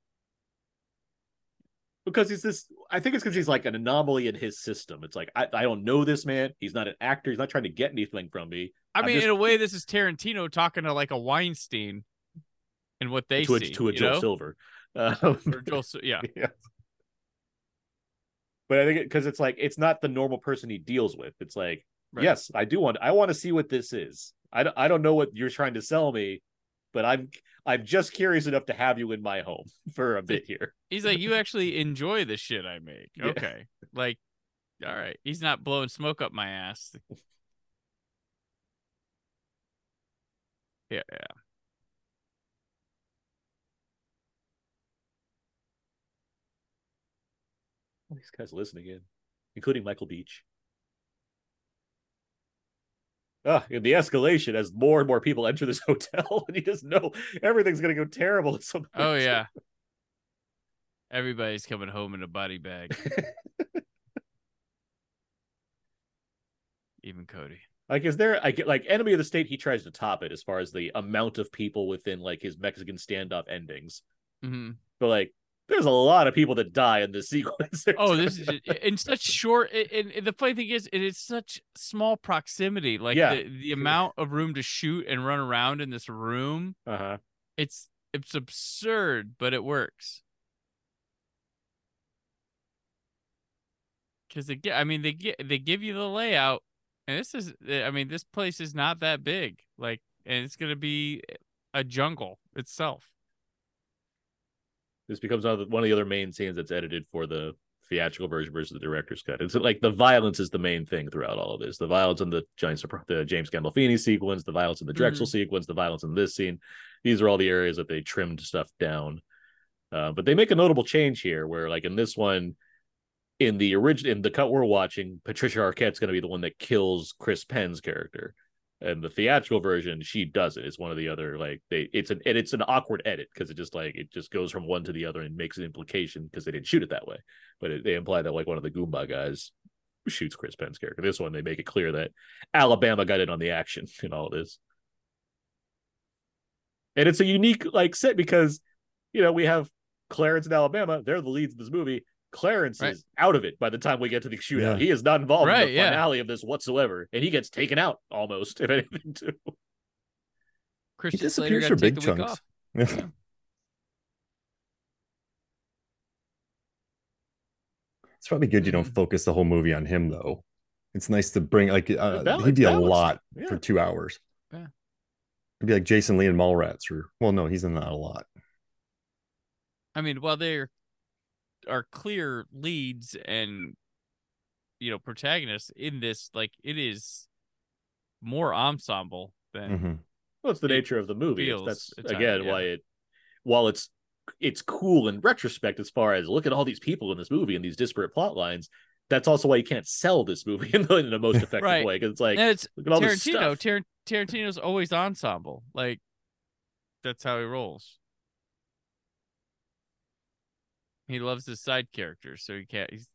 because he's this. I think it's because he's like an anomaly in his system. It's like I, I don't know this man. He's not an actor. He's not trying to get anything from me. I I'm mean, just- in a way, this is Tarantino talking to like a Weinstein and what they to a, see. to a Joe know? Silver. Um, Or Joel, yeah. yeah. But I think because it's like it's not the normal person he deals with. It's like, Right. yes, I do want. I want to see what this is. I I don't know what you're trying to sell me, but I'm I'm just curious enough to have you in my home for a bit here. He's like, you actually enjoy the shit I make. Yeah. Okay. Like, all right. He's not blowing smoke up my ass. Yeah, yeah. All these guys listening in, including Michael Beach. Ah, the escalation as more and more people enter this hotel, and you just know everything's gonna go terrible at some point. Oh yeah. Everybody's coming home in a body bag. Even Cody. Like, is there? I get like enemy of the state. He tries to top it as far as the amount of people within like his Mexican standoff endings. hmm But like, there's a lot of people that die in this sequence. Oh, this is in such short. And, and the funny thing is, it is such small proximity. Like Yeah. the, the amount of room to shoot and run around in this room. uh huh. It's it's absurd, but it works. Because they get, I mean, they get they give you the layout, and this is, I mean, this place is not that big. Like, and it's gonna be a jungle itself. This becomes one of the, one of the other main scenes that's edited for the theatrical version versus the director's cut. It's like the violence is the main thing throughout all of this. The violence in the Giant the James Gandolfini sequence, the violence in the Drexel sequence, the violence in this scene. These are all the areas that they trimmed stuff down. Uh, but they make a notable change here, where like in this one, in the original in the cut we're watching, Patricia Arquette's going to be the one that kills Chris Penn's character. And the theatrical version, she does it. It's one of the other like they. It's an and it's an awkward edit because it just like it just goes from one to the other and makes an implication because they didn't shoot it that way, but it, they imply that like one of the Goomba guys shoots Chris Penn's character. This one they make it clear that Alabama got in on the action in all this, and it's a unique like set because you know we have Clarence and Alabama. They're the leads of this movie. Clarence Right. is out of it by the time we get to the shootout. Yeah. He is not involved in Right, the yeah. finale of this whatsoever, and he gets taken out almost, if anything. Too. He Christian Slater disappears got for big chunks. off. Yeah. It's probably good you don't Mhm. focus the whole movie on him though. It's nice to bring like uh, balance- he'd be a lot Yeah. for two hours. Yeah. It'd be like Jason Lee and Mallrats, or well, no, he's in that a lot. I mean, while there are clear leads and you know protagonists in this, like it is more ensemble than Mhm. Well, it's the it nature of the movie. That's at again yeah. why it, while it's it's cool in retrospect as far as look at all these people in this movie and these disparate plot lines. That's also why you can't sell this movie in the, in the most effective Right. way because it's like and it's look at all this Tarantino. stuff. Tar- Tarantino's always ensemble. Like that's how he rolls. He loves his side characters, so he can't. He's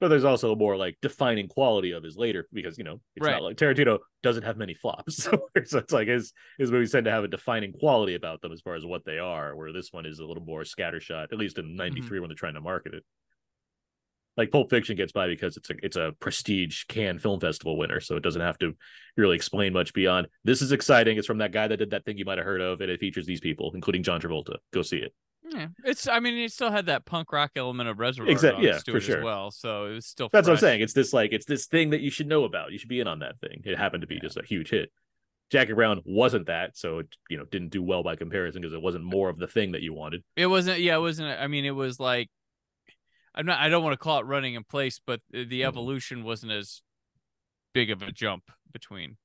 But there's also a more like defining quality of his later because you know it's Right. not like Tarantino doesn't have many flops, so, it's like his his movies tend to have a defining quality about them as far as what they are. Where this one is a little more scattershot, at least in '93 Mm-hmm. when they're trying to market it. Like Pulp Fiction gets by because it's a it's a prestige Cannes Film Festival winner, so it doesn't have to really explain much beyond this is exciting. It's from that guy that did that thing you might have heard of, and it features these people, including John Travolta. Go see it. Yeah. It's. I mean, it still had that punk rock element of Reservoir Exact- Dogs yeah, to for it sure. as well. So it was still. That's what I'm saying. It's this like it's this thing that you should know about. You should be in on that thing. It happened to be Yeah. just a huge hit. Jackie Brown wasn't that, so it you know didn't do well by comparison because it wasn't more of the thing that you wanted. It wasn't. Yeah, it wasn't. I mean, it was like. I'm not. I don't want to call it running in place, but the Mhm. evolution wasn't as big of a jump between.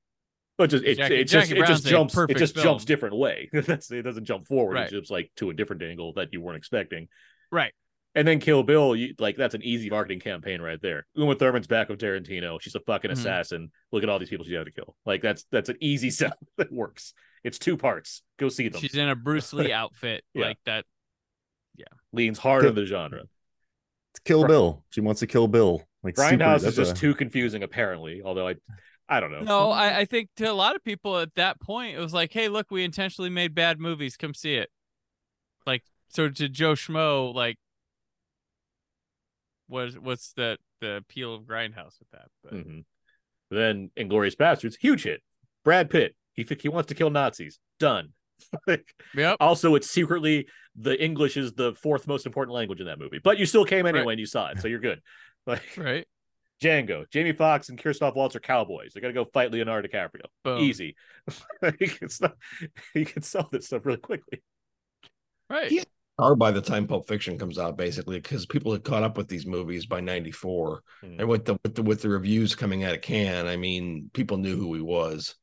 But just it, Jackie- it just Jackie it Brown's just jumps it just film. jumps different way. That's it doesn't jump forward. Right. It jumps like to a different angle that you weren't expecting. Right. And then Kill Bill, you, like that's an easy marketing campaign right there. Uma Thurman's back with Tarantino. She's a fucking Mhm. assassin. Look at all these people she had to kill. Like that's that's an easy sell that works. It's two parts. Go see them. She's in a Bruce Lee outfit Yeah. like that. Yeah, leans hard Kill- into the genre. It's Kill Bill. She wants to kill Bill. Like super- Grindhouse is just a- too confusing, apparently. Although I, I don't know. No, I, I think to a lot of people at that point, it was like, hey, look, we intentionally made bad movies. Come see it. Like, so to Joe Schmo, like, what what's the the appeal of Grindhouse with that? But hmm Then Inglourious Basterds, huge hit. Brad Pitt, he he wants to kill Nazis. Done. Like, yep, also, it's secretly the English is the fourth most important language in that movie, but you still came anyway Right. and you saw it, so you're good. Like right. Django, Jamie Foxx and Christoph Waltz are cowboys. They got to go fight Leonardo DiCaprio. Boom. Easy. Like, it's not, you can sell this stuff really quickly. Right. He's- Or by the time Pulp Fiction comes out, basically, because people had caught up with these movies by '94, Hmm. and with the, with the with the reviews coming out of Cannes, I mean, people knew who he was.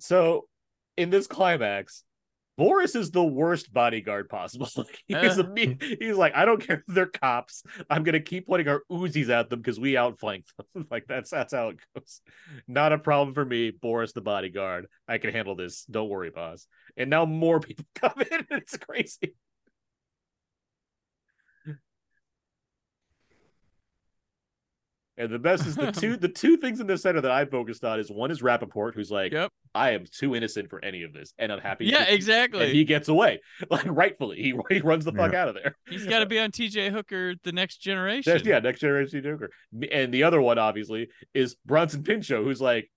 So, in this climax, Boris is the worst bodyguard possible. He's, a, uh-huh. he's like, I don't care if they're cops. I'm gonna keep pointing our Uzis at them because we outflank them. like that's that's how it goes. Not a problem for me, Boris the bodyguard. I can handle this. Don't worry, boss. And now more people come in. It's crazy. And the best is the two the two things in the center that I focused on is one is Rapaport, who's like, Yep. I am too innocent for any of this, and I'm happy. Yeah, to- exactly. And he gets away, like rightfully. He he runs the fuck out of there. He's got to be on TJ Hooker, the next generation. That's, yeah, next generation T.J. Hooker. And the other one, obviously, is Bronson Pinchot, who's like,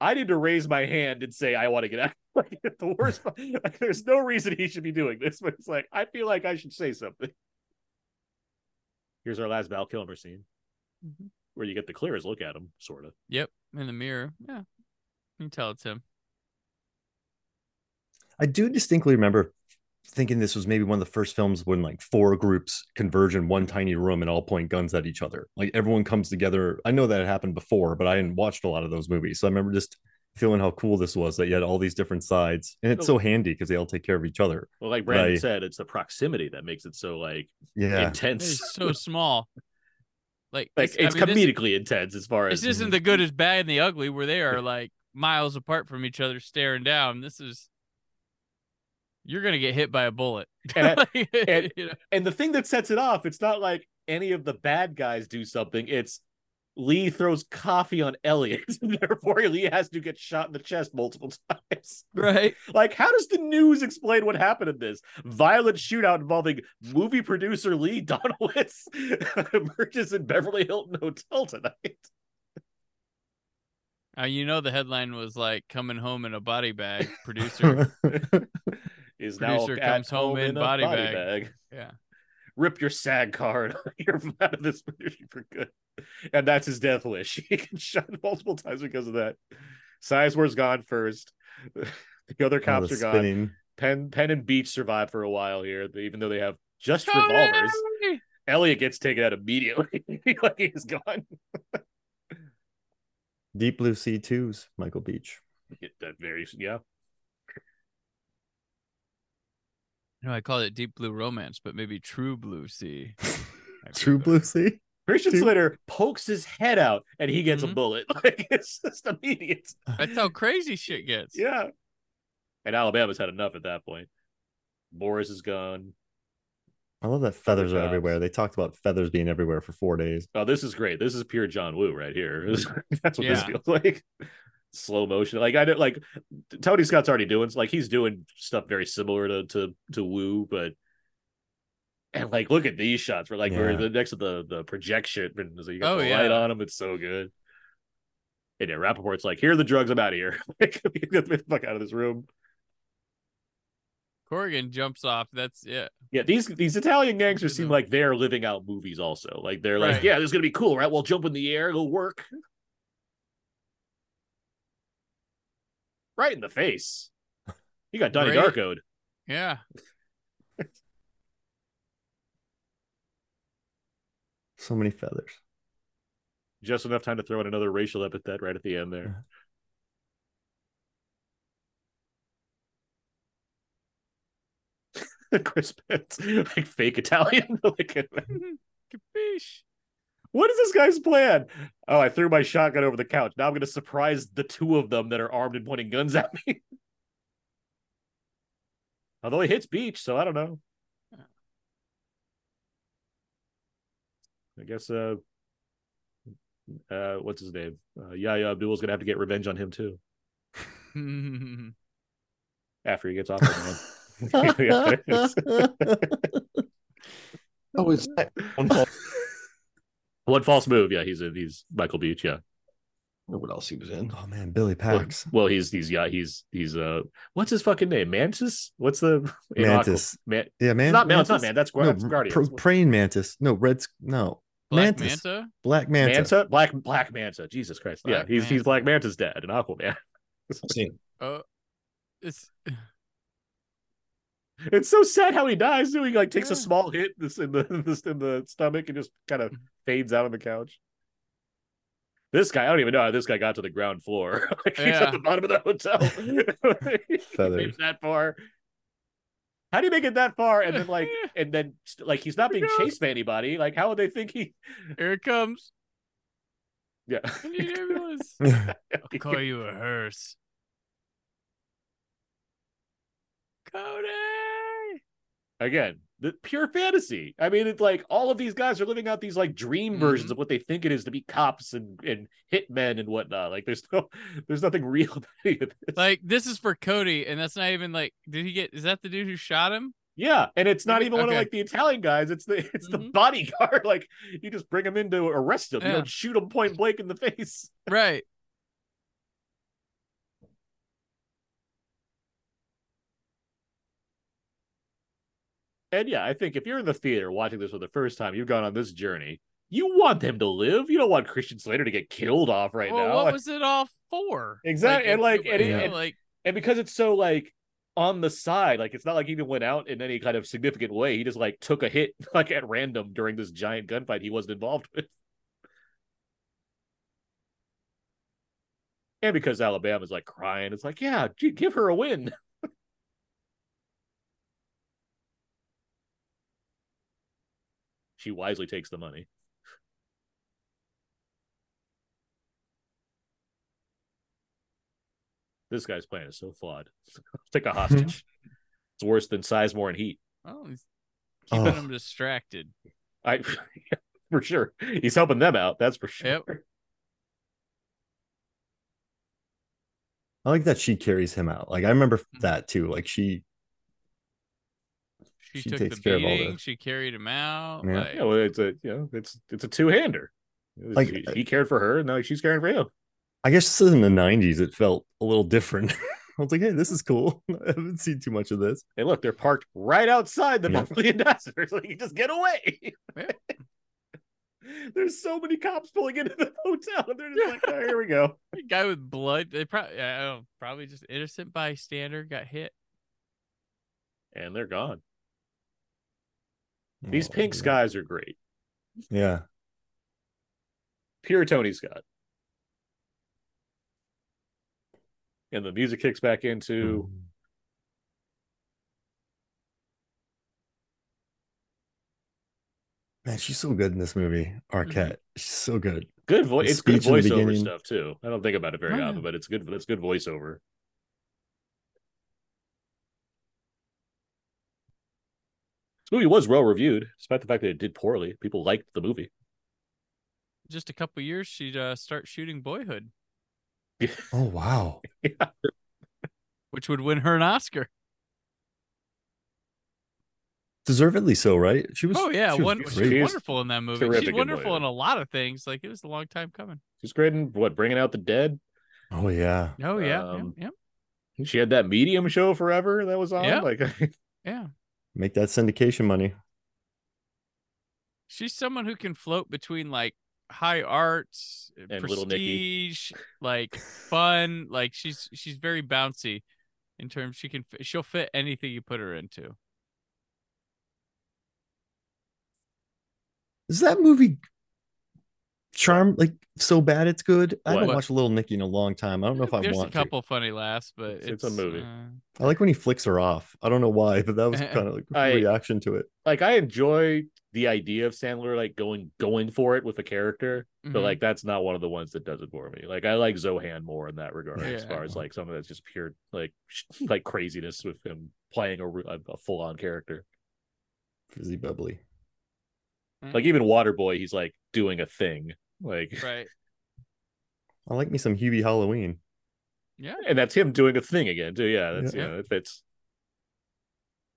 I need to raise my hand and say I want to get out. Like the worst. Like, there's no reason he should be doing this, but it's like I feel like I should say something. Here's our last Val Kilmer scene, Mhm. Where you get the clearest look at him, sort of. Yep, in the mirror. Yeah, you can tell it's him. I do distinctly remember thinking this was maybe one of the first films when like four groups converge in one tiny room and all point guns at each other. Like everyone comes together. I know that it happened before, but I hadn't watched a lot of those movies. So I remember just feeling how cool this was that you had all these different sides. And it's so handy because they all take care of each other. Well, like Brandon Right. said, it's the proximity that makes it so like Yeah. intense. It's so small. Like, like I it's mean, this- comedically intense as far as This isn't the good as bad and the ugly where they are like miles apart from each other staring down. This is you're gonna get hit by a bullet. And Like, and- you know, and the thing that sets it off, it's not like any of the bad guys do something. It's Lee throws coffee on Elliot, and therefore Lee has to get shot in the chest multiple times. right? Like, how does the news explain what happened in this violent shootout involving movie producer Lee Donowitz emerges in Beverly Hilton Hotel tonight? Uh, you know the headline was like coming home in a body bag. Producer, Is Producer now at comes home in a body bag. yeah. Rip your SAG card. You're out of this position for good. And that's his death wish. He can shot multiple times because of that. Sizemore's gone first. The other oh, All cops the are gone. spinning. Penn, Penn and Beach survive for a while here, even though they have just revolvers. Elliot gets taken out immediately. like he's gone. Deep Blue Sea 2s, Michael Beach. That very yeah. No, I call it deep blue romance, but maybe true blue sea. True. Blue Sea? Christian Dude. Slater pokes his head out and he gets a Mhm. bullet. Like it's just immediate. That's how crazy shit gets. Yeah. And Alabama's had enough at that point. Boris is gone. I love that feathers are everywhere. They talked about feathers being everywhere for four days. Oh, this is great. This is pure John Woo right here. That's what this feels like. Slow motion. Like I did like Tony Scott's already doing like he's doing stuff very similar to to to Woo, but and like look at these shots. We're like we're the next to the the projection and so you got Oh, the yeah. light on them. It's so good. And yeah, Rapaport's like, here are the drugs, I'm out of here. like get the fuck out of this room. Corrigan jumps off. That's yeah. Yeah, these these Italian gangsters seem like they're living out movies also. Like they're like, Right. yeah, this is gonna be cool, right? We'll jump in the air, it'll work. Right in the face. He got Donnie Right. Darkoed. Yeah. So many feathers. Just enough time to throw in another racial epithet right at the end there. Uh-huh. Chris Penn's, like fake Italian. like, Capiche. What is this guy's plan? Oh, I threw my shotgun over the couch. Now I'm going to surprise the two of them that are armed and pointing guns at me. Although he hits Beach, so I don't know. I guess uh uh what's his name? Uh Yahya Abdul's gonna have to get revenge on him too after he gets off the man. Oh, is that one false move, yeah, he's a, he's Michael Beach, yeah. what else he was in? oh man, Billy Pax. well, he's he's yeah, he's he's uh what's his fucking name? Mantis? What's the Mantis. Man, Yeah, man. it's not man, it's not Mantis? man, that's, Gu- No, that's Guardians. pro- praying mantis. No, Red's no. Black Mantis. Manta. Black Manta. Manta? Black Black Manta. Jesus Christ. yeah, Black he's he's Manta. Black Manta's dad in Aquaman. See, Oh, it's It's so sad how he dies. Too. He like takes a small hit this in the this in the stomach and just kind of fades out on the couch. This guy, I don't even know how this guy got to the ground floor. like he's Yeah. at the bottom of the hotel. He Feathers. makes that far. How do you make it that far? And then like and then like he's not being Yeah. chased by anybody. Like how would they think he here it comes. Yeah. I need ambulance. I'll call you a hearse. Cody. again the pure fantasy i mean it's like all of these guys are living out these like dream versions Mhm. of what they think it is to be cops and and hitmen and whatnot like there's no there's nothing real about any of this Like this is for Cody, and that's not even like. Did he get? Is that the dude who shot him? yeah and it's not Okay, even one of like the italian guys it's the it's the Mhm. bodyguard like you just bring him in to arrest him you don't shoot him point blank in the face Right. And yeah i think if you're in the theater watching this for the first time you've gone on this journey you want them to live. You don't want christian slater to get killed off right well, now. what Like- was it all for? Exact- and, like, and you it- and- like and because it's so like on the side like it's not like he even went out in any kind of significant way. He just like took a hit like at random during this giant gunfight he wasn't involved with. And because alabama's like crying it's like yeah gee, give her a win she wisely takes the money this guy's plan is so flawed take a hostage it's worse than sizemore and heat oh, he's keeping Oh. him distracted. I for sure. He's helping them out. That's for sure. Yep. I like that she carries him out. Like I remember that too. Like she She, She took takes the care of all beating. this. She carried him out. Yeah. Like, Yeah, well, it's a you know, it's it's a two hander. Like- he, he cared for her, and now she's caring for him. I guess this is in the nineties, it felt a little different. I was like, hey, this is cool. I haven't seen too much of this. Hey, look, they're parked right outside the Yeah. Beverly Ambassadors. Like, you just get away. Yeah. There's so many cops pulling into the hotel, and they're just like, oh, here we go. a guy with blood. They probably, I don't know, probably just innocent bystander got hit. And they're gone. These Oh, pink man. skies are great. Yeah. Pure Tony Scott. And the music kicks back into Mm. Man, she's so good in this movie. Arquette. She's so good. good voice. It's good speech in the voiceover stuff too. I don't think about it very Oh, yeah. often, but it's good. That's good voiceover. This movie was well reviewed, despite the fact that it did poorly. People liked the movie. Just a couple years, she'd uh, start shooting Boyhood, Oh wow. which would win her an Oscar. Deservedly so, right? She was Oh yeah, she was one, great. she's She's wonderful in that movie. She's wonderful Boyhood. in a lot of things. Like it was a long time coming. She's great in what bringing out the dead. Oh yeah. Oh yeah, Um, yeah, yeah, She had that medium show forever that was on. Yeah. Like yeah. Make that syndication money. She's someone who can float between like high art, uh, And prestige, like fun. Like she's she's very bouncy in terms she can she'll fit anything you put her into. Is that movie charm like so bad it's good? I haven't What? watched Little Nicky in a long time. I don't know if I There's want a couple funny laughs, but It's- it's, it's a movie. uh, to. I like when he flicks her off. I don't know why, but that was kind of like a I- reaction to it. like I enjoy the idea of Sandler like going going for it with a character, but mhm. like that's not one of the ones that does it for me. Like I like Zohan more in that regard, as Yeah. far as like something that's just pure like like craziness with him playing a, a, a full on character. Fizzy bubbly. Mm-hmm. Like even Waterboy, he's like doing a thing, like, right. I like me some Hubie Halloween. Yeah. and that's him doing a thing again too. Yeah, that's Yeah. yeah, it fits.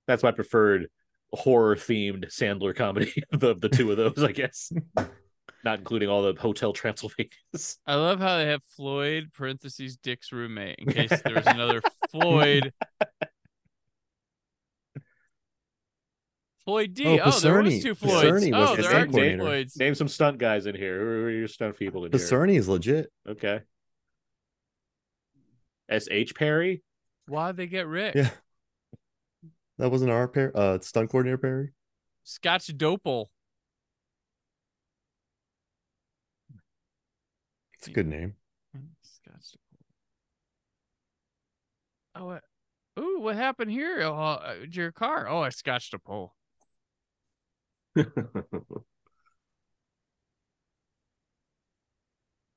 That's my preferred horror themed Sandler comedy of the, the two of those, I guess. Not including all the Hotel Transylvanias. I love how they have Floyd parentheses Dick's roommate in case there's another Floyd. Floyd D. Oh, Oh, there was Piscerni. two Floyds. Piscerni was oh, the there stunt are two. Floyds. Name some stunt guys in here. Who are your stunt people in here? Piscerni is legit. Okay. S.H. Perry? Why'd they get Rick? Yeah. That wasn't our pair uh stunt coordinator Perry. Scotch Dopel. It's a good name. Scotch Oh, what? Ooh, what happened here? Oh, uh, your car. Oh, I scotched a pole.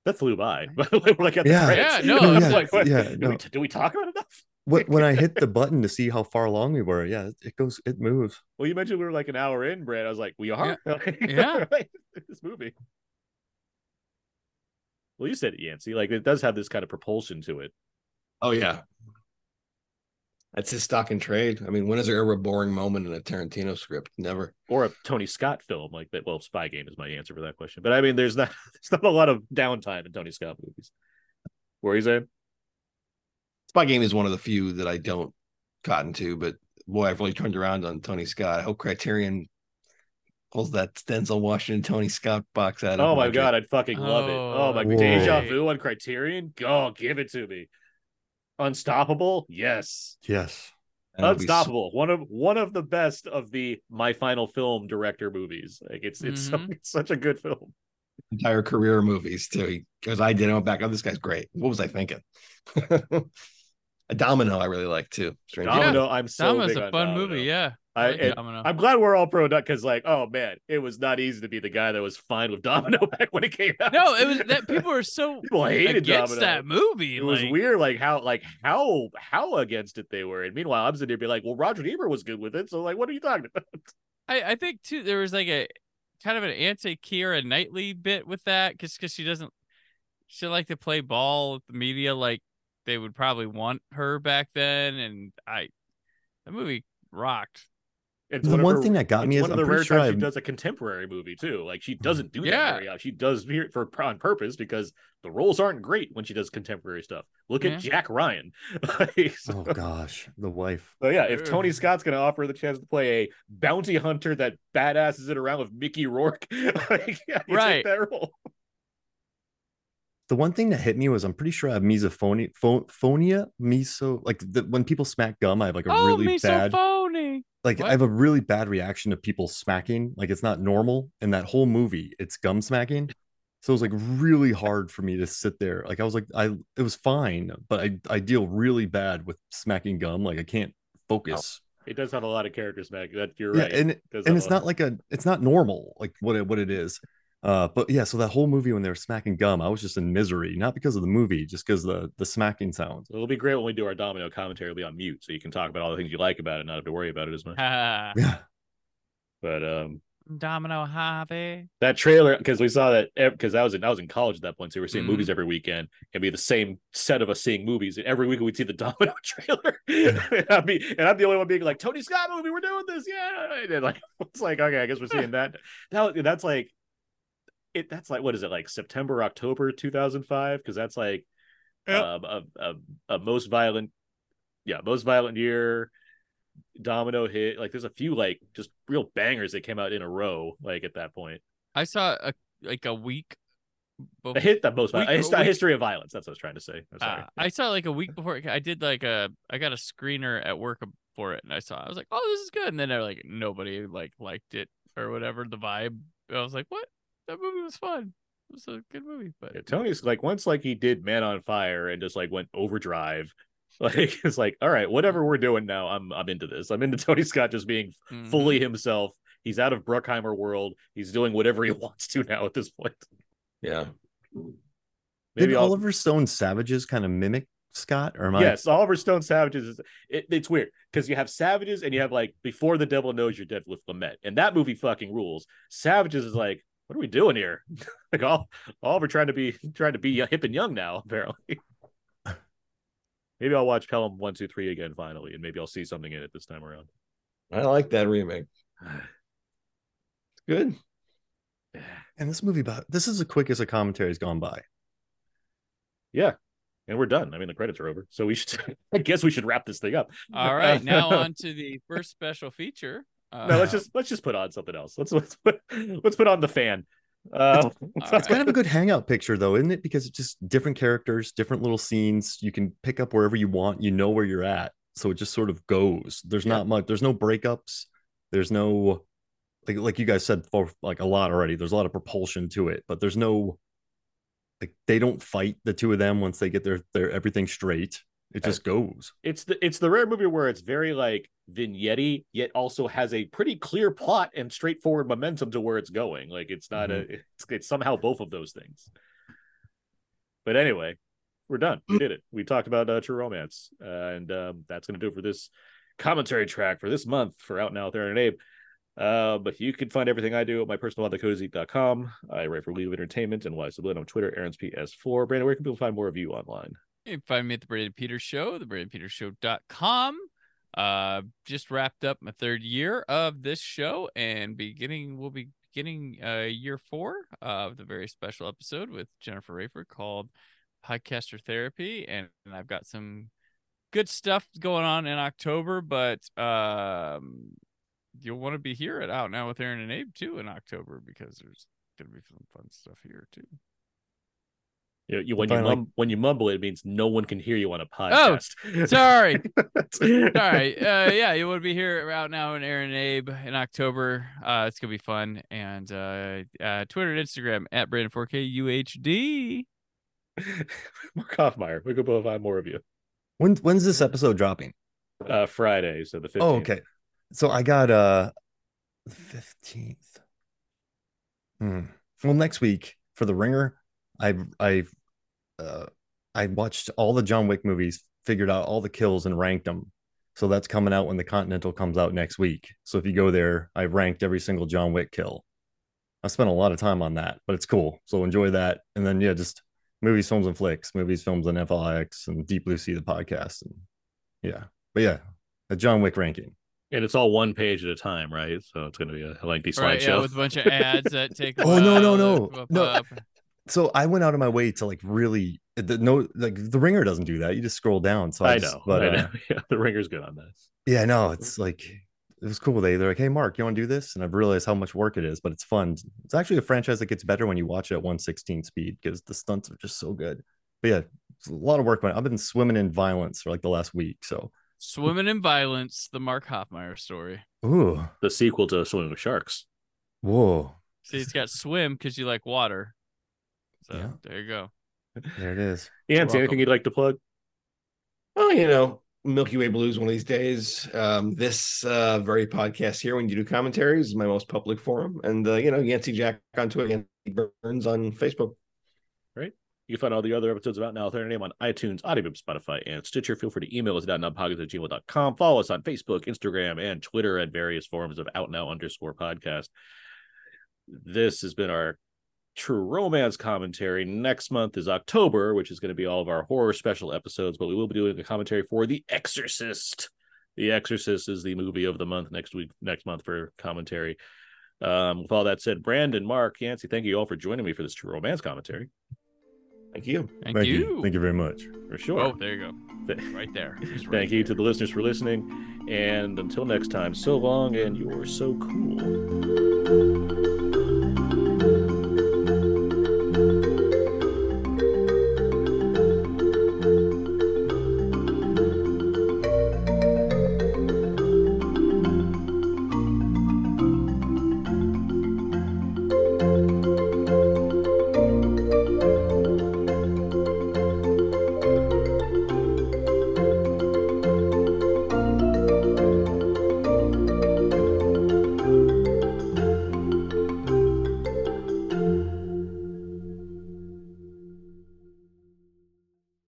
That flew by. By the way, like at the Yeah. credits. Yeah, no, I yeah, like, what? yeah, do, we, do we talk about it enough? When when I hit the button to see how far along we were, yeah, it goes, it moves. Well, you mentioned we were like an hour in, Brad. I was like, we are? Yeah. Right? this movie. Well, you said it, Yancy. Like, it does have this kind of propulsion to it. Oh yeah. That's his stock and trade. I mean, when is there ever a boring moment in a Tarantino script? Never. Or a Tony Scott film like that. Well, Spy Game is my answer for that question. But I mean, there's not there's not a lot of downtime in Tony Scott movies. What are you saying? Spy Game is one of the few that I don't cotton to, but boy, I've really turned around on Tony Scott. I hope Criterion pulls that Denzel Washington Tony Scott box out. Oh my god, I'd fucking love it. Oh my oh, Whoa. deja vu on Criterion. Go give it to me. Unstoppable, yes. Yes. Unstoppable. One of one of the best of the my final film director movies. Like it's it's, so, it's mm-hmm. such a good film. entire career movies too. Because I did, I went back. Oh, this guy's great. What was I thinking? a Domino, I really like too. Strange. Domino, I'm so Domino's big a on fun Domino. movie. Yeah. I, like. I'm glad we're all pro duck because like, oh man, it was not easy to be the guy that was fine with Domino back when it came out. No, it was that people were so people hated against Domino. that movie. It was weird, like how, like how, how against it they were. And meanwhile, I'm sitting there be like, well, Roger Ebert was good with it, so like, what are you talking about? I, I think too there was like a kind of an anti Keira Knightley bit with that because because she doesn't she like to play ball with the media like they would probably want her back then and I the movie rocked. It's The of one her- thing that got me is one of the rare sure times she I've- does a contemporary movie too. Like she doesn't mm-hmm. do that Yeah. very often. She does here for on purpose because the roles aren't great when she does contemporary stuff. Look Yeah. at Jack Ryan. Like, so, Oh gosh, the wife. so yeah, if Tony Scott's gonna offer her the chance to play a bounty hunter that badasses it around with Mickey Rourke, like, yeah, Right. take that role. The one thing that hit me was I'm pretty sure I have misophonia, pho- phonia, miso. Like the, when people smack gum, I have like a oh, really me bad, so phony. like What? I have a really bad reaction to people smacking. Like it's not normal. In that whole movie, it's gum smacking. So it was like really hard for me to sit there. Like I was like, I it was fine, but I I deal really bad with smacking gum. Like I can't oh, focus. It does have a lot of characters, Mac. That you're Yeah, right. and It does and it's a lot- not like a it's not normal like what it what it is uh but yeah so that whole movie when they were smacking gum i was just in misery not because of the movie just because the the smacking sounds It'll be great when we do our domino commentary. It'll be on mute, so you can talk about all the things you like about it, not have to worry about it as much. Yeah But um, Domino Hobby. that trailer because we saw that because I was in I was in college at that point, so we were seeing Mhm. movies every weekend. It'd be the same set of us seeing movies, and every week we'd see the Domino trailer. and, I'd be, and I'm the only one being like, Tony Scott movie, we're doing this, yeah. And then, like it's like okay, I guess we're seeing that. Now that's like it. That's like what is it like September October 2005? Because that's like Yep. um, a, a a most violent, yeah, most violent year. Domino hit like there's a few like just real bangers that came out in a row like at that point. I saw a like a week A hit the most Week- a, hist- a week- history of violence. That's what I was trying to say. I'm sorry. Uh, I saw like a week before. I did like a. I got a screener at work for it, and I saw. I was like, "Oh, this is good." And then I like nobody like liked it or whatever. The vibe. I was like, "What? That movie was fun. It was a good movie." But Yeah, Tony's like once like he did Man on Fire and just like went overdrive. Like it's like, all right, whatever we're doing now, I'm I'm into this. I'm into Tony Scott just being Mhm. fully himself. He's out of Bruckheimer world. He's doing whatever he wants to now at this point. Yeah. Maybe Did I'll, Oliver Stone Savages kind of mimic Scott? Or am I? yes, Oliver Stone Savages is it, it's weird because you have Savages and you have like Before the Devil Knows You're Dead with Lumet, and that movie fucking rules. Savages is like, what are we doing here? like all all we're trying to be trying to be hip and young now, apparently. maybe I'll watch Pelham one, two, three again finally, and maybe I'll see something in it this time around. I like that remake. Good. And this movie about this is the quickest a commentary has gone by. Yeah. And we're done. I mean, the credits are over. So we should, I guess we should wrap this thing up. All right, now on to the first special feature. Uh, No, let's just, let's just put on something else. Let's, let's put, let's put on the fan. Uh, It's kind of a good hangout picture though, isn't it? Because it's just different characters, different little scenes. You can pick up wherever you want. You know where you're at. So it just sort of goes. There's Yeah. not much, there's no breakups. There's no like like you guys said for like a lot already. There's a lot of propulsion to it, but there's no like they don't fight the two of them once they get their their everything straight. It just goes. it's the, it's the rare movie where it's very like vignette yet also has a pretty clear plot and straightforward momentum to where it's going. Like it's not a, it's, it's somehow both of those things. But anyway, we're done. We did it. We talked about uh, True Romance, uh, and um, that's going to do it for this commentary track for this month for Out Now with Aaron and Abe. Uh, but you can find everything I do at my personal com. I write for League of Entertainment and Why So Blu on Twitter, Aaron's PS4. Brandon, where can people find more of you online? You can find me at the Brandon Peters Show, the BrandonPetersShow.com. Uh, just wrapped up my third year of this show, and beginning we'll be beginning uh year four of the very special episode with Jennifer Rayford called Podcaster Therapy, and, and I've got some good stuff going on in October, but um, you'll want to be here at Out Now with Aaron and Abe too in October because there's gonna be some fun stuff here too. You, you when you mum, when you mumble, it means no one can hear you on a podcast. Oh, Sorry. All right. Uh, yeah, you would be here out now in Aaron and Abe in October. Uh, it's gonna be fun. And uh, uh, Twitter and Instagram at Brandon4K UHD. Mark Hofmeyer. We could both find more of you. When when's this episode dropping? Uh, Friday, so the 15th. Oh, okay. So I got uh the 15th. Hmm. Well, next week for the ringer, I I uh I watched all the John Wick movies, figured out all the kills and ranked them. So that's coming out when the Continental comes out next week. So if you go there, I ranked every single John Wick kill. I spent a lot of time on that, but it's cool. So enjoy that. And then yeah, just movies, films, and Flix, movies, films, and Flix and Deep Blue Sea, the podcast. And yeah. But yeah, a John Wick ranking. And it's all one page at a time, right? So it's going to be a lengthy Right, yeah, slideshow. with a bunch of ads that take. a Oh, no, no, no. No. up. So I went out of my way to like really the no like the ringer doesn't do that. You just scroll down. So I, I just- know. but I uh, know. Yeah, the ringer's good on that. yeah, no, it's like it was cool. They they're like, hey Mark, you want to do this? And I've realized how much work it is, but it's fun. It's actually a franchise that gets better when you watch it at 116 speed because the stunts are just so good. But yeah, it's a lot of work. But I've been swimming in violence for like the last week. So Swimming in Violence, the Mark Hofmeyer story. ooh, The sequel to Swimming with Sharks. whoa, See, it's got swim because you like water. So Yeah. there you go. there it is. Yancy, welcome. anything you'd like to plug? Well, you know, Milky Way Blues one of these days. Um, this uh, very podcast here, when you do commentaries, is my most public forum. And, uh, you know, Yancy Jack on Twitter, Yancy Berns on Facebook. Right. You can find all the other episodes of Out Now with Aaron and Abe on iTunes, Audible, Spotify, and Stitcher. Feel free to email us at outnowpodcast at gmail.com. Follow us on Facebook, Instagram, and Twitter at various forms of Out Now underscore podcast. This has been our true romance commentary. Next month is October, which is going to be all of our horror special episodes, but we will be doing a commentary for The Exorcist. The Exorcist is the movie of the month next week, next month for commentary. Um, with all that said, Brandon, Mark, Yancy, thank you all for joining me for this true romance commentary. Thank you. Thank, Thank you. you. Thank you very much. For sure. Oh, there you go. Right there. Right Thank you to the listeners for listening. And until next time, so long and you're so cool.